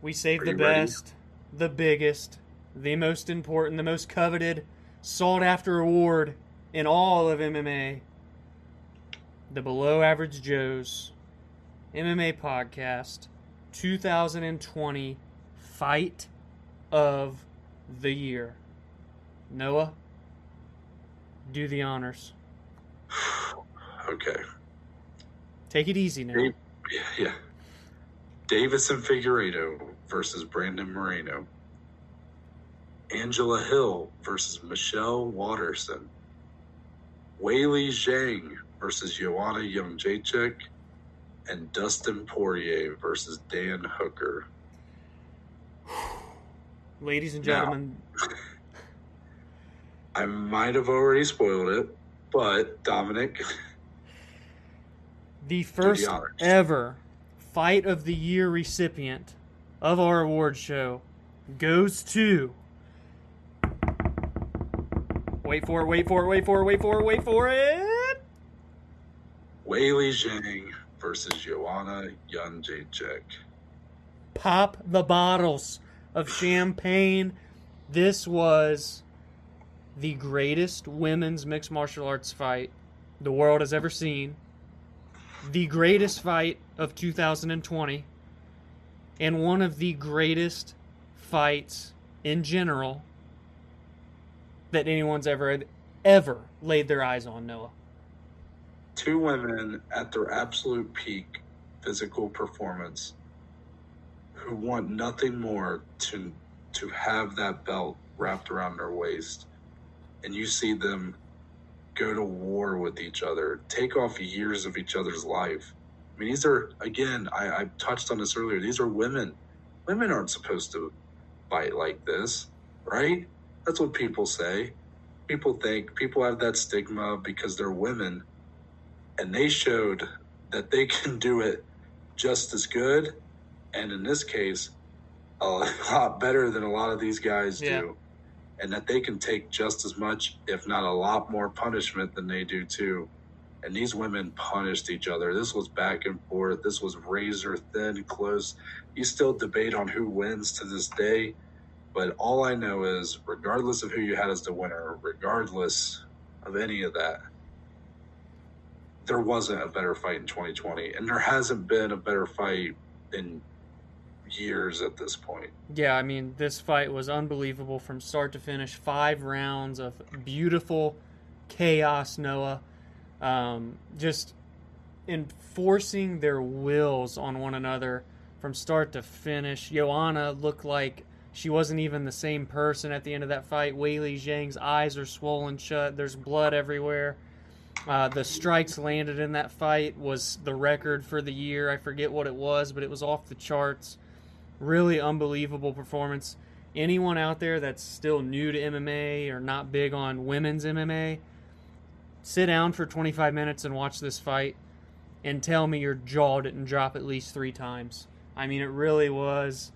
We saved Are the you ready? best, the biggest, the most important, the most coveted, sought after award in all of MMA. The Below Average Joe's MMA Podcast 2020 Fight of the Year. Noah, do the honors. Okay. Take it easy now. Dave- Yeah, yeah. Deiveson Figueiredo versus Brandon Moreno. Angela Hill versus Michelle Waterson. Weili Zhang versus Joanna Jędrzejczyk. And Dustin Poirier versus Dan Hooker. Ladies and Now- gentlemen, I might have already spoiled it, but Dominic, the first honors. ever Fight of the Year recipient of our award show goes to Wait for it, wait for it, wait for it, wait for it, wait for it. Weili Zhang versus Joanna Jędrzejczyk. Pop the bottles of champagne. This was the greatest women's mixed martial arts fight the world has ever seen. The greatest fight of 2020. And one of the greatest fights in general that anyone's ever ever laid their eyes on, Noah. Two women at their absolute peak physical performance who want nothing more to to have that belt wrapped around their waist and you see them go to war with each other, take off years of each other's life. I mean, these are again, I, I touched on this earlier. These are women. Women aren't supposed to fight like this, right? That's what people say. People think people have that stigma because they're women, and they showed that they can do it just as good, and in this case, a lot better than a lot of these guys Yeah. do, and that they can take just as much, if not a lot more punishment than they do too. And these women punished each other. This was back and forth. This was razor thin, close. You still debate on who wins to this day. But all I know is, regardless of who you had as the winner, regardless of any of that, there wasn't a better fight in 2020. And there hasn't been a better fight in years at this point. Yeah, I mean, this fight was unbelievable from start to finish. Five rounds of beautiful chaos, Noah. Um, just enforcing their wills on one another from start to finish. Joanna looked like she wasn't even the same person at the end of that fight. Weili Zhang's eyes are swollen shut. There's blood everywhere. Uh, the strikes landed in that fight was the record for the year. I forget what it was, but it was off the charts really unbelievable performance. Anyone out there that's still new to MMA or not big on women's MMA, sit down for 25 minutes and watch this fight and tell me your jaw didn't drop at least three times. I mean, it really was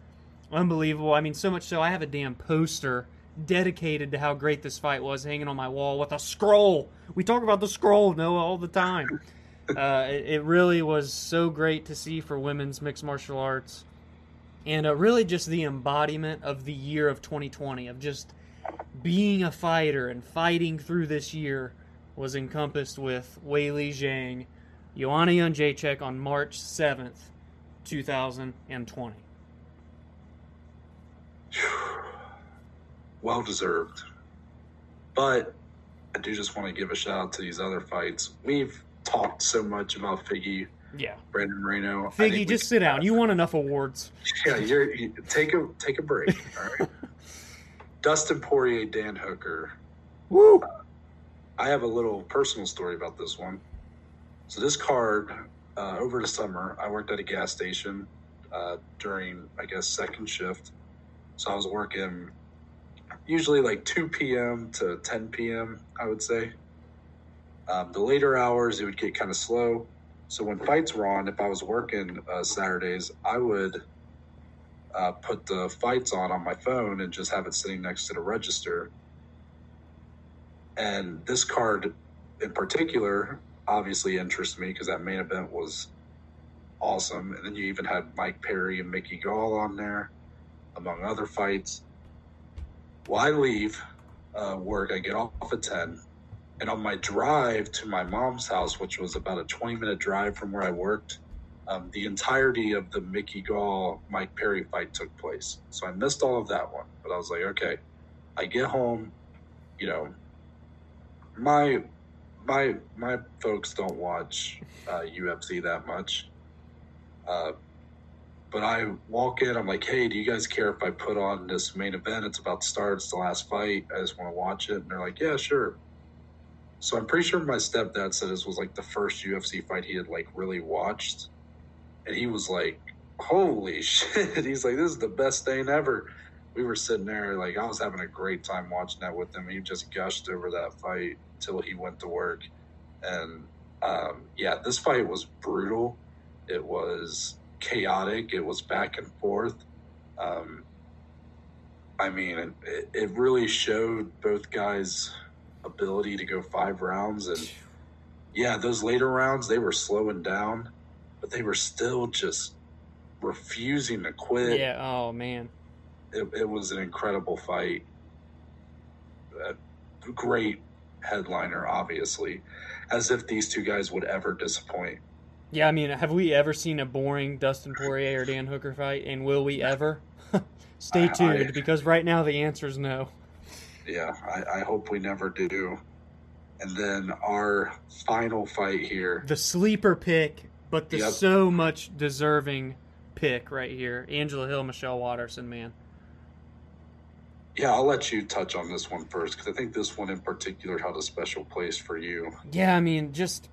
unbelievable. I mean, so much so I have a damn poster dedicated to how great this fight was hanging on my wall with a scroll. We talk about the scroll, Noah, all the time. uh, it, it really was so great to see for women's mixed martial arts and uh, really just the embodiment of the year of 2020 of just being a fighter and fighting through this year was encompassed with Weili Zhang, Joanna Jędrzejczyk on March 7th, 2020. Well deserved. But I do just want to give a shout out to these other fights. We've talked so much about Figgy, Yeah. Brandon Moreno. Figgy, just sit down. You won enough awards. Yeah, you're, you take a take a break. All right. Dustin Poirier, Dan Hooker. Woo! I have a little personal story about this one. So this card, uh, over the summer, I worked at a gas station uh, during, I guess, second shift. So I was working usually like 2 p.m. to 10 p.m. I would say. Um, the later hours, it would get kind of slow. So when fights were on, if I was working uh, Saturdays, I would uh, put the fights on on my phone and just have it sitting next to the register. And this card in particular obviously interests me because that main event was awesome. And then you even had Mike Perry and Mickey Gall on there, among other fights. Well, I leave uh, work, I get off at 10. And on my drive to my mom's house, which was about a 20 minute drive from where I worked, um, the entirety of the Mickey Gall Mike Perry fight took place. So I missed all of that one. But I was like, okay, I get home, you know, my my my folks don't watch uh, UFC that much. Uh, but I walk in, I'm like, hey, do you guys care if I put on this main event? It's about to start. It's the last fight. I just want to watch it. And they're like, yeah, sure. So I'm pretty sure my stepdad said this was like the first UFC fight he had like really watched. And he was like, holy shit. He's like, this is the best thing ever. We were sitting there, like, I was having a great time watching that with him. He just gushed over that fight till he went to work. And um, yeah, this fight was brutal. It was chaotic. It was back and forth. Um, I mean, it, it really showed both guys ability to go five rounds. And yeah, those later rounds, they were slowing down, but they were still just refusing to quit. Yeah. Oh man. It, it was an incredible fight. A great headliner, obviously, as if these two guys would ever disappoint. Yeah, I mean, have we ever seen a boring Dustin Poirier or Dan Hooker fight, and will we ever? Stay tuned, I, because right now the answer is no. Yeah, I, I hope we never do. And then our final fight here. The sleeper pick, but the yep. so much deserving pick right here. Angela Hill, Michelle Waterson, man. Yeah, I'll let you touch on this one first because I think this one in particular had a special place for you. Yeah, I mean, just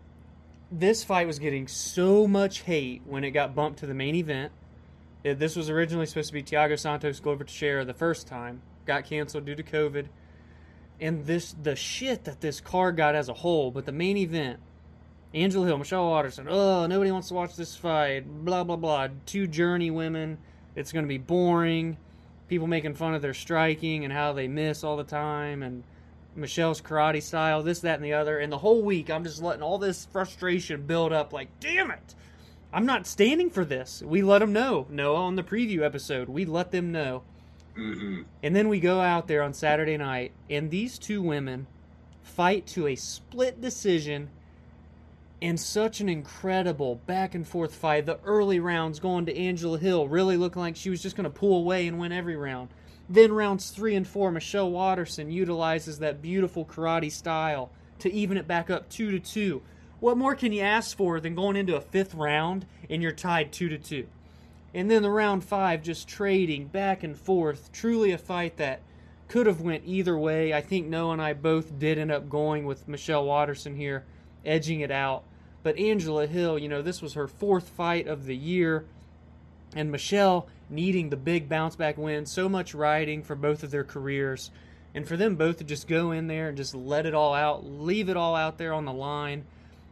this fight was getting so much hate when it got bumped to the main event. It, this was originally supposed to be Thiago Santos Glover Teixeira the first time, got canceled due to COVID. And this the shit that this card got as a whole, but the main event, Angela Hill, Michelle Waterson, oh, nobody wants to watch this fight, blah, blah, blah. Two journey women, it's going to be boring people making fun of their striking and how they miss all the time and Michelle's karate style, this, that, and the other. And the whole week, I'm just letting all this frustration build up like, damn it! I'm not standing for this. We let them know. Noah, on the preview episode, we let them know. Mm-hmm. And then we go out there on Saturday night, and these two women fight to a split decision in such an incredible back and forth fight. The early rounds going to Angela Hill, really looking like she was just going to pull away and win every round. Then rounds three and four, Michelle Waterson utilizes that beautiful karate style to even it back up two to two. What more can you ask for than going into a fifth round and you're tied two to two? And then the round five, just trading back and forth. Truly a fight that could have went either way. I think Noah and I both did end up going with Michelle Waterson here, edging it out. But Angela Hill, you know, this was her fourth fight of the year. And Michelle needing the big bounce back win, so much riding for both of their careers. And for them both to just go in there and just let it all out, leave it all out there on the line,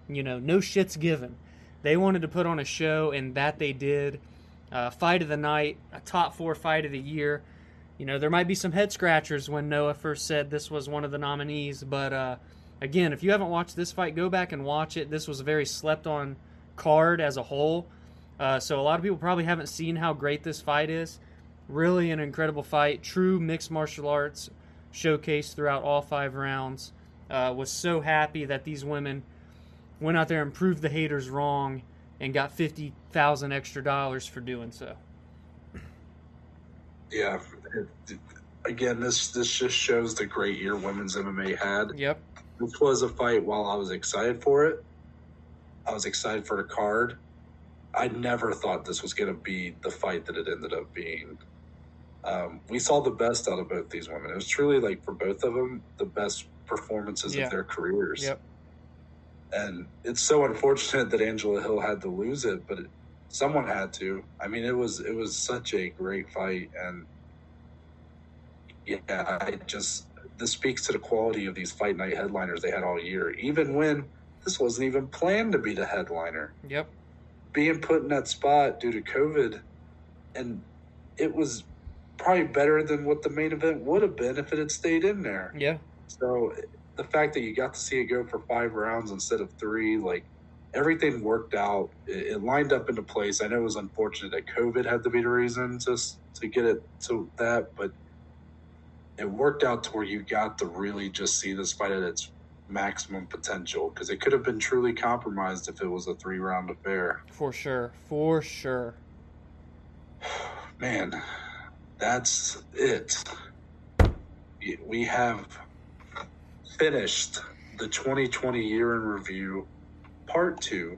you know, no shits given. They wanted to put on a show, and that they did. Uh, fight of the night, a top four fight of the year. You know, there might be some head scratchers when Noah first said this was one of the nominees, but uh, Again, if you haven't watched this fight, go back and watch it. This was a very slept on card as a whole. Uh, so a lot of people probably haven't seen how great this fight is. Really an incredible fight. True mixed martial arts showcased throughout all five rounds. Uh, was so happy that these women went out there and proved the haters wrong and got 50,000 extra dollars for doing so. Yeah. Again, this this just shows the great year women's MMA had. Yep. This was a fight while I was excited for it. I was excited for the card. I never thought this was going to be the fight that it ended up being. Um, we saw the best out of both these women. It was truly like for both of them the best performances yeah. of their careers. Yep. And it's so unfortunate that Angela Hill had to lose it, but it, someone had to. I mean, it was it was such a great fight, and yeah, I just this speaks to the quality of these fight night headliners they had all year, even when this wasn't even planned to be the headliner. Yep. Being put in that spot due to COVID, and it was probably better than what the main event would have been if it had stayed in there. Yeah. So the fact that you got to see it go for five rounds instead of three, like everything worked out. It, it lined up into place. I know it was unfortunate that COVID had to be the reason to to get it to that, but it worked out to where you got to really just see this fight at its maximum potential because it could have been truly compromised if it was a three round affair. For sure. For sure. Man, that's it. We have finished the 2020 year in review, part two,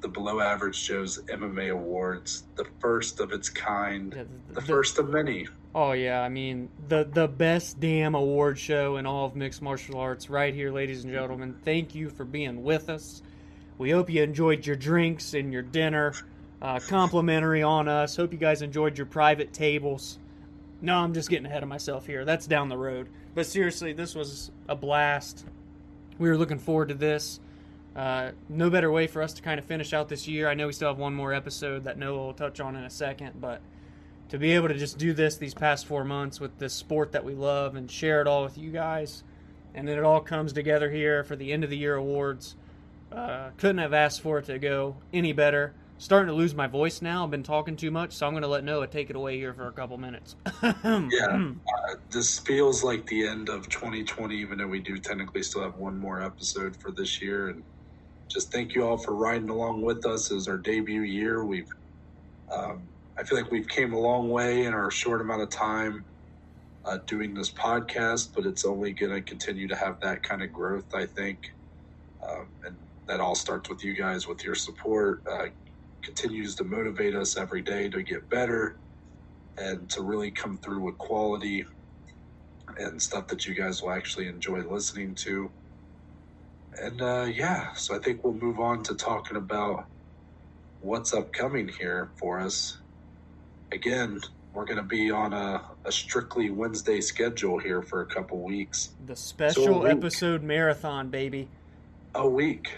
the Below Average Joe's MMA Awards, the first of its kind, the, the, the first of many. Oh yeah, I mean the the best damn award show in all of mixed martial arts right here, ladies and gentlemen. Thank you for being with us. We hope you enjoyed your drinks and your dinner, uh, complimentary on us. Hope you guys enjoyed your private tables. No, I'm just getting ahead of myself here. That's down the road. But seriously, this was a blast. We were looking forward to this. Uh, no better way for us to kind of finish out this year. I know we still have one more episode that Noah will touch on in a second, but to be able to just do this these past four months with this sport that we love and share it all with you guys, and then it all comes together here for the end of the year awards. Uh, couldn't have asked for it to go any better. Starting to lose my voice now. I've been talking too much, so I'm going to let Noah take it away here for a couple minutes. yeah, uh, this feels like the end of 2020, even though we do technically still have one more episode for this year. And just thank you all for riding along with us as our debut year. We've, um, I feel like we've came a long way in our short amount of time uh, doing this podcast, but it's only going to continue to have that kind of growth, I think. Um, and that all starts with you guys, with your support. Uh, continues to motivate us every day to get better and to really come through with quality and stuff that you guys will actually enjoy listening to. And uh, yeah, so I think we'll move on to talking about what's upcoming here for us. Again, we're going to be on a, a, strictly Wednesday schedule here for a couple weeks. The special so episode marathon, baby. A week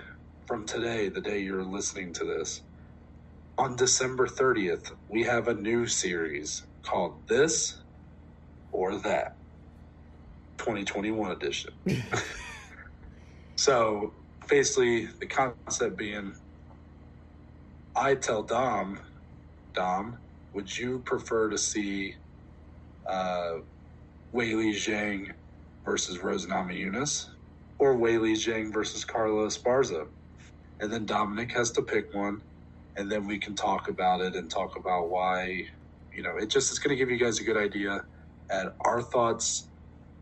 from today, the day you're listening to this on December 30th, we have a new series called This or That 2021 edition. so basically, the concept being I tell Dom, Dom, would you prefer to see uh, Weili Zhang versus Rose Namajunas or Weili Zhang versus Carla Esparza? And then Dominic has to pick one and then we can talk about it and talk about why you know it just is going to give you guys a good idea at our thoughts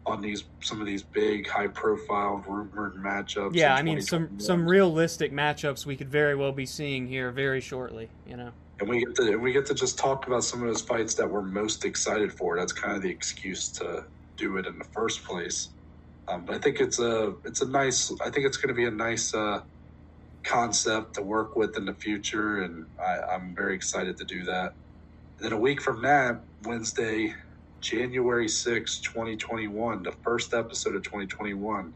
on these some of these big high profile rumored matchups yeah i mean some some realistic matchups we could very well be seeing here very shortly you know? And we get to and we get to just talk about some of those fights that we're most excited for. That's kind of the excuse to do it in the first place. Um, but i think it's a it's a nice i think it's going to be a nice uh, concept to work with in the future, and I, am very excited to do that. And then a week from that, Wednesday, January 6, 2021, the first episode of 2021.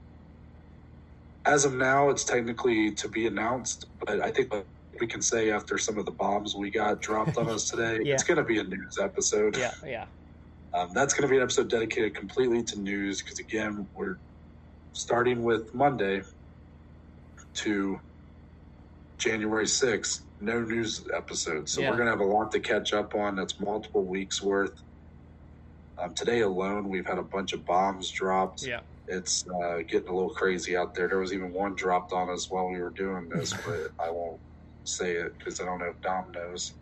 As of now, it's technically to be announced, but I think we can say after some of the bombs we got dropped on us today, yeah. it's going to be a news episode. Yeah, yeah. Um, that's going to be an episode dedicated completely to news because, again, we're starting with Monday to January 6th, no news episode. So yeah. we're going to have a lot to catch up on. That's multiple weeks worth. Um, today alone, we've had a bunch of bombs dropped. Yeah. It's uh, getting a little crazy out there. There was even one dropped on us while we were doing this, but I won't say it because I don't know if Dom knows.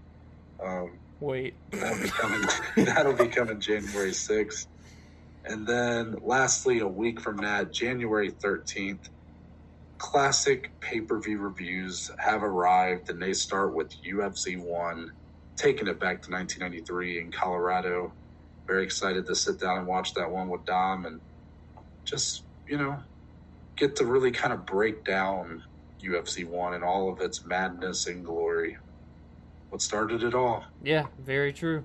Um, Wait. That'll be coming. that'll be coming January 6th. And then, lastly, a week from that, January 13th, classic pay per view reviews have arrived, and they start with UFC 1, taking it back to 1993 in Colorado. Very excited to sit down and watch that one with Dom and just, you know, get to really kind of break down UFC 1 and all of its madness and glory. What started it all. Yeah, very true.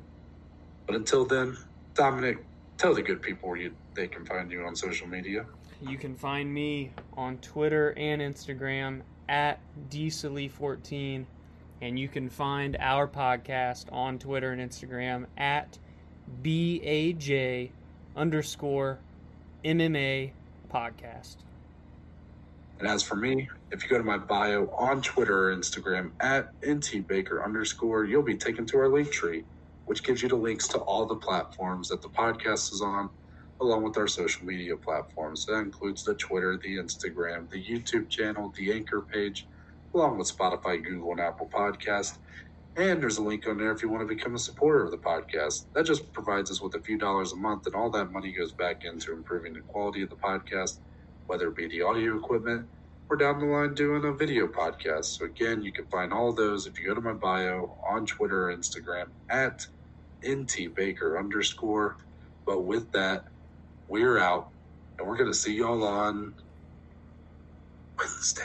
But until then, Dominic, tell the good people where you, they can find you on social media. You can find me on Twitter and Instagram at DSalee14. And you can find our podcast on Twitter and Instagram at BAJ underscore MMA podcast. And as for me, if you go to my bio on Twitter or Instagram at ntbaker underscore, you'll be taken to our link tree, which gives you the links to all the platforms that the podcast is on along with our social media platforms. That includes the Twitter, the Instagram, the YouTube channel, the Anchor page, along with Spotify, Google, and Apple Podcast. And there's a link on there if you want to become a supporter of the podcast. That just provides us with a few dollars a month, and all that money goes back into improving the quality of the podcast, whether it be the audio equipment or down the line doing a video podcast. So, again, you can find all those if you go to my bio on Twitter or Instagram at ntbaker underscore. But with that, we're out, and we're going to see y'all on Wednesday.